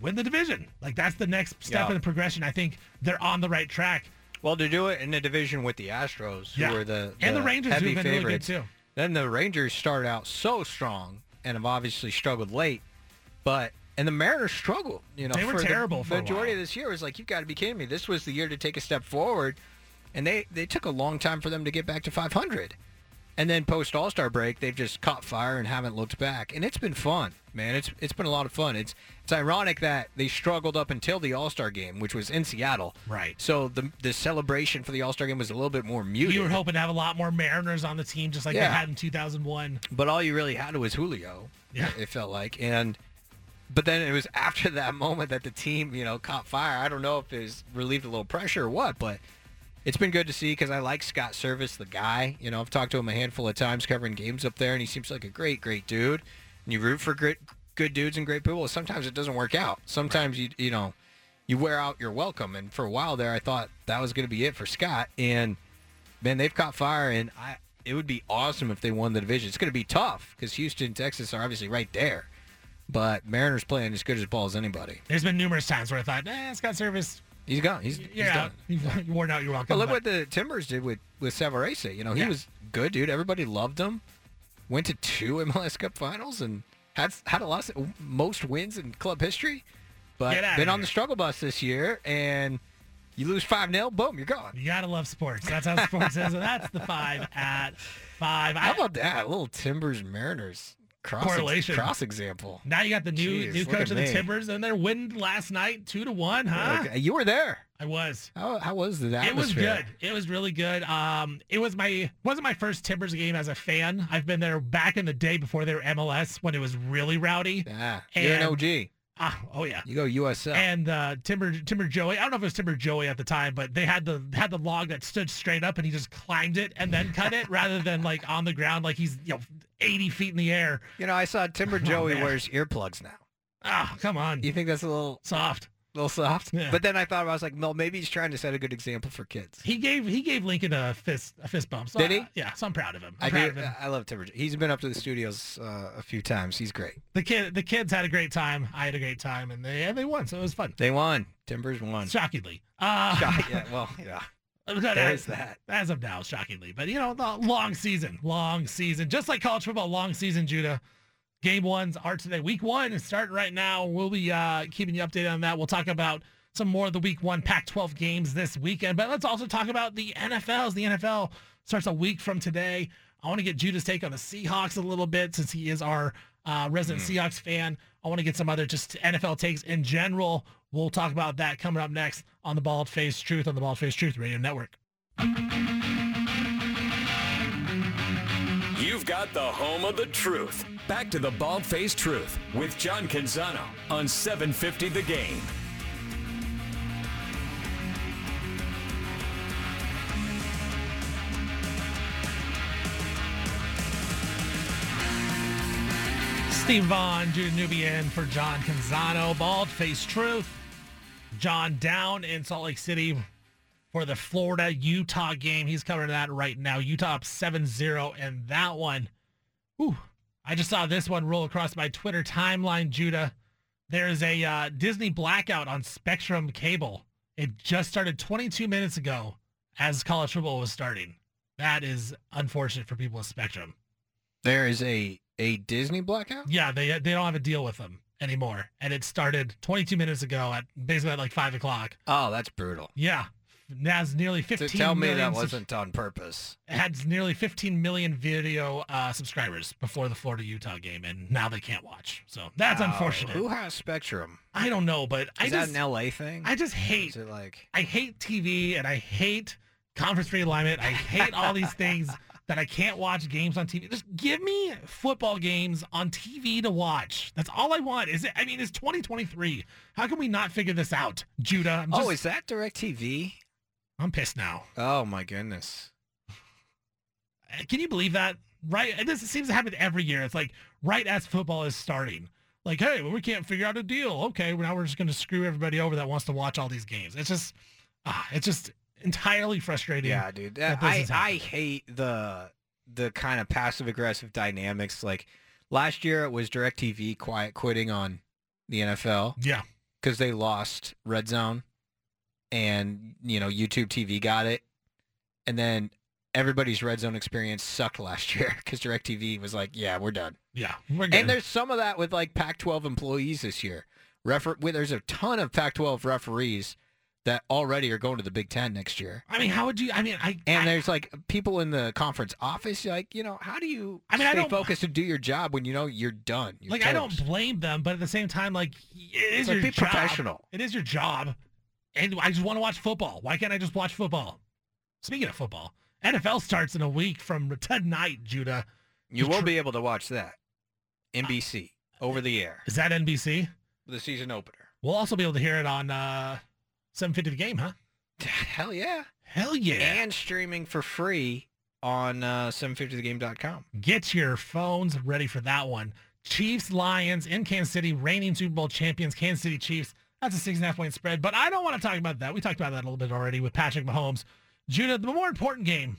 Win the division. Like, that's the next step Yeah. in the progression. I think they're on the right track. Well, to do it in a division with the Astros, who Yeah. were the, And the Rangers, heavy who've been really good, favorites. too. Then the Rangers started out so strong and have obviously struggled late, but and the Mariners struggled. You know, They were for the terrible for a majority of this year. Was like you've got to be kidding me. This was the year to take a step forward, and they they took a long time for them to get back to 500. And then post All Star break, they've just caught fire and haven't looked back. And it's been fun, man. It's it's been a lot of fun. It's it's ironic that they struggled up until the All Star game, which was in Seattle. Right. So the the celebration for the All Star game was a little bit more muted. You were hoping to have a lot more Mariners on the team, just like they had in 2001. But all you really had was Julio. Yeah. It felt like. And but then it was after that moment that the team, you know, caught fire. I don't know if it was relieved a little pressure or what, but it's been good to see because I like Scott Servais, the guy. You know, I've talked to him a handful of times covering games up there, and he seems like a great, great dude. And you root for great, good dudes and great people. Sometimes it doesn't work out. Sometimes you, you know, you wear out your welcome. And for a while there, I thought that was going to be it for Scott. And man, they've caught fire, and I. It would be awesome if they won the division. It's going to be tough because Houston, Texas are obviously right there, but Mariners playing as good as ball as anybody. There's been numerous times where I thought, eh, Scott Servais, He's gone. He's, you're he's done. You've worn out. You're welcome. But look But what the Timbers did with with Savarese. You know, he Yeah. was good, dude. Everybody loved him. Went to two MLS Cup finals and had had a lot of, most wins in club history. But been on the struggle bus this year, and you lose five 0 boom, you're gone. You gotta love sports. That's how sports is, and that's the five at five. How about that? A little Timbers Mariners Cross correlation. cross example. Now you got the new Jeez, new coach of the me. Timbers, and they're winning last night, two to one, huh? Okay, You were there. I was. How, how was the It was good. It was really good. Um, it was my wasn't my first Timbers game as a fan. I've been there back in the day before they were MLS when it was really rowdy. Yeah, you're an OG. Ah, oh yeah. You go USL. And uh, Timber Timber Joey, I don't know if it was Timber Joey at the time, but they had the had the log that stood straight up, and he just climbed it and then cut it, rather than like on the ground, like he's you know eighty feet in the air. you know, I saw Timber Oh, Joey man. wears earplugs now. Ah, come on. You think that's a little soft? A little soft? Yeah. But then I thought I was like, well, maybe he's trying to set a good example for kids. He gave he gave Lincoln a fist a fist bump. So Did he? I- yeah, so I'm proud of him. I'm I proud do. of him. I love Timber. He's been up to the studios uh, a few times. He's great. The kid the kids had a great time. I had a great time, and they and they won, so it was fun. They won. Timbers won. Shockingly. Uh, Shock- yeah, well, yeah. But There's that. As of now, shockingly. But, you know, the long season, long season. Just like college football, long season, Judah. Game ones are today. Week one is starting right now. We'll be uh, keeping you updated on that. We'll talk about some more of the week one Pac-12 games this weekend. But let's also talk about the NFLs. The NFL starts a week from today. I want to get Judah's take on the Seahawks a little bit since he is our uh, resident Seahawks fan. I want to get some other just NFL takes in general. We'll talk about that coming up next on the Bald Face Truth on the Bald Face Truth Radio Network. Got the home of the truth. Back to the Bald Faced Truth with John Canzano on 750 The Game. Steve Vaughan, Judah Newby in for John Canzano, Bald Face Truth. John down in Salt Lake City for the Florida Utah game. He's covering that right now. Utah up 7-0 and that one. Whew, I just saw this one roll across my Twitter timeline, Judah. There's a uh, Disney blackout on Spectrum Cable. It just started 22 minutes ago as college football was starting. That is unfortunate for people with Spectrum. There is a a Disney blackout. Yeah, they they don't have a deal with them anymore, and it started 22 minutes ago at basically at like five o'clock. Oh, that's brutal. Yeah, has nearly 15. To tell me that wasn't on purpose. It had nearly 15 million video uh, subscribers before the Florida Utah game, and now they can't watch. So that's Wow. unfortunate. Who has Spectrum? I don't know, but I Is that just an LA thing? I just hate Is it like I hate TV and I hate conference realignment. I hate all these things that I can't watch games on TV. Just give me football games on TV to watch. That's all I want. Is it? I mean, it's 2023. How can we not figure this out, Judah? I'm Oh, just- is that DirecTV? I'm pissed now. Oh my goodness. Can you believe that? Right? And this seems to happen every year. It's like right as football is starting. Like, hey, well, we can't figure out a deal. Okay, well, now we're just going to screw everybody over that wants to watch all these games. It's just, ah, it's just entirely frustrating. Yeah, dude. I I hate the the kind of passive aggressive dynamics. Like last year, it was DirecTV quiet quitting on the NFL. Yeah. because they lost Red Zone, and you know YouTube TV got it, and then everybody's Red Zone experience sucked last year because DirecTV was like, "Yeah, we're done." Yeah, we're good. And there's some of that with like Pac-12 employees this year. Refer- there's a ton of Pac-12 referees that already are going to the Big Ten next year. I mean, how would you? I mean, I And there's like people in the conference office, like you know, how do you I mean, I don't- focus to do your job when you know you're done? You're like I don't blame them, but at the same time, like it is Like, your be job. professional. It is your job, and I just want to watch football. Why can't I just watch football? Speaking of football, NFL starts in a week from tonight, Judah. You will be able to watch that. NBC over the air. Is that NBC? The season opener. We'll also be able to hear it on uh, 750 The Game, huh? Hell yeah. Hell yeah. And streaming for free on uh, 750thegame.com. Get your phones ready for that one. Chiefs Lions in Kansas City, reigning Super Bowl champions, Kansas City Chiefs. That's a six and a half point spread, but I don't want to talk about that. We talked about that a little bit already with Patrick Mahomes. Judah, the more important game,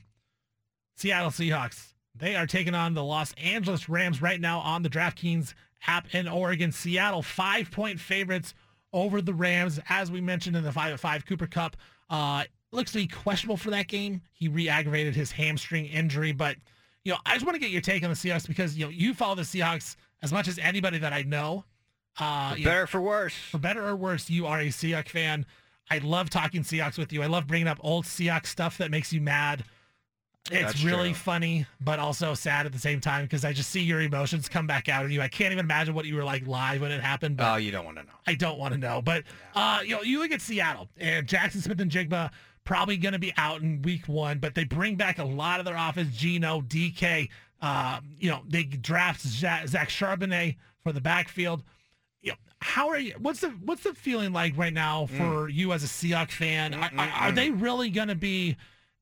Seattle Seahawks. They are taking on the Los Angeles Rams right now on the DraftKings app in Oregon. Seattle five point favorites over the Rams, as we mentioned in the five at five Cooper Kupp. Uh, looks to be questionable for that game. He re-aggravated his hamstring injury, but you know, I just want to get your take on the Seahawks because you know you follow the Seahawks as much as anybody that I know. Uh, For know, better or for worse. for better or worse, you are a Seahawks fan. I love talking Seahawks with you. I love bringing up old Seahawks stuff that makes you mad. It's That's really true. funny, but also sad at the same time because I just see your emotions come back out of you. I can't even imagine what you were like live when it happened. But Oh, you don't want to know. I don't want to know. But uh, you know, you look at Seattle and Jaxon Smith-Njigba probably going to be out in week one, but they bring back a lot of their offense. Geno, DK, uh, you know, they draft Zach, Zach Charbonnet for the backfield. How are you? What's the what's the feeling like right now mm. for you as a Seahawks fan? Are, are, are they really going to be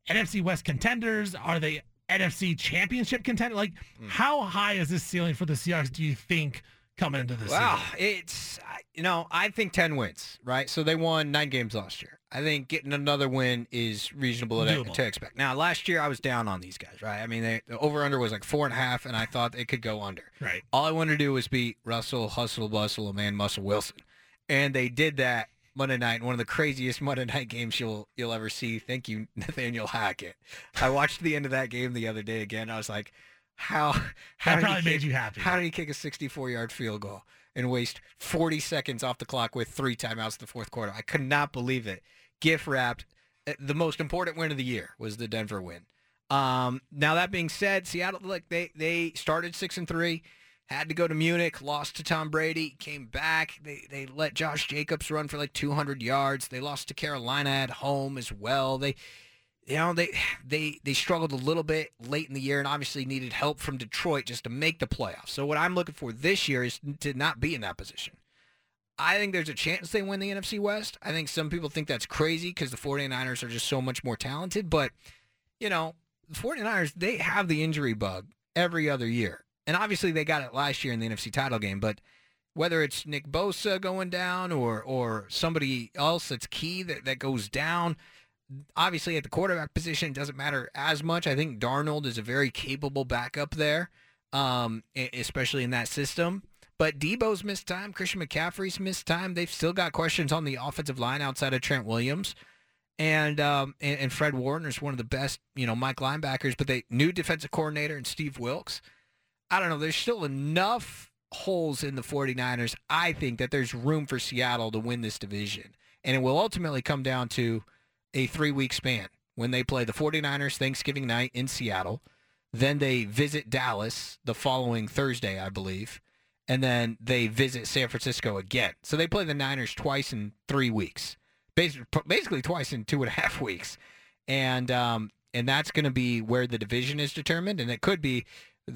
NFC West contenders? Are they NFC Championship contender? Like, mm. how high is this ceiling for the Seahawks? Do you think coming into this Wow, season? it's you know I think ten wins, right? So they won nine games last year. I think getting another win is reasonable to, to expect. Now, last year I was down on these guys, right? I mean, they, the over under was like four and a half, and I thought they could go under. Right. All I wanted to do was beat Russell, Hustle, Bustle, man, Muscle Wilson, and they did that Monday night. One of the craziest Monday night games you'll you'll ever see. Thank you, Nathaniel Hackett. I watched the end of that game the other day again. I was like, how how That did he probably made kick- you happy. How did he kick a 64 yard field goal and waste 40 seconds off the clock with three timeouts in the fourth quarter? I could not believe it. Gift wrapped. Uh, The most important win of the year was the Denver win. Um, now that being said, Seattle like they they started six and three, had to go to Munich, lost to Tom Brady, came back. They they let Josh Jacobs run for like 200 yards. They lost to Carolina at home as well. They you know they they they struggled a little bit late in the year and obviously needed help from Detroit just to make the playoffs. So what I'm looking for this year is to not be in that position. I think there's a chance they win the NFC West. I think some people think that's crazy because the 49ers are just so much more talented, but you know, the 49ers they have the injury bug every other year. And obviously they got it last year in the NFC title game, but whether it's Nick Bosa going down or or somebody else that's key that, that goes down, obviously at the quarterback position it doesn't matter as much. I think Darnold is a very capable backup there, um, especially in that system. But Debo's missed time. Christian McCaffrey's missed time. They've still got questions on the offensive line outside of Trent Williams. And, um, and and Fred Warner is one of the best, you know, Mike linebackers. But they new defensive coordinator and Steve Wilks. I don't know. There's still enough holes in the 49ers. I think that there's room for Seattle to win this division. And it will ultimately come down to a three week span when they play the 49ers Thanksgiving night in Seattle. Then they visit Dallas the following Thursday, I believe. And then they visit San Francisco again. So they play the Niners twice in three weeks, basically, twice in two and a half weeks. And um, and that's going to be where the division is determined, and it could be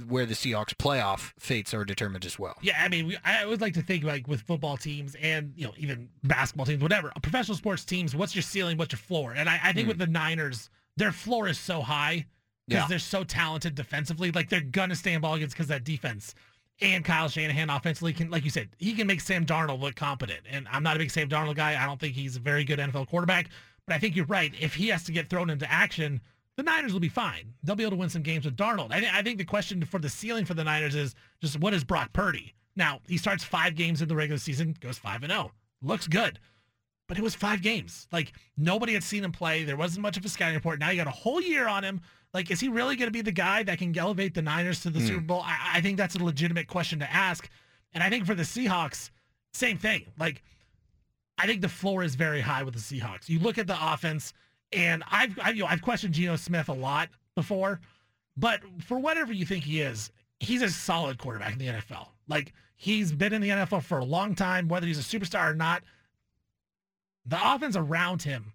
where the Seahawks playoff fates are determined as well. Yeah, I mean, we, I would like to think like with football teams and you know even basketball teams, whatever, professional sports teams. What's your ceiling? What's your floor? And I, I think Hmm. with the Niners, their floor is so high because Yeah. they're so talented defensively. Like they're gonna stay in ball games because that defense. And Kyle Shanahan offensively can, like you said, he can make Sam Darnold look competent. And I'm not a big Sam Darnold guy. I don't think he's a very good NFL quarterback. But I think you're right. If he has to get thrown into action, the Niners will be fine. They'll be able to win some games with Darnold. I, thi- I think the question for the ceiling for the Niners is just what is Brock Purdy? Now, he starts five games in the regular season, goes 5 and 0. Looks good. But it was five games. Like nobody had seen him play. There wasn't much of a scouting report. Now you got a whole year on him. Like, is he really going to be the guy that can elevate the Niners to the Hmm. Super Bowl? I, I think that's a legitimate question to ask. And I think for the Seahawks, same thing. Like, I think the floor is very high with the Seahawks. You look at the offense, and I've I, you know I've questioned Geno Smith a lot before, but for whatever you think he is, he's a solid quarterback in the NFL. Like he's been in the NFL for a long time, whether he's a superstar or not. The offense around him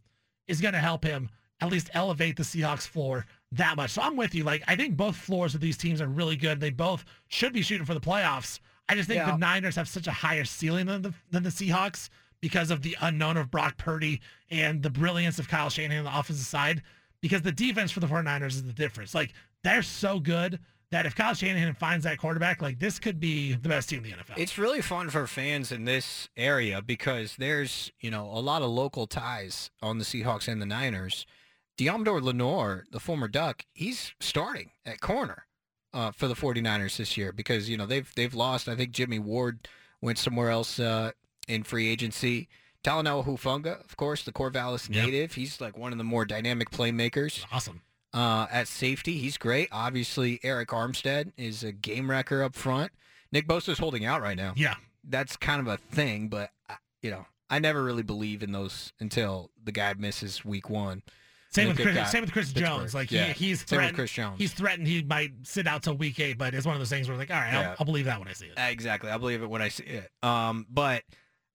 is going to help him at least elevate the Seahawks floor that much. So I'm with you. Like I think both floors of these teams are really good. They both should be shooting for the playoffs. I just think Yeah. the Niners have such a higher ceiling than the than the Seahawks because of the unknown of Brock Purdy and the brilliance of Kyle Shanahan on the offensive side. Because the defense for the 49ers is the difference. Like they're so good that if Kyle Shanahan finds that quarterback, like this could be the best team in the NFL. It's really fun for fans in this area because there's, you know, a lot of local ties on the Seahawks and the Niners. Deommodore Lenoir, the former Duck, he's starting at corner uh, for the 49ers this year because, you know, they've they've lost. I think Jimmy Ward went somewhere else uh, in free agency. Talanoa Hufanga, of course, the Corvallis Yep. native. He's like one of the more dynamic playmakers. Awesome. Uh, at safety, he's great. Obviously, Arik Armstead is a game wrecker up front. Nick Bosa's holding out right now. Yeah. That's kind of a thing, but, I- you know, I never really believe in those until the guy misses week one. Same with Chris, same with Chris Pittsburgh. Jones. Like yeah. he, he's threatened. Chris Jones. He's threatened he might sit out till week eight, but it's one of those things where like, all right, Yeah. I'll, I'll believe that when I see it. Uh, Exactly. I'll believe it when I see it. Um, but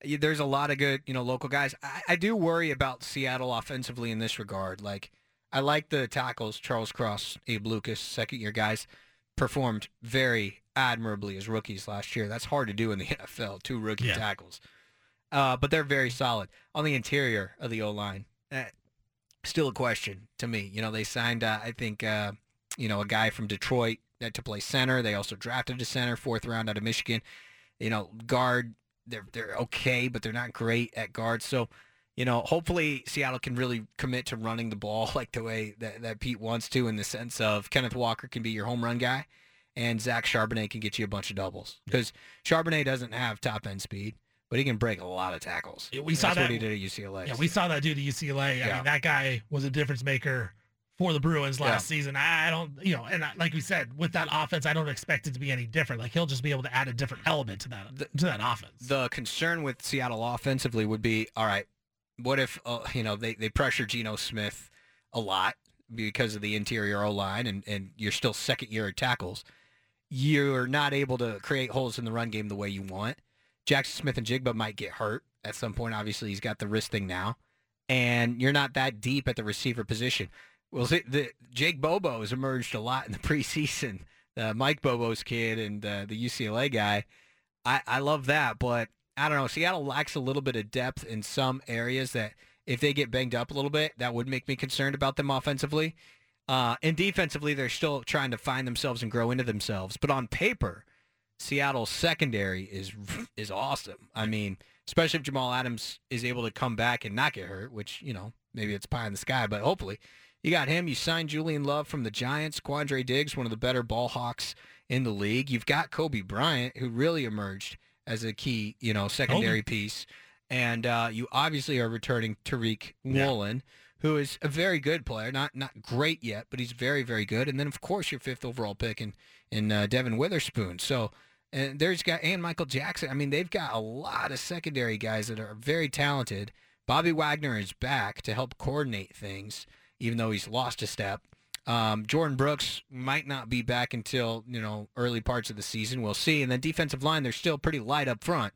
there's a lot of good, you know, local guys. I, I do worry about Seattle offensively in this regard. Like, I like the tackles. Charles Cross, Abe Lucas, second year guys, performed very admirably as rookies last year. That's hard to do in the NFL. Two rookie Yeah. tackles. Uh, but they're very solid on the interior of the O line. Uh, still a question to me. You know, they signed, uh, I think, uh, you know, a guy from Detroit that to play center. They also drafted a center, fourth round out of Michigan. You know, guard, they're they're okay, but they're not great at guard. So, you know, hopefully Seattle can really commit to running the ball like the way that, that Pete wants to, in the sense of Kenneth Walker can be your home run guy, and Zach Charbonnet can get you a bunch of doubles because Charbonnet doesn't have top end speed, but he can break a lot of tackles. We saw That's that what he did at UCLA. Yeah, we saw that dude at UCLA. I Yeah. mean, that guy was a difference maker for the Bruins last Yeah. season. I don't, you know, and I, like we said, with that offense, I don't expect it to be any different. Like he'll just be able to add a different element to that to that offense. The concern with Seattle offensively would be, all right, what if uh, you know they, they pressure Geno Smith a lot because of the interior O line, and and you're still second year at tackles. You're not able to create holes in the run game the way you want. Jaxon Smith-Njigba might get hurt at some point. Obviously, he's got the wrist thing now, and you're not that deep at the receiver position. Well, see, the Jake Bobo has emerged a lot in the preseason. Uh, Mike Bobo's kid and uh, the UCLA guy. I, I love that, but I don't know. Seattle lacks a little bit of depth in some areas that if they get banged up a little bit, that would make me concerned about them offensively. Uh, and defensively, they're still trying to find themselves and grow into themselves. But on paper, Seattle's secondary is is awesome. I mean, especially if Jamal Adams is able to come back and not get hurt, which you know maybe it's pie in the sky, but hopefully you got him. You signed Julian Love from the Giants. Quandre Diggs, one of the better ball hawks in the league. You've got Coby Bryant, who really emerged as a key, you know, secondary piece. And uh, you obviously are returning Tariq Woolen, who is a very good player, not not great yet, but he's very very good. And then of course your fifth overall pick in in uh, Devon Witherspoon. So and there's got and Michael Jackson. I mean, they've got a lot of secondary guys that are very talented. Bobby Wagner is back to help coordinate things, even though he's lost a step. Um, Jordyn Brooks might not be back until you know early parts of the season. We'll see. And then defensive line, they're still pretty light up front,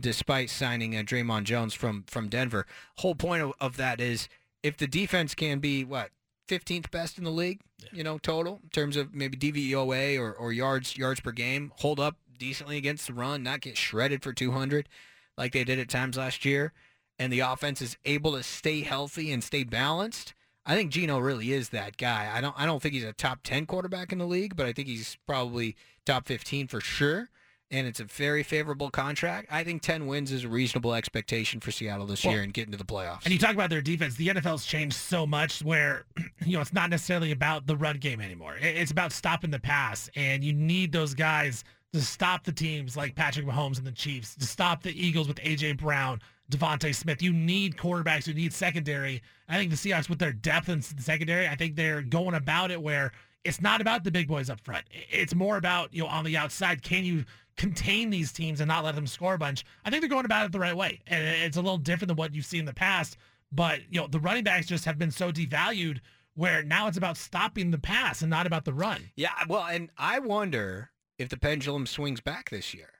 despite signing uh, Dre'Mont Jones from from Denver. Whole point of, of that is if the defense can be what 15th best in the league, you know, total in terms of maybe DVOA or, or yards yards per game, hold up decently against the run, not get shredded for 200 like they did at times last year, and the offense is able to stay healthy and stay balanced. I think Geno really is that guy. I don't I don't think he's a top 10 quarterback in the league, but I think he's probably top 15 for sure. And it's a very favorable contract. I think 10 wins is a reasonable expectation for Seattle this Well, year and getting to the playoffs. And you talk about their defense. The NFL's changed so much where, you know, it's not necessarily about the run game anymore. It's about stopping the pass. And you need those guys to stop the teams like Patrick Mahomes and the Chiefs, to stop the Eagles with A.J. Brown, DeVonta Smith. You need quarterbacks You need secondary. I think the Seahawks, with their depth in secondary, I think they're going about it where it's not about the big boys up front. It's more about, you know, on the outside, can you contain these teams and not let them score a bunch? I think they're going about it the right way. And it's a little different than what you've seen in the past. But, you know, the running backs just have been so devalued where now it's about stopping the pass and not about the run. Yeah, well, and I wonder if the pendulum swings back this year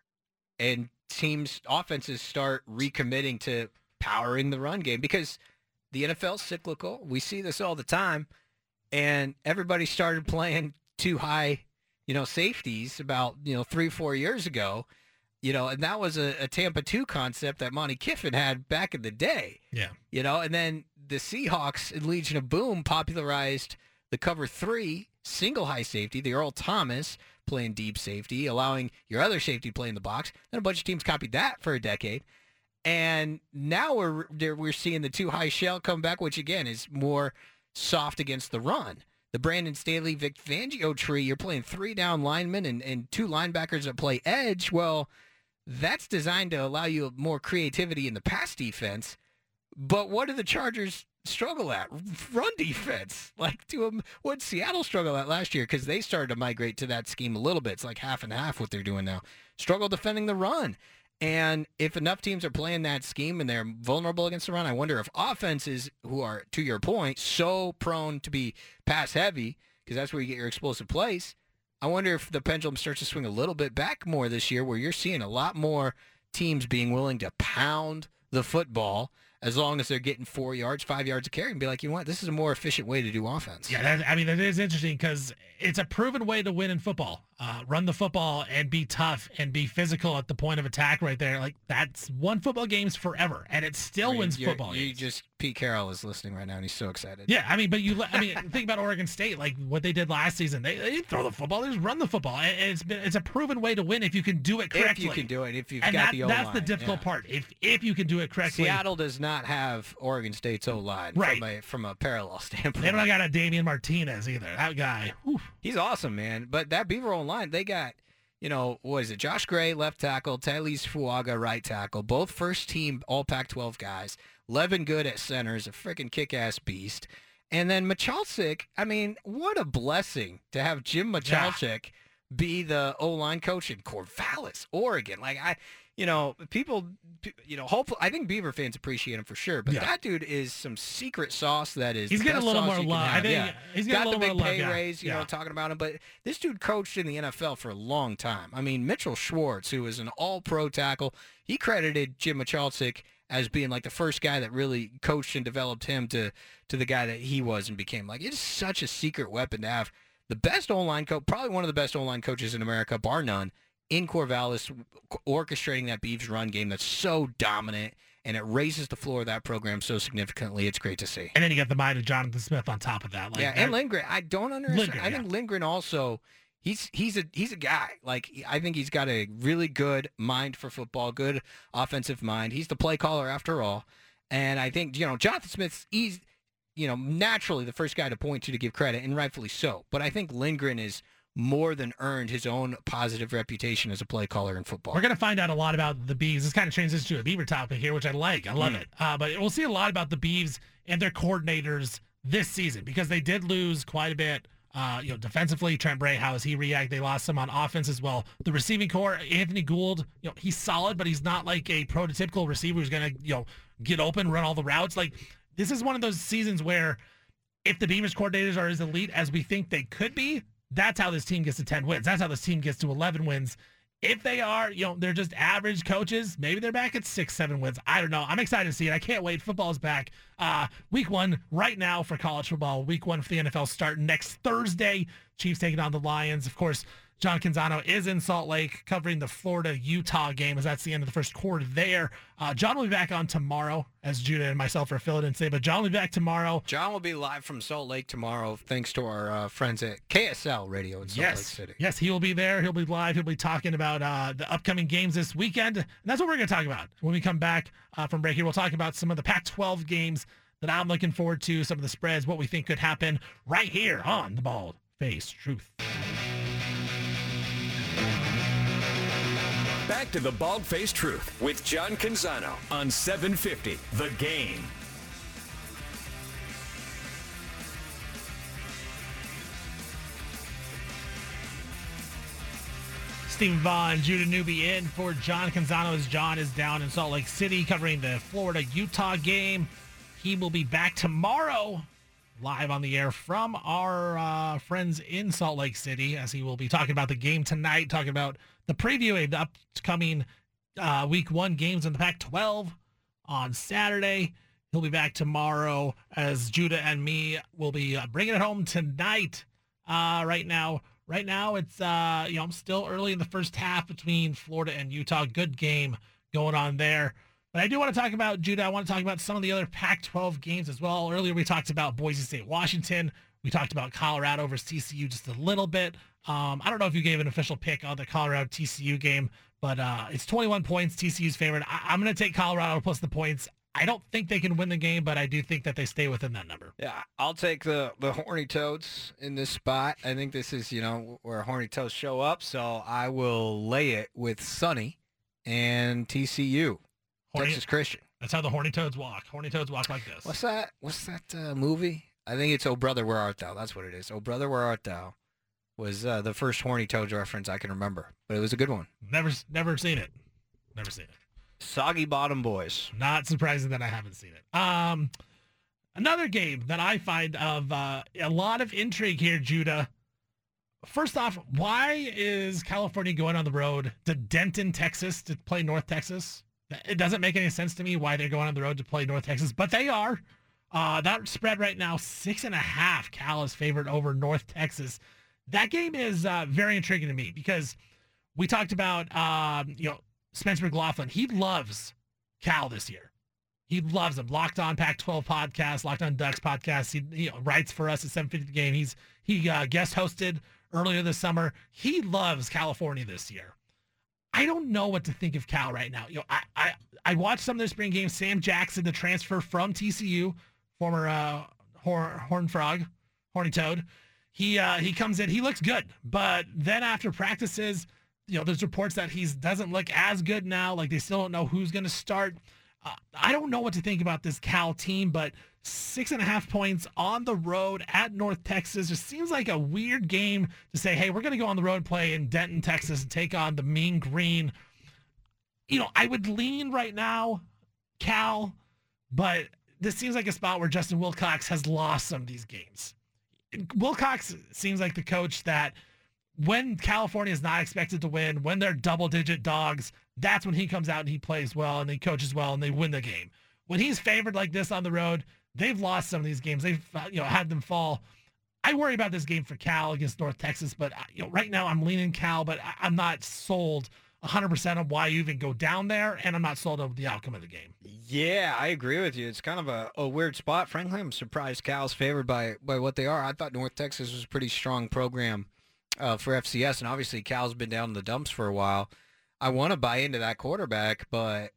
and teams offenses start recommitting to powering the run game because the NFL's cyclical. We see this all the time and everybody started playing too high, you know, safeties about, you know, 3 4 years ago. You know, and that was a, a Tampa 2 concept that Monte Kiffin had back in the day. Yeah. You know, and then the Seahawks in Legion of Boom popularized the cover three single high safety, the Earl Thomas playing deep safety, allowing your other safety to play in the box. Then a bunch of teams copied that for a decade. And now we're we're seeing the two high shell come back, which again is more soft against the run. The Brandon Staley Vic Fangio tree, you're playing three down linemen and, and two linebackers that play edge. Well, that's designed to allow you more creativity in the pass defense. But what do the Chargers struggle at? Run defense. Like to um, them, what Seattle struggle at last year because they started to migrate to that scheme a little bit. It's like half and half what they're doing now. Struggle defending the run. And if enough teams are playing that scheme and they're vulnerable against the run, I wonder if offenses who are, to your point, so prone to be pass heavy, because that's where you get your explosive plays. I wonder if the pendulum starts to swing a little bit back more this year, where you're seeing a lot more teams being willing to pound the football as long as they're getting four yards, five yards of carry, and be like, you know what, this is a more efficient way to do offense. Yeah, that, I mean, that is interesting because it's a proven way to win in football. Uh, run the football and be tough and be physical at the point of attack right there. Like, that's won football games forever, and it still wins football You games. just Pete Carroll is listening right now, and he's so excited. Yeah, I mean, but you, I mean, think about Oregon State, like what they did last season. They, they throw the football; they just run the football. And it's been, it's a proven way to win if you can do it correctly. If you can do it, if you've and got that, the O line, that's the difficult yeah. part. If if you can do it correctly, Seattle does not have Oregon State's O line Right. from a from a parallel standpoint. they don't got a Damien Martinez either. That guy, whew. He's awesome, man. But that Beaver O line, they got, you know, what is it? Josh Gray, left tackle, Taliese Fuaga, right tackle, both first team All Pac-12 guys. Levengood at center is a freaking kick-ass beast. And then Michalczik, I mean, what a blessing to have Jim Michalczik be the O-line coach in Corvallis, Oregon. Like I, you know, people, you know, hopefully, I think Beaver fans appreciate him for sure. But Yeah. that dude is some secret sauce that is. He's getting a little more love. I think yeah. he's got a little the big more love, pay yeah. raise, you know, talking about him. But this dude coached in the NFL for a long time. I mean, Mitchell Schwartz, who was an All-Pro tackle, he credited Jim Michalczik as being like the first guy that really coached and developed him to to the guy that he was and became. Like it's such a secret weapon to have. The best O-line coach, probably one of the best O-line coaches in America, bar none, in Corvallis, orchestrating that Beavs run game that's so dominant and it raises the floor of that program so significantly. It's great to see. and then you got the mind of Jonathan Smith on top of that. Like yeah, that- and Lindgren. I don't understand. Lindgren, I think Lindgren also. He's he's a he's a guy. Like I think he's got a really good mind for football, good offensive mind. He's the play caller after all, and I think you know Jonathan Smith's he's you know naturally the first guy to point to to give credit, and rightfully so. But I think Lindgren is more than earned his own positive reputation as a play caller in football. We're going to find out a lot about the Beavs. This kind of transitions to a Beaver topic here, which I like. I love Mm. it. Uh, but we'll see a lot about the Beavs and their coordinators this season because they did lose quite a bit. Uh, you know, defensively, Trent Bray, how does he react? They lost some on offense as well. The receiving core, Anthony Gould, you know, he's solid, but he's not like a prototypical receiver who's going to, you know, get open, run all the routes. Like, this is one of those seasons where if the Beavers coordinators are as elite as we think they could be, that's how this team gets to 10 wins. That's how this team gets to 11 wins. If they are, you know, they're just average coaches, maybe they're back at six, seven wins. I don't know. I'm excited to see it. I can't wait. Football is back. Uh, week one right now for college football. Week one for the NFL start next Thursday. Chiefs taking on the Lions. Of course, John Canzano is in Salt Lake covering the Florida-Utah game as that's the end of the first quarter there. Uh, John will be back on tomorrow as Judah and myself are filling in today, but John will be back tomorrow. John will be live from Salt Lake tomorrow, thanks to our uh, friends at KSL Radio in Salt yes. Lake City. Yes, he will be there. He'll be live. He'll be talking about uh, the upcoming games this weekend. And that's what we're going to talk about when we come back uh, from break here. We'll talk about some of the Pac-12 games that I'm looking forward to, some of the spreads, what we think could happen right here on the Bald Faced Truth. Back to the Bald Faced Truth with John Canzano on 750 The Game. Steven Vaughan, Judah Newby in for John Canzano as John is down in Salt Lake City covering the Florida-Utah game. He will be back tomorrow live on the air from our uh, friends in Salt Lake City as he will be talking about the game tonight, talking about the preview of the upcoming uh, week one games in the Pac-12 on Saturday. He'll be back tomorrow as Judah and me will be uh, bringing it home tonight. Uh, right now, right now it's uh, you know I'm still early in the first half between Florida and Utah. Good game going on there. But I do want to talk about Judah. I want to talk about some of the other Pac-12 games as well. Earlier we talked about Boise State, Washington. We talked about Colorado versus TCU just a little bit. Um, I don't know if you gave an official pick on the Colorado TCU game, but uh, it's 21 points. TCU's favorite. I- I'm going to take Colorado plus the points. I don't think they can win the game, but I do think that they stay within that number. Yeah, I'll take the the horny toads in this spot. I think this is you know where horny toads show up, so I will lay it with Sonny and TCU, Horny- Texas Christian. That's how the horny toads walk. Horny toads walk like this. What's that? What's that uh, movie? I think it's Oh Brother Where Art Thou. That's what it is. Oh Brother Where Art Thou was uh, the first horny toads reference I can remember, but it was a good one. Never, never seen it. Never seen it. Soggy Bottom Boys. Not surprising that I haven't seen it. Um, another game that I find of uh, a lot of intrigue here, Judah. First off, why is California going on the road to Denton, Texas to play North Texas? It doesn't make any sense to me why they're going on the road to play North Texas, but they are. Uh, that spread right now, six and a half. Cal is favored over North Texas. That game is uh, very intriguing to me because we talked about, um, you know, Spencer McLaughlin. He loves Cal this year. He loves them. Locked on Pac-12 podcast, Locked on Ducks podcast. He know, writes for us at 750 game. He's he uh, guest hosted earlier this summer. He loves California this year. I don't know what to think of Cal right now. You know, I I, I watched some of the spring games. Sam Jackson, the transfer from TCU, former uh, Horn, Horn Frog, Horny Toad. He uh, he comes in. He looks good, but then after practices, you know, there's reports that he doesn't look as good now. Like they still don't know who's going to start. Uh, I don't know what to think about this Cal team, but six and a half points on the road at North Texas just seems like a weird game to say, hey, we're going to go on the road play in Denton, Texas and take on the Mean Green. You know, I would lean right now Cal, but this seems like a spot where Justin Wilcox has lost some of these games. Wilcox seems like the coach that when California is not expected to win, when they're double digit dogs, that's when he comes out and he plays well and he coaches well and they win the game. When he's favored like this on the road, they've lost some of these games. They've uh, you know had them fall. I worry about this game for Cal against North Texas, but uh, you know right now I'm leaning Cal, but I'm not sold 100% of why you even go down there, and I'm not sold on the outcome of the game. Yeah, I agree with you. It's kind of a, a weird spot. Frankly, I'm surprised Cal's favored by by what they are. I thought North Texas was a pretty strong program uh, for FCS, and obviously Cal's been down in the dumps for a while. I want to buy into that quarterback, but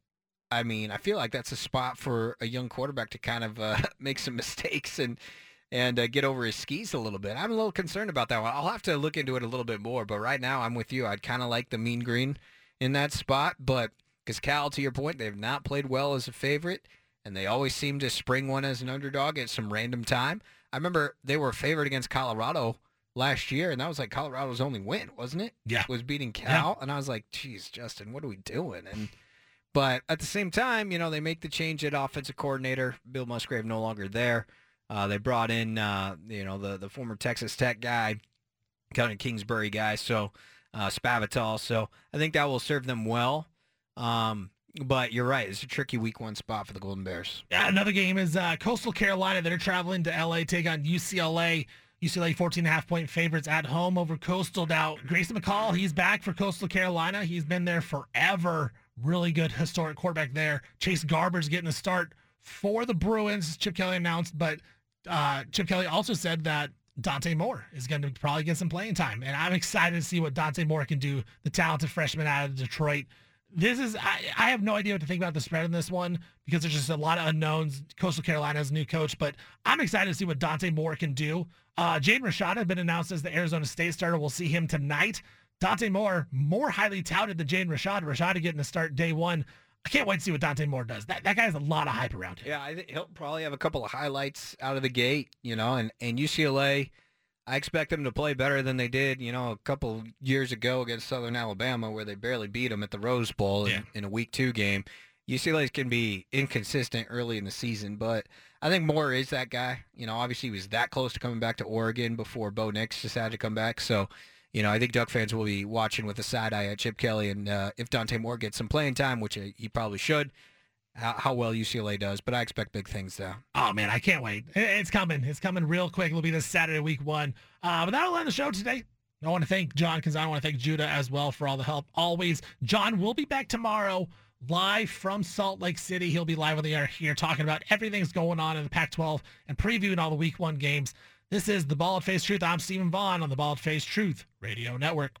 I mean, I feel like that's a spot for a young quarterback to kind of uh, make some mistakes and and uh, get over his skis a little bit. I'm a little concerned about that one. I'll have to look into it a little bit more, but right now I'm with you. I'd kind of like the Mean Green in that spot, but because Cal, to your point, they've not played well as a favorite, and they always seem to spring one as an underdog at some random time. I remember they were favored against Colorado last year, and that was like Colorado's only win, wasn't it? Yeah, was beating Cal, yeah. and I was like, "Geez, Justin, what are we doing?" And but at the same time, you know, they make the change at offensive coordinator. Bill Musgrave no longer there. Uh, they brought in, uh, you know, the the former Texas Tech guy, kind of Kingsbury guy, so uh, Spavital. So I think that will serve them well. Um, but you're right; it's a tricky Week One spot for the Golden Bears. Yeah, another game is uh, Coastal Carolina. They're traveling to LA, take on UCLA. UCLA 14 and a half point favorites at home over Coastal. Now, Grayson McCall, he's back for Coastal Carolina. He's been there forever. Really good historic quarterback there. Chase Garbers getting a start for the Bruins. Chip Kelly announced, but uh, Chip Kelly also said that Dante Moore is going to probably get some playing time. And I'm excited to see what Dante Moore can do, the talented freshman out of Detroit. This is, I, I have no idea what to think about the spread in this one because there's just a lot of unknowns. Coastal Carolina's new coach, but I'm excited to see what Dante Moore can do. Uh, Jaden Rashada has been announced as the Arizona State starter. We'll see him tonight. Dante Moore, more highly touted than Jaden Rashada. Rashada getting to start day one. I can't wait to see what Dante Moore does. That that guy has a lot of hype around him. Yeah, I think he'll probably have a couple of highlights out of the gate, you know, and, and UCLA, I expect them to play better than they did, you know, a couple years ago against Southern Alabama where they barely beat them at the Rose Bowl yeah. in, in a week two game. UCLA can be inconsistent early in the season, but I think Moore is that guy. You know, obviously he was that close to coming back to Oregon before Bo Nix decided to come back. So, you know, I think Duck fans will be watching with a side eye at Chip Kelly, and uh, if Dante Moore gets some playing time, which he probably should, how, how, well UCLA does. But I expect big things there. Oh man, I can't wait! It's coming. It's coming real quick. It'll be this Saturday, week one. Uh, but that'll end the show today. I want to thank John because I want to thank Judah as well for all the help. Always, John will be back tomorrow live from Salt Lake City. He'll be live on the air here talking about everything that's going on in the Pac-12 and previewing all the Week One games. This is the Bald Faced Truth. I'm Steven Vaughan on the Bald Faced Truth Radio Network.